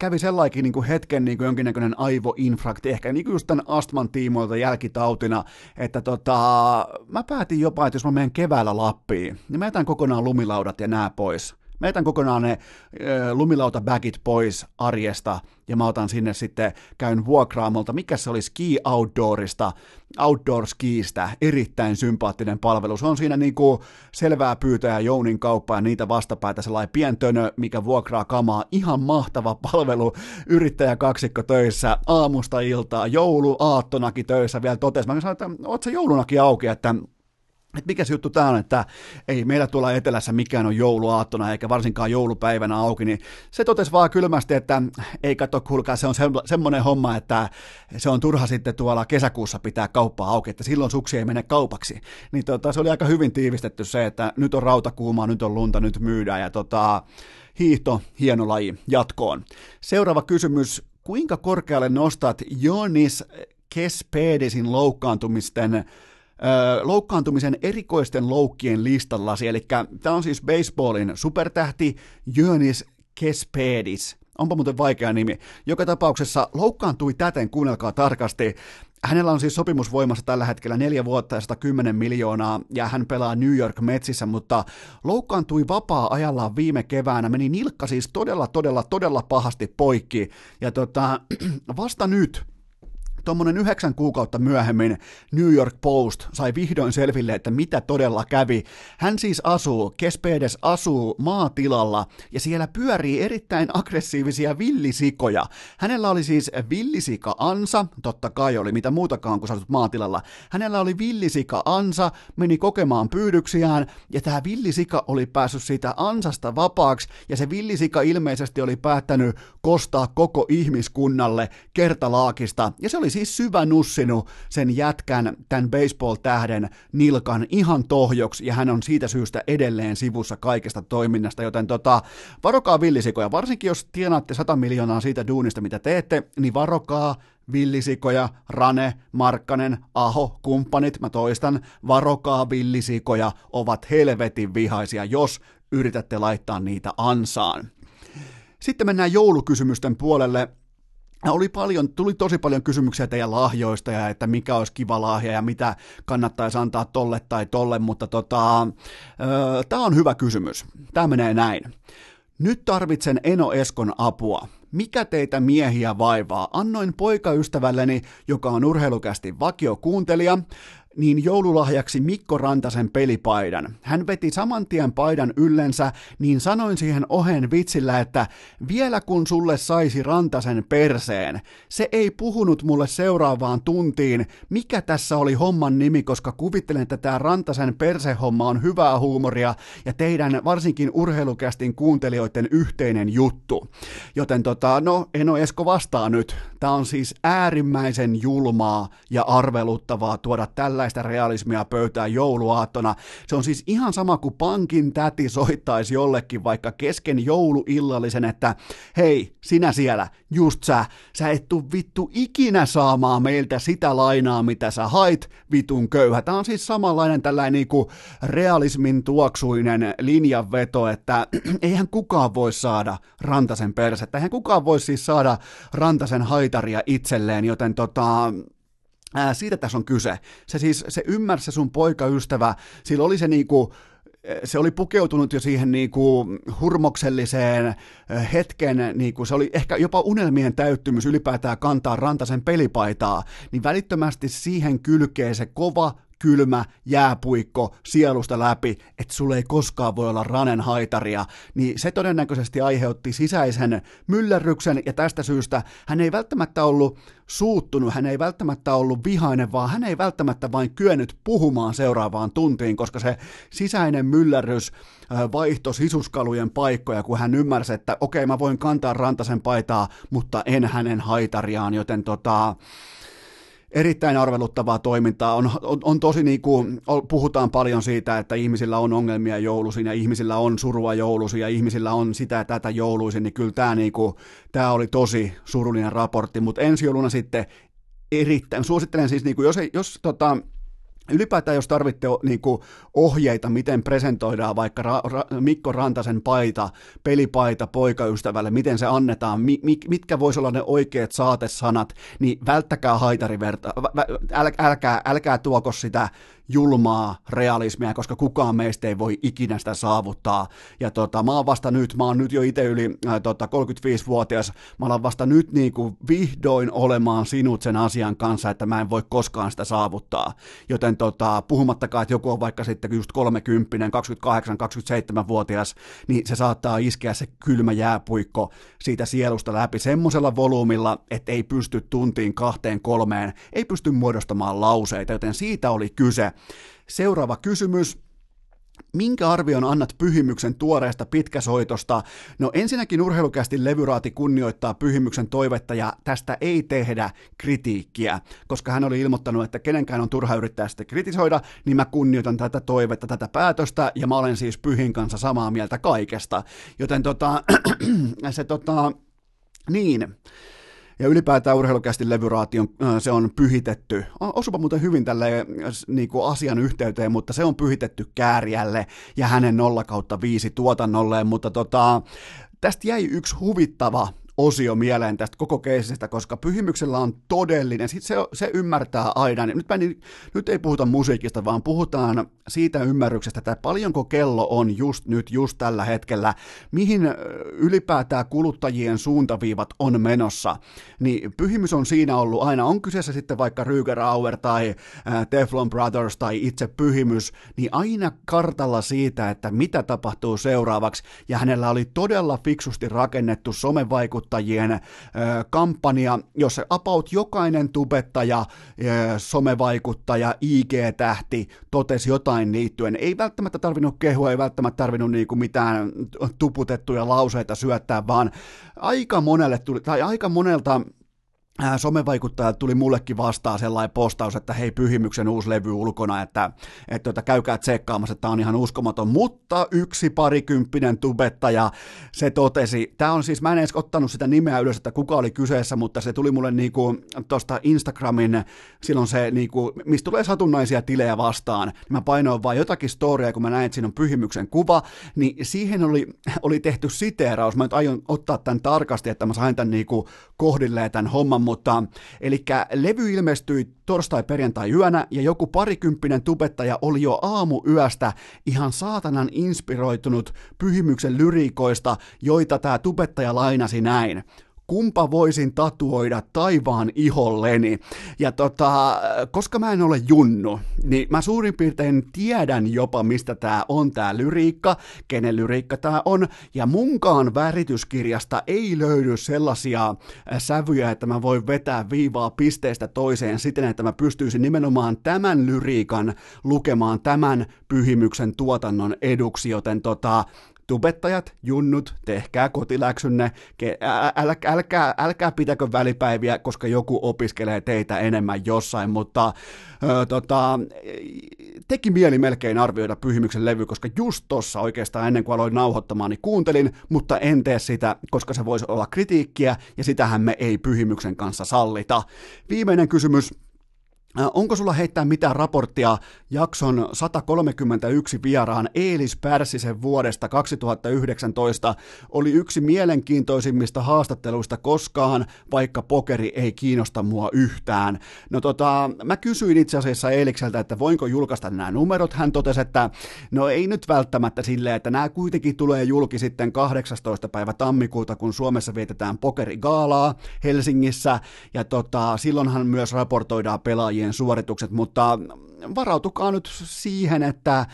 kävi sellaikin niinku hetken niinku jonkinnäköinen aivoinfrakti, ehkä niinku just tämän astman tiimoilta jälkitautina, että tota, mä päätin jopa, että jos mä menen keväällä Lappiin, niin mä jätän kokonaan lumilaudat ja nää pois Mä jätän kokonaan ne lumilautabagit pois arjesta ja mä otan sinne sitten, käyn vuokraamolta, mikä se oli Ski Outdoorista, Outdoor Skiistä, erittäin sympaattinen palvelu. Se on siinä niinku selvää pyytää Jounin kauppaa ja niitä vastapäätä sellainen pientönö, mikä vuokraa kamaa. Ihan mahtava palvelu, yrittäjä kaksikko töissä, aamusta iltaa, joulu, aattonakin töissä vielä totesi. Mä sanoin, että oot se joulunakin auki, että että mikä se juttu tämä on, että ei meillä tuolla etelässä mikään on jouluaattona eikä varsinkaan joulupäivänä auki, niin se totesi vaan kylmästi, että ei katso, kuulkaa, se on semmoinen homma, että se on turha sitten tuolla kesäkuussa pitää kauppaa auki, että silloin suksi ei mene kaupaksi. Niin tota, se oli aika hyvin tiivistetty se, että nyt on rautakuumaa, nyt on lunta, nyt myydään ja tota, hiihto, hieno laji, jatkoon. Seuraava kysymys, kuinka korkealle nostat Jonis Kespedisin loukkaantumisten loukkaantumisen erikoisten loukkien listallasi, eli tämä on siis baseballin supertähti Jönis Kespedis. Onpa muuten vaikea nimi. Joka tapauksessa loukkaantui täten, kuunnelkaa tarkasti. Hänellä on siis sopimus voimassa tällä hetkellä neljä vuotta ja 110 miljoonaa, ja hän pelaa New York Metsissä, mutta loukkaantui vapaa-ajallaan viime keväänä, meni nilkka siis todella, todella, todella pahasti poikki, ja tota, vasta nyt, Tuommoinen yhdeksän kuukautta myöhemmin New York Post sai vihdoin selville, että mitä todella kävi. Hän siis asuu, Kespedes asuu maatilalla ja siellä pyörii erittäin aggressiivisia villisikoja. Hänellä oli siis villisika Ansa, totta kai oli mitä muutakaan kuin sä maatilalla. Hänellä oli villisika Ansa, meni kokemaan pyydyksiään ja tämä villisika oli päässyt siitä Ansasta vapaaksi ja se villisika ilmeisesti oli päättänyt kostaa koko ihmiskunnalle kertalaakista ja se oli siis syvä nussinut sen jätkän, tämän baseball-tähden nilkan ihan tohjoksi, ja hän on siitä syystä edelleen sivussa kaikesta toiminnasta, joten tota, varokaa villisikoja, varsinkin jos tienaatte 100 miljoonaa siitä duunista, mitä teette, niin varokaa villisikoja, Rane, Markkanen, Aho, kumppanit, mä toistan, varokaa villisikoja, ovat helvetin vihaisia, jos yritätte laittaa niitä ansaan. Sitten mennään joulukysymysten puolelle. Oli paljon, tuli tosi paljon kysymyksiä teidän lahjoista ja että mikä olisi kiva lahja ja mitä kannattaisi antaa tolle tai tolle, mutta tota, tämä on hyvä kysymys. Tämä menee näin. Nyt tarvitsen Eno Eskon apua. Mikä teitä miehiä vaivaa? Annoin poikaystävälleni, joka on urheilukästi vakiokuuntelija, niin joululahjaksi Mikko Rantasen pelipaidan. Hän veti saman tien paidan yllensä, niin sanoin siihen ohen vitsillä, että vielä kun sulle saisi Rantasen perseen. Se ei puhunut mulle seuraavaan tuntiin, mikä tässä oli homman nimi, koska kuvittelen, että tämä Rantasen persehomma on hyvää huumoria ja teidän varsinkin urheilukästin kuuntelijoiden yhteinen juttu. Joten tota, no, Eno Esko vastaa nyt. Tämä on siis äärimmäisen julmaa ja arveluttavaa tuoda tällä tällaista realismia pöytään jouluaattona. Se on siis ihan sama kuin pankin täti soittaisi jollekin vaikka kesken jouluillallisen, että hei, sinä siellä, just sä, sä et tuu vittu ikinä saamaan meiltä sitä lainaa, mitä sä hait, vitun köyhä. Tämä on siis samanlainen tällainen niinku realismin tuoksuinen linjanveto, että eihän kukaan voi saada Rantasen persettä, eihän kukaan voi siis saada Rantasen haitaria itselleen, joten tota, Ää, siitä tässä on kyse. Se siis, se ymmärsi se sun poikaystävä, sillä oli se niinku, se oli pukeutunut jo siihen niinku hurmokselliseen hetken, niinku se oli ehkä jopa unelmien täyttymys ylipäätään kantaa Rantasen pelipaitaa, niin välittömästi siihen kylkee se kova kylmä jääpuikko sielusta läpi, että sulle ei koskaan voi olla ranen haitaria, niin se todennäköisesti aiheutti sisäisen myllerryksen ja tästä syystä hän ei välttämättä ollut suuttunut, hän ei välttämättä ollut vihainen, vaan hän ei välttämättä vain kyennyt puhumaan seuraavaan tuntiin, koska se sisäinen myllerrys vaihto sisuskalujen paikkoja, kun hän ymmärsi, että okei, okay, mä voin kantaa rantasen paitaa, mutta en hänen haitariaan, joten tota, erittäin arveluttavaa toimintaa. On, on, on tosi niin kuin, puhutaan paljon siitä, että ihmisillä on ongelmia jouluisin ja ihmisillä on surua jouluisin ja ihmisillä on sitä ja tätä jouluisin, niin kyllä tämä, niin kuin, tämä oli tosi surullinen raportti, mutta ensi jouluna sitten erittäin, suosittelen siis, niin kuin, jos, jos tota, Ylipäätään jos tarvitte niin kuin, ohjeita, miten presentoidaan vaikka Ra- Ra- Mikko Rantasen paita, pelipaita poikaystävälle, miten se annetaan, mi- mi- mitkä voisi olla ne oikeat saatesanat, niin välttäkää haitariverta, äl- älkää, älkää tuoko sitä julmaa realismia, koska kukaan meistä ei voi ikinä sitä saavuttaa. Ja tota, mä oon vasta nyt, mä oon nyt jo itse yli äh, tota, 35-vuotias, mä alan vasta nyt niin kuin vihdoin olemaan sinut sen asian kanssa, että mä en voi koskaan sitä saavuttaa. Joten tota, puhumattakaan, että joku on vaikka sitten just 30, 28-27-vuotias, niin se saattaa iskeä se kylmä jääpuikko siitä sielusta läpi semmoisella volyymilla, että ei pysty tuntiin kahteen kolmeen, ei pysty muodostamaan lauseita, joten siitä oli kyse. Seuraava kysymys. Minkä arvion annat Pyhimyksen tuoreesta pitkäsoitosta? No ensinnäkin urheilukästi levyraati kunnioittaa Pyhimyksen toivetta ja tästä ei tehdä kritiikkiä, koska hän oli ilmoittanut, että kenenkään on turha yrittää sitä kritisoida, niin mä kunnioitan tätä toivetta, tätä päätöstä ja mä olen siis Pyhin kanssa samaa mieltä kaikesta. Joten tota, se tota, niin, ja ylipäätään urheilukästi levyraati on, se on pyhitetty, osupa muuten hyvin tälle niin kuin asian yhteyteen, mutta se on pyhitetty Kääriälle ja hänen 0 kautta 5 tuotannolleen, mutta tota, tästä jäi yksi huvittava osio mieleen tästä koko keisistä, koska pyhimyksellä on todellinen, sit se, se ymmärtää aina, nyt, mä, niin, nyt ei puhuta musiikista, vaan puhutaan siitä ymmärryksestä, että paljonko kello on just nyt, just tällä hetkellä, mihin ylipäätään kuluttajien suuntaviivat on menossa, niin pyhimys on siinä ollut aina, on kyseessä sitten vaikka Rüger Auer tai Teflon Brothers tai itse pyhimys, niin aina kartalla siitä, että mitä tapahtuu seuraavaksi, ja hänellä oli todella fiksusti rakennettu somevaikuttaminen vaikuttajien kampanja, jossa about jokainen tubettaja, somevaikuttaja, IG-tähti totesi jotain liittyen. Ei välttämättä tarvinnut kehua, ei välttämättä tarvinnut niinku mitään tuputettuja lauseita syöttää, vaan aika monelle tuli, tai aika monelta somevaikuttajat tuli mullekin vastaan sellainen postaus, että hei Pyhimyksen uusi levy ulkona, että, että että käykää tsekkaamassa, että tämä on ihan uskomaton, mutta yksi parikymppinen tubettaja, se totesi, tämä on siis, mä en edes ottanut sitä nimeä ylös, että kuka oli kyseessä, mutta se tuli mulle niinku tuosta Instagramin, silloin se niinku, mistä tulee satunnaisia tilejä vastaan, niin mä painoin vaan jotakin storia, kun mä näin, että siinä on Pyhimyksen kuva, niin siihen oli, oli tehty siteeraus, mä nyt aion ottaa tämän tarkasti, että mä sain tämän niinku kohdilleen tämän homman, mutta eli levy ilmestyi torstai-perjantai yönä ja joku parikymppinen tubettaja oli jo aamu yöstä ihan saatanan inspiroitunut pyhimyksen lyriikoista, joita tämä tubettaja lainasi näin kumpa voisin tatuoida taivaan iholleni. Ja tota, koska mä en ole junnu, niin mä suurin piirtein tiedän jopa, mistä tää on tää lyriikka, kenen lyriikka tää on, ja munkaan värityskirjasta ei löydy sellaisia äh, sävyjä, että mä voin vetää viivaa pisteestä toiseen siten, että mä pystyisin nimenomaan tämän lyriikan lukemaan tämän pyhimyksen tuotannon eduksi, joten tota, tubettajat, junnut, tehkää kotiläksynne, äl, älkää, älkää pitäkö välipäiviä, koska joku opiskelee teitä enemmän jossain, mutta ö, tota, teki mieli melkein arvioida Pyhimyksen levy, koska just tossa oikeastaan ennen kuin aloin nauhoittamaan, niin kuuntelin, mutta en tee sitä, koska se voisi olla kritiikkiä, ja sitähän me ei Pyhimyksen kanssa sallita. Viimeinen kysymys, Onko sulla heittää mitään raporttia jakson 131 vieraan Eelis Pärssisen vuodesta 2019 oli yksi mielenkiintoisimmista haastatteluista koskaan, vaikka pokeri ei kiinnosta mua yhtään. No tota, mä kysyin itse asiassa Eelikseltä, että voinko julkaista nämä numerot. Hän totesi, että no ei nyt välttämättä silleen, että nämä kuitenkin tulee julki sitten 18. päivä tammikuuta, kun Suomessa vietetään pokerigaalaa Helsingissä, ja tota, silloinhan myös raportoidaan pelaajia pelaajien suoritukset, mutta varautukaa nyt siihen, että,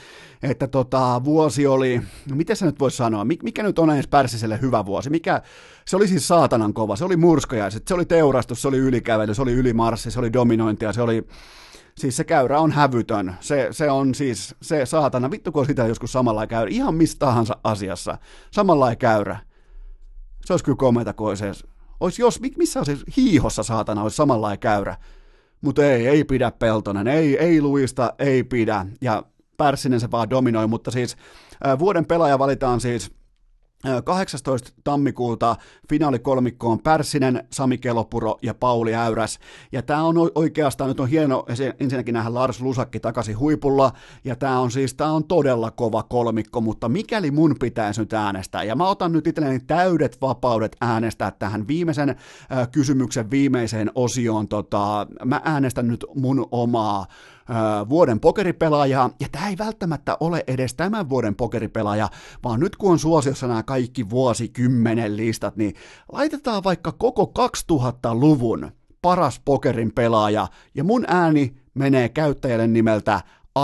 että tota, vuosi oli, miten se nyt voisi sanoa, mikä nyt on edes Pärsiselle hyvä vuosi, mikä, se oli siis saatanan kova, se oli murskajaiset, se oli teurastus, se oli ylikävely, se oli ylimarssi, se oli dominointia, se oli, siis se käyrä on hävytön, se, se on siis, se saatana, vittu kun sitä joskus samalla käyrä, ihan mistä tahansa asiassa, samalla käyrä, se olisi kyllä komeita, kun olisi, olisi jos, missä olisi hiihossa saatana, olisi samalla käyrä, mutta ei, ei pidä Peltonen, ei, ei luista, ei pidä, ja Pärssinen se vaan dominoi, mutta siis vuoden pelaaja valitaan siis 18. tammikuuta finaalikolmikkoon Pärssinen, Sami Kelopuro ja Pauli Äyräs. Ja tämä on oikeastaan, nyt on hieno ensinnäkin nähdä Lars Lusakki takaisin huipulla, ja tämä on siis, tämä on todella kova kolmikko, mutta mikäli mun pitäisi nyt äänestää, ja mä otan nyt itselleni täydet vapaudet äänestää tähän viimeisen äh, kysymyksen viimeiseen osioon, tota, mä äänestän nyt mun omaa vuoden pokeripelaajaa, ja tämä ei välttämättä ole edes tämän vuoden pokeripelaaja, vaan nyt kun on suosiossa nämä kaikki vuosikymmenen listat, niin laitetaan vaikka koko 2000-luvun paras pokerin pelaaja, ja mun ääni menee käyttäjälle nimeltä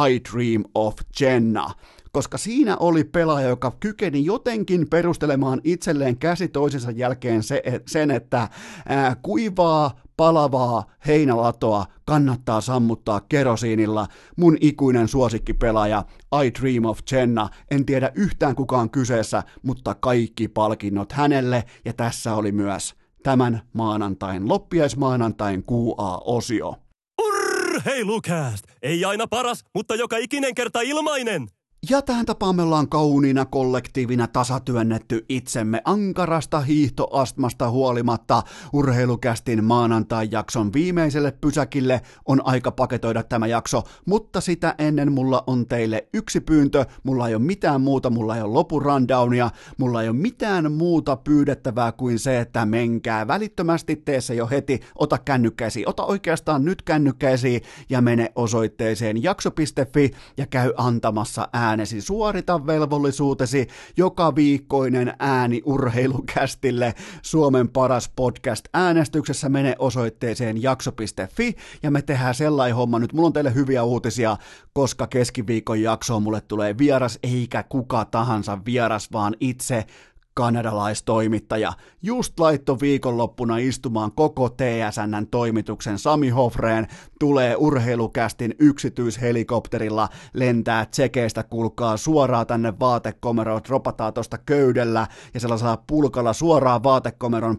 I Dream of Jenna koska siinä oli pelaaja, joka kykeni jotenkin perustelemaan itselleen käsi toisensa jälkeen se, sen, että ää, kuivaa, palavaa heinälatoa kannattaa sammuttaa kerosiinilla. Mun ikuinen suosikkipelaaja I Dream of Jenna. En tiedä yhtään kukaan kyseessä, mutta kaikki palkinnot hänelle ja tässä oli myös tämän maanantain, loppiaismaanantain QA-osio. Urheilukääst! Ei aina paras, mutta joka ikinen kerta ilmainen! Ja tähän tapaan me ollaan kauniina kollektiivina tasatyönnetty itsemme ankarasta hiihtoastmasta huolimatta. Urheilukästin maanantai-jakson viimeiselle pysäkille on aika paketoida tämä jakso, mutta sitä ennen mulla on teille yksi pyyntö. Mulla ei ole mitään muuta, mulla ei ole lopurundownia, mulla ei ole mitään muuta pyydettävää kuin se, että menkää välittömästi, tee se jo heti, ota kännykkäisi, ota oikeastaan nyt kännykkäisi ja mene osoitteeseen jakso.fi ja käy antamassa ääni äänesi, suorita velvollisuutesi, joka viikkoinen ääni urheilukästille. Suomen paras podcast äänestyksessä mene osoitteeseen jakso.fi ja me tehdään sellainen homma. Nyt, mulla on teille hyviä uutisia, koska keskiviikon jaksoon mulle tulee vieras, eikä kuka tahansa vieras, vaan itse kanadalaistoimittaja, just laitto viikonloppuna istumaan koko TSNn toimituksen Sami Hofreen, tulee urheilukästin yksityishelikopterilla, lentää tsekeistä, kulkaa suoraan tänne vaatekomeroon, dropataan tuosta köydellä ja sellaisella pulkalla suoraan vaatekomeron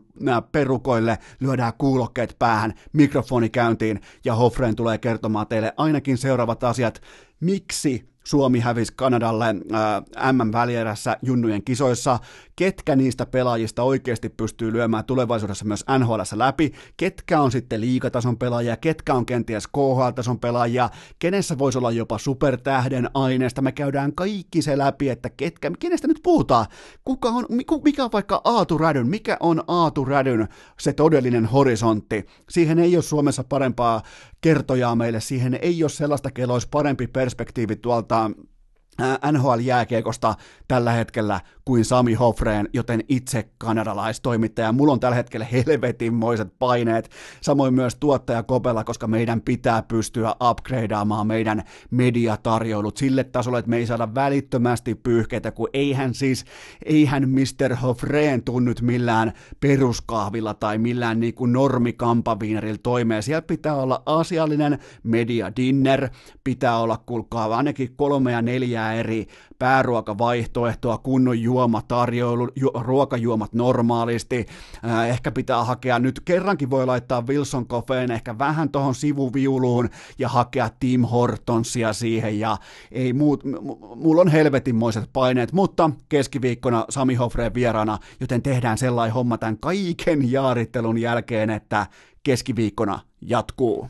perukoille, lyödään kuulokkeet päähän, mikrofoni käyntiin ja Hofreen tulee kertomaan teille ainakin seuraavat asiat, miksi Suomi hävisi Kanadalle äh, MM-välierässä junnujen kisoissa, ketkä niistä pelaajista oikeasti pystyy lyömään tulevaisuudessa myös NHL läpi, ketkä on sitten liikatason pelaajia, ketkä on kenties KHL-tason pelaajia, kenessä voisi olla jopa supertähden aineesta. Me käydään kaikki se läpi, että ketkä, kenestä nyt puhutaan, kuka on, mikä on vaikka Aatu Rädyn, mikä on Aatu Rädyn se todellinen horisontti. Siihen ei ole Suomessa parempaa kertojaa meille, siihen ei ole sellaista, kello olisi parempi perspektiivi tuolta NHL-jääkiekosta tällä hetkellä kuin Sami Hofreen, joten itse kanadalaistoimittaja. Mulla on tällä hetkellä helvetinmoiset paineet, samoin myös tuottaja Kopella, koska meidän pitää pystyä upgradeaamaan meidän mediatarjoilut sille tasolle, että me ei saada välittömästi pyyhkeitä, kun eihän siis, eihän Mr. Hofreen tunnyt millään peruskahvilla tai millään niin kuin normikampaviinerillä toimea. Siellä pitää olla asiallinen media dinner, pitää olla kulkaa ainakin kolme ja neljää eri pääruokavaihtoehtoa, kunnon juomatarjoilu, ju, ruokajuomat normaalisti, äh, ehkä pitää hakea, nyt kerrankin voi laittaa Wilson Coffeen ehkä vähän tuohon sivuviuluun ja hakea Tim Hortonsia siihen ja ei muut, m- mulla on helvetinmoiset paineet, mutta keskiviikkona Sami Hofreen vieraana, joten tehdään sellainen homma tämän kaiken jaarittelun jälkeen, että keskiviikkona jatkuu.